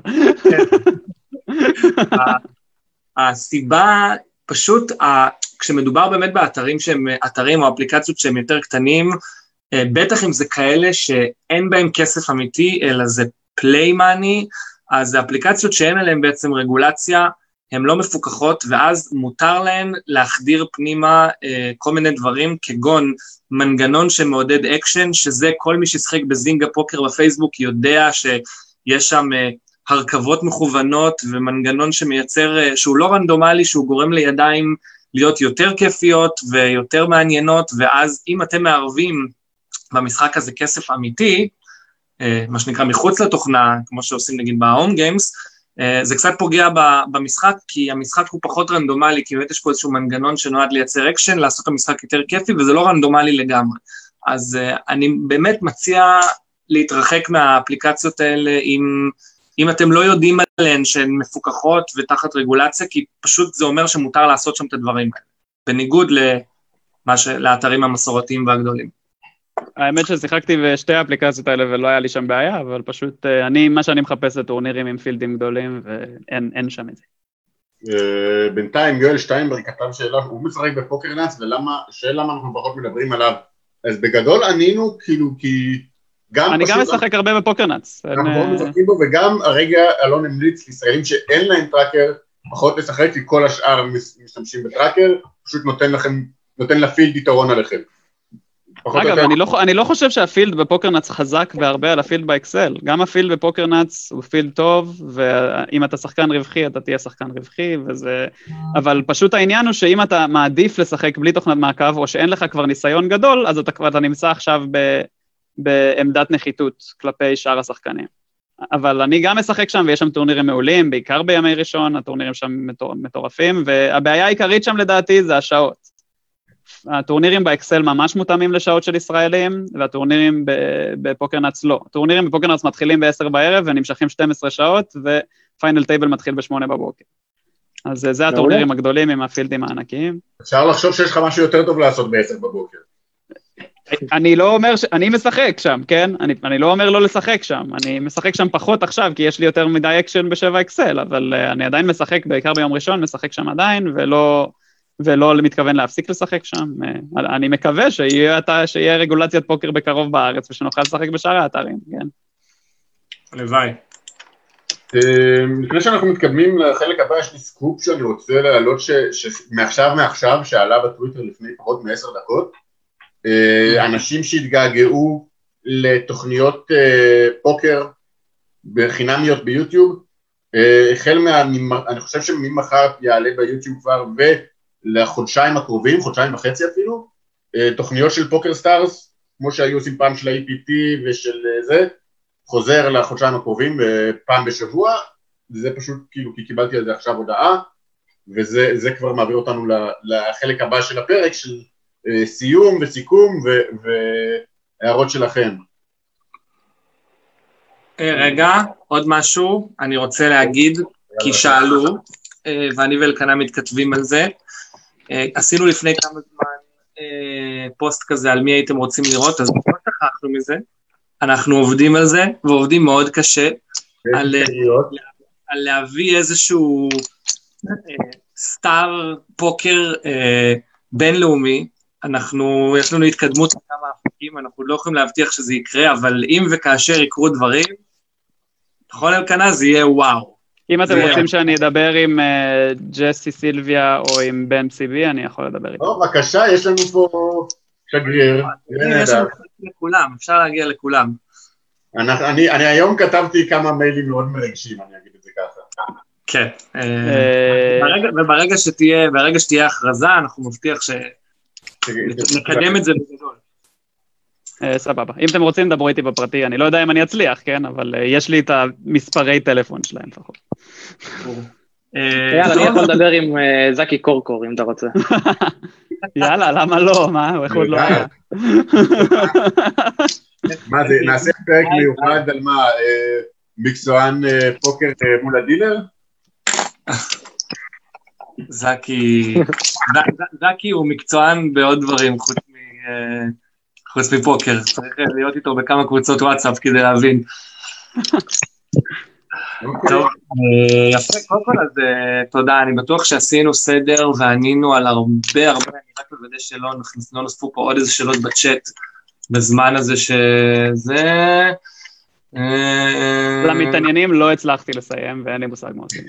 הסיבה, פשוט, כשמדובר באמת באתרים שהם, אתרים או אפליקציות שהם יותר קטנים, בטח אם זה כאלה שאין בהם כסף אמיתי, אלא זה פליי מאני, אז זה אפליקציות שאין עליהן בעצם רגולציה, הן לא מפוקחות, ואז מותר להן להחדיר פנימה אה, כל מיני דברים, כגון מנגנון שמעודד אקשן, שזה כל מי ששחק בזינגה פוקר בפייסבוק יודע שיש שם אה, הרכבות מכוונות ומנגנון שמייצר, אה, שהוא לא רנדומלי, שהוא גורם לידיים להיות יותר כיפיות ויותר מעניינות, ואז אם אתם מערבים במשחק הזה כסף אמיתי, מה שנקרא מחוץ לתוכנה, כמו שעושים נגיד ב home games, אה, זה קצת פוגע במשחק, כי המשחק הוא פחות רנדומלי, כי באמת יש פה איזשהו מנגנון שנועד לייצר אקשן, לעשות את המשחק יותר כיפי, וזה לא רנדומלי לגמרי. אז uh, אני באמת מציע להתרחק מהאפליקציות האלה אם, אם אתם לא יודעים עליהן שהן מפוקחות ותחת רגולציה, כי פשוט זה אומר שמותר לעשות שם את הדברים האלה, בניגוד ש... לאתרים המסורתיים והגדולים. האמת ששיחקתי בשתי האפליקציות האלה ולא היה לי שם בעיה, אבל פשוט אה, אני, מה שאני מחפש זה טורנירים עם פילדים גדולים ואין שם את זה. אה, בינתיים יואל שטיינברג כתב שאלה, הוא משחק בפוקר נאץ ולמה, שואל למה אנחנו פחות מדברים עליו. אז בגדול ענינו כאילו כי גם אני גם משחק הרבה בפוקר נאץ. אנחנו מאוד משחקים בו וגם הרגע אלון המליץ לישראלים שאין להם tracker פחות לשחק כי כל השאר משתמשים ב tracker, פשוט נותן לכם, נותן ל field יתרון עליכם. אגב, אני לא, אני לא חושב שה field בפוקרנאץ חזק בהרבה על ה field באקסל. גם ה field בפוקרנאץ הוא field טוב, ואם אתה שחקן רווחי, אתה תהיה שחקן רווחי, וזה... אבל פשוט העניין הוא שאם אתה מעדיף לשחק בלי תוכנת מעקב, או שאין לך כבר ניסיון גדול, אז אתה אתה נמצא עכשיו ב, בעמדת נחיתות כלפי שאר השחקנים. אבל אני גם משחק שם, ויש שם טורנירים מעולים, בעיקר בימי ראשון, הטורנירים שם מטורפים, והבעיה העיקרית שם לדעתי זה השעות. הטורנירים באקסל ממש מותאמים לשעות של ישראלים, והטורנירים בפוקרנאץ לא. הטורנירים בפוקרנאץ מתחילים ב-10 בערב ונמשכים 12 שעות, ו final table מתחיל ב-8 בבוקר. אז זה הטורנירים הגדולים עם הפילדים הענקיים. אפשר לחשוב שיש לך משהו יותר טוב לעשות ב-10 בבוקר. אני לא אומר, ש... אני משחק שם, כן? אני, אני לא אומר לא לשחק שם, אני משחק שם פחות עכשיו, כי יש לי יותר מדי אקשן בשבע אקסל, אבל אה, אני עדיין משחק, בעיקר ביום ראשון, משחק שם עדיין, ולא, ולא מתכוון להפסיק לשחק שם. אה, אני מקווה שיהיה, שיהיה רגולציית פוקר בקרוב בארץ ושנוכל לשחק בשאר האתרים, כן. הלוואי. אה, לפני שאנחנו מתקדמים לחלק הבא, יש לי סקופ שאני רוצה להעלות מעכשיו מעכשיו, שעלה בטוויטר לפני פחות מעשר דקות. אה, אנשים שהתגעגעו לתוכניות פוקר חינמיות ביוטיוב, החל מה... אני חושב שממחר יעלה ביוטיוב כבר, לחודשיים הקרובים, חודשיים וחצי אפילו, אה, תוכניות של פוקר סטארס, כמו שהיו עושים פעם של ה-EPT ושל אה, זה, חוזר לחודשיים הקרובים אה, פעם בשבוע, זה פשוט כאילו כי קיבלתי על זה עכשיו הודעה, וזה כבר מעביר אותנו לחלק הבא של הפרק של סיום וסיכום והערות שלכם. רגע, עוד משהו, אני רוצה להגיד, כי שאלו, ואני ואלקנה מתכתבים על זה, עשינו לפני כמה זמן אה, פוסט כזה על מי הייתם רוצים לראות, אז לא שכחנו מזה. אנחנו עובדים על זה, ועובדים מאוד קשה, על, אה, על להביא איזשהו סטאר פוקר בינלאומי. אנחנו, יש לנו התקדמות בכמה אפיקים, אנחנו לא יכולים להבטיח שזה יקרה, אבל אם וכאשר יקרו דברים, נכון אלקנה, זה יהיה וואו. אם אתם רוצים שאני אדבר עם אה, ג'סי סילביה או עם בן סיבי, אני יכול לדבר איתו. טוב, בבקשה, יש לנו פה שגריר. יש לנו לכולם, אפשר להגיע לכולם. אני היום כתבתי כמה מיילים מאוד מרגשים, אני אגיד את זה ככה. כן, אה, וברגע שתהיה הכרזה, אנחנו מבטיח שנקדם את זה. אה, סבבה. אם אתם רוצים, דברו איתי בפרטי, אני לא יודע אם אני אצליח, כן? אבל אה, יש לי את המספרי טלפון שלהם לפחות. אה, יאללה, אני יכול לדבר עם זקי קורקור, אם אתה רוצה. [LAUGHS] יאללה, למה לא? מה, איך עוד לא היה? מה זה, נעשה פרק מיוחד על מה, מקצוען פוקר מול הדילר? זקי, זקי הוא מקצוען בעוד דברים, חוץ מ... חוץ מפוקר, צריך להיות איתו בכמה קבוצות וואטסאפ כדי להבין. אוקיי. טוב, אה, יפה, קודם כל אז אה, תודה, אני בטוח שעשינו סדר וענינו על הרבה הרבה, אני רק מוודא שלא לא נוספו פה עוד איזה שאלות בצ'אט בזמן הזה שזה... אה, למתעניינים לא הצלחתי לסיים ואין לי מושג מה עושים.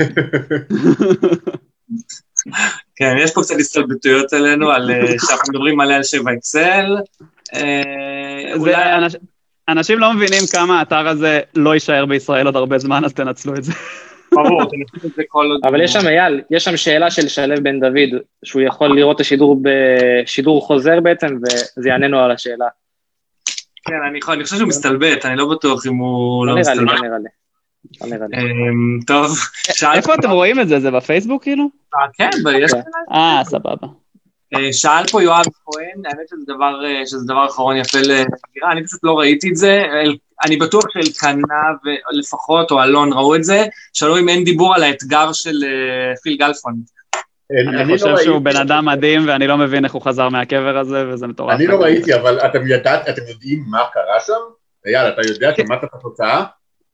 כן, יש פה קצת הסתלבטויות עלינו, על שאנחנו מדברים מלא על שבע אקסל, אה, אנשים לא מבינים כמה האתר הזה לא יישאר בישראל עוד הרבה זמן, אז תנצלו את זה. ברור, [LAUGHS] תנצלו את זה כל עוד... אבל יש שם, אייל, יש שם שאלה של שלו בן דוד, שהוא יכול לראות את השידור בשידור חוזר בעצם, וזה יעננו על השאלה. כן, אני יכול- אני חושב שהוא מסתלבט, אני לא בטוח אם הוא לא לא מסתלבט. לא נראה לי. לא נראה לי. אמ, טוב. איפה אתם רואים את זה? זה בפייסבוק כאילו? כן, יש... אה, סבבה. אה, שאל פה יואב כהן, האמת שזה דבר, אה, שזה דבר אחרון יפה לסגירה, אני פשוט לא ראיתי את זה, אל- אני בטוח שאלקנה ולפחות, או אלון ראו את זה, שאלו אם אין דיבור על האתגר של אה, פיל גלפון. אני אני לא חושב שהוא ראיתי- בן אדם מדהים, ואני לא מבין איך הוא חזר מהקבר הזה, וזה מטורף. אני לא ראיתי, אבל אתם ידעת, אתם יודעים מה קרה שם? אייל, אתה יודע, שמעת את התוצאה?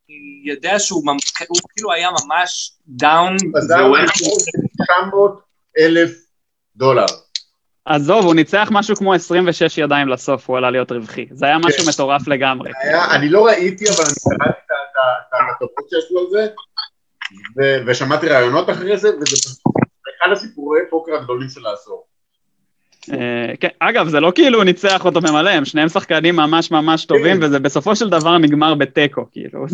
אני יודע שהוא ממ- הוא כאילו היה ממש דאון, חזר והוא 900 אלף דולר. עזוב, הוא ניצח משהו כמו 26 ידיים לסוף, הוא עלה להיות רווחי. זה היה משהו כן. מטורף לגמרי. אני לא ראיתי, אבל אני קראתי את ה- את ה- את הכתבות שיש לו על זה, ושמעתי ראיונות אחרי זה, וזה פשוט אחד הסיפורי פוקר הגדולים של העשור. אה, כן, אגב, זה לא כאילו הוא ניצח אותו ממלא, הם שניהם שחקנים ממש ממש טובים, כן. וזה בסופו של דבר נגמר בתיקו, כאילו.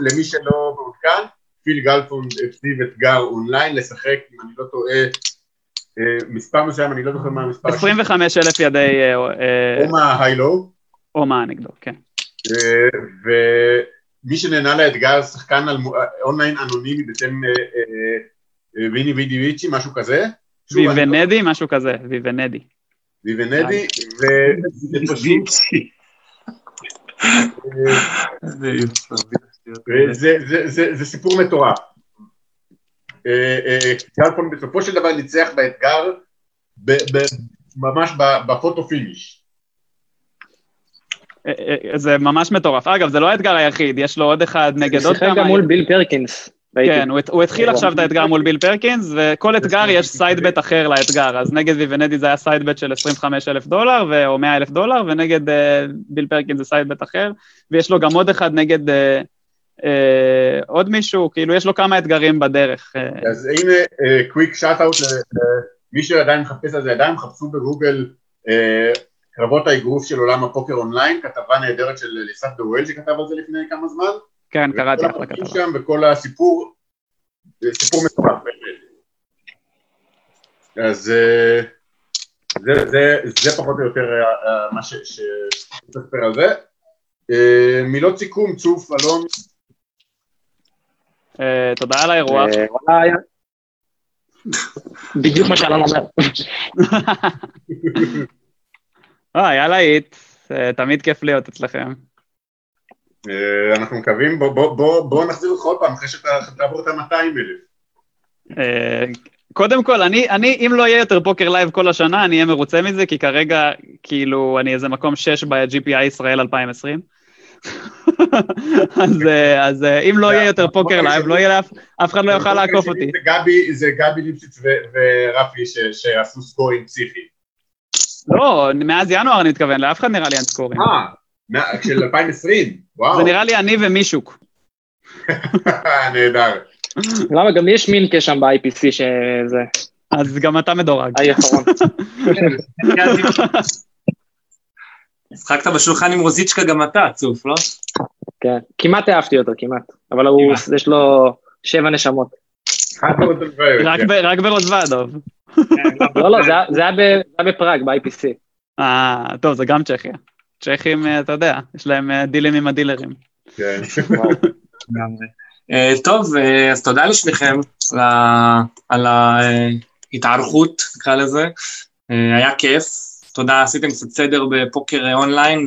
למי שלא- מעודכן, פיל גלפון הציב אתגר אונליין לשחק, אם אני לא טועה, מספר מסוים, אני לא זוכר מה המספר, 25 אלף ידי אה, אה, או מההיילו, או נגדו, כן. אה, ומי שנהנה לאתגר, שחקן על- אונליין אנונימי בשם אה, אה, אה, ויני וידי ויצ'י, משהו כזה. אני לא- ויבנדי, משהו כזה, ויבנדי. ויבנדי, וזה פשוט, אה, זה סיפור מטורף. אה, אה, גלפון בסופו של דבר ניצח באתגר ב- ב- ממש ב- ב photo finish. אה, אה, זה ממש מטורף. אגב, זה לא האתגר היחיד, יש לו עוד אחד נגד עוד שיחק כמה. גם מול ביל פרקינס. כן, הוא, התחיל עכשיו את האתגר מול ביל פרקינס, וכל אתגר יש side bet אחר לאתגר, אז נגד VeniVidi זה היה side bet של 25 אלף דולר, או 100 אלף דולר, ונגד ביל פרקינס זה side bet אחר, ויש לו גם עוד אחד נגד uh, עוד מישהו, כאילו יש לו כמה אתגרים בדרך. Uh, אז הנה, קוויק שאט אאוט למי שעדיין מחפש על זה, עדיין חפשו בגוגל אה, קרבות האגרוף של עולם הפוקר אונליין, כתבה נהדרת של ליסף דואל שכתב על זה לפני כמה זמן. כן, קראתי אחלה כתבה. שם וכל הסיפור, סיפור מטורף באמת. אז אה, זה, זה, זה פחות או יותר אה, אה, מה שצריך לספר על זה. אה, מילות סיכום, צוף, אלון, תודה על האירוח. אה, בדיוק מה שאלון אומר. אה, היה להיט, אה, תמיד כיף להיות אצלכם. אה, אנחנו מקווים, בוא, בוא, בוא, בוא נחזיר אותך עוד פעם אחרי שאתה תעבור את ה-200 אלף. אה, קודם כל, אני, אני, אם לא יהיה יותר פוקר live כל השנה, אני אהיה מרוצה מזה, כי כרגע, כאילו, אני איזה מקום 6 ב-GPI ישראל 2020. אז, אה, אז אה, אם לא יהיה יותר פוקר live, לא יהיה לאף, אף אחד לא יוכל לעקוף אותי. זה גבי, זה גבי ליפשיץ ורפי ש- שעשו סקורים פסיכיים. לא, מאז ינואר אני מתכוון, לאף אחד נראה לי אין סקורים. אה, של 2020, וואו, זה נראה לי אני ומישוק. [LAUGHS] נהדר. למה גם לי יש min cash שם ב-IPC שזה... אז גם אתה מדורג. האי האחרון. [LAUGHS] משחקת בשולחן עם רוזיצ'קה גם אתה, צוף, לא? כן. כמעט אהבתי אותו, כמעט. אבל הוא, יש לו שבע נשמות. רק רק ברוזוודוב. [LAUGHS] לא, לא, זה היה- זה היה ב- זה היה בפראג, ב-IPC. אה, טוב, זה גם צ'כיה. צ'כים, אה, אתה יודע, יש להם אה, דילים עם הדילרים. כן. אה, טוב, אז תודה לשניכם על ה- על ההתארחות, נקרא לזה. היה כיף. תודה, עשיתם קצת סדר בפוקר אונליין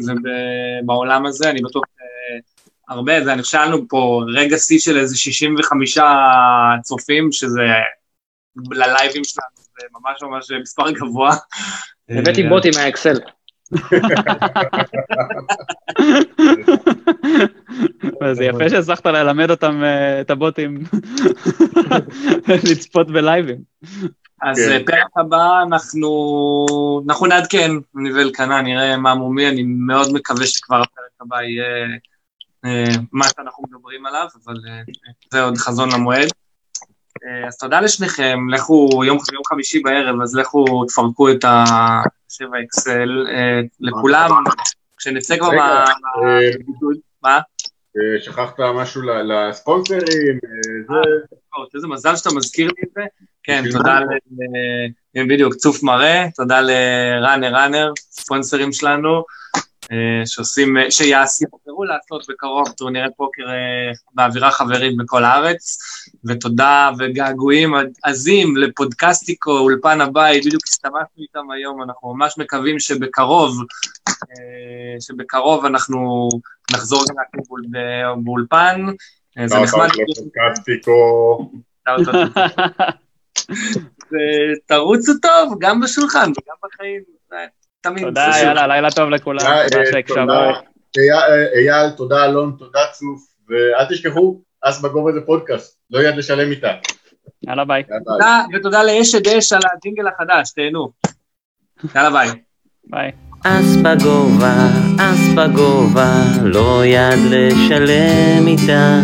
ובעולם הזה, אני בטוח הרבה, זה, אני חושב שהיה לנו פה רגע שיא של איזה 65 צופים, שזה ללייבים שלנו, זה ממש ממש מספר גבוה. הבאתי אה, בוטים מהאקסל. [LAUGHS] וזה יפה שהצלחת ללמד אותם אה, את הבוטים [LAUGHS] לצפות בלייבים. אז כן. אה, פרק הבא אנחנו, אנחנו נעדכן, אני ואלקנה, נראה מה מומי, אני מאוד מקווה שכבר הפרק הבא יהיה אה, מה שאנחנו מדברים עליו, אבל אה, זה עוד חזון למועד. אה, אז תודה לשניכם, לכו יום, יום חמישי בערב, אז לכו תפרקו את השבע אקסל אה, לכולם, כשנצא כבר. אה, מהבידוד. מה? אה, שכחת משהו לספונסרים, אה, זה... איזה מזל שאתה מזכיר לי את זה. כן, תודה. ל- בדיוק, צוף מראה, תודה לראנר ראנר, ספונסרים שלנו. אה, שעושים, אה, שיאפשרו לעשות בקרוב טורנירי פוקר אה, באווירה חברית בכל הארץ, ותודה וגעגועים עזים לפודקסטיקו, אולפן הבית, בדיוק הסתמכנו איתם היום, אנחנו ממש מקווים שבקרוב, שבקרוב אנחנו נחזור גם להקליט באולפן. זה נחמד. פודקסטיקו. [LAUGHS] תרוצו טוב, גם בשולחן וגם בחיים. תמיד. תודה, יאללה, לילה טוב לכולם, תודה שהקשבו. אייל, תודה אלון, תודה צוף, ואל תשכחו, אס בגובה זה פודקאסט, לא יד לשלם איתה. יאללה ביי. תודה, ותודה לאשד אש על הג'ינגל החדש, תהנו. יאללה ביי. ביי. אס בגובה, אס בגובה, לא יד לשלם איתה,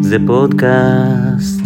זה פודקאסט.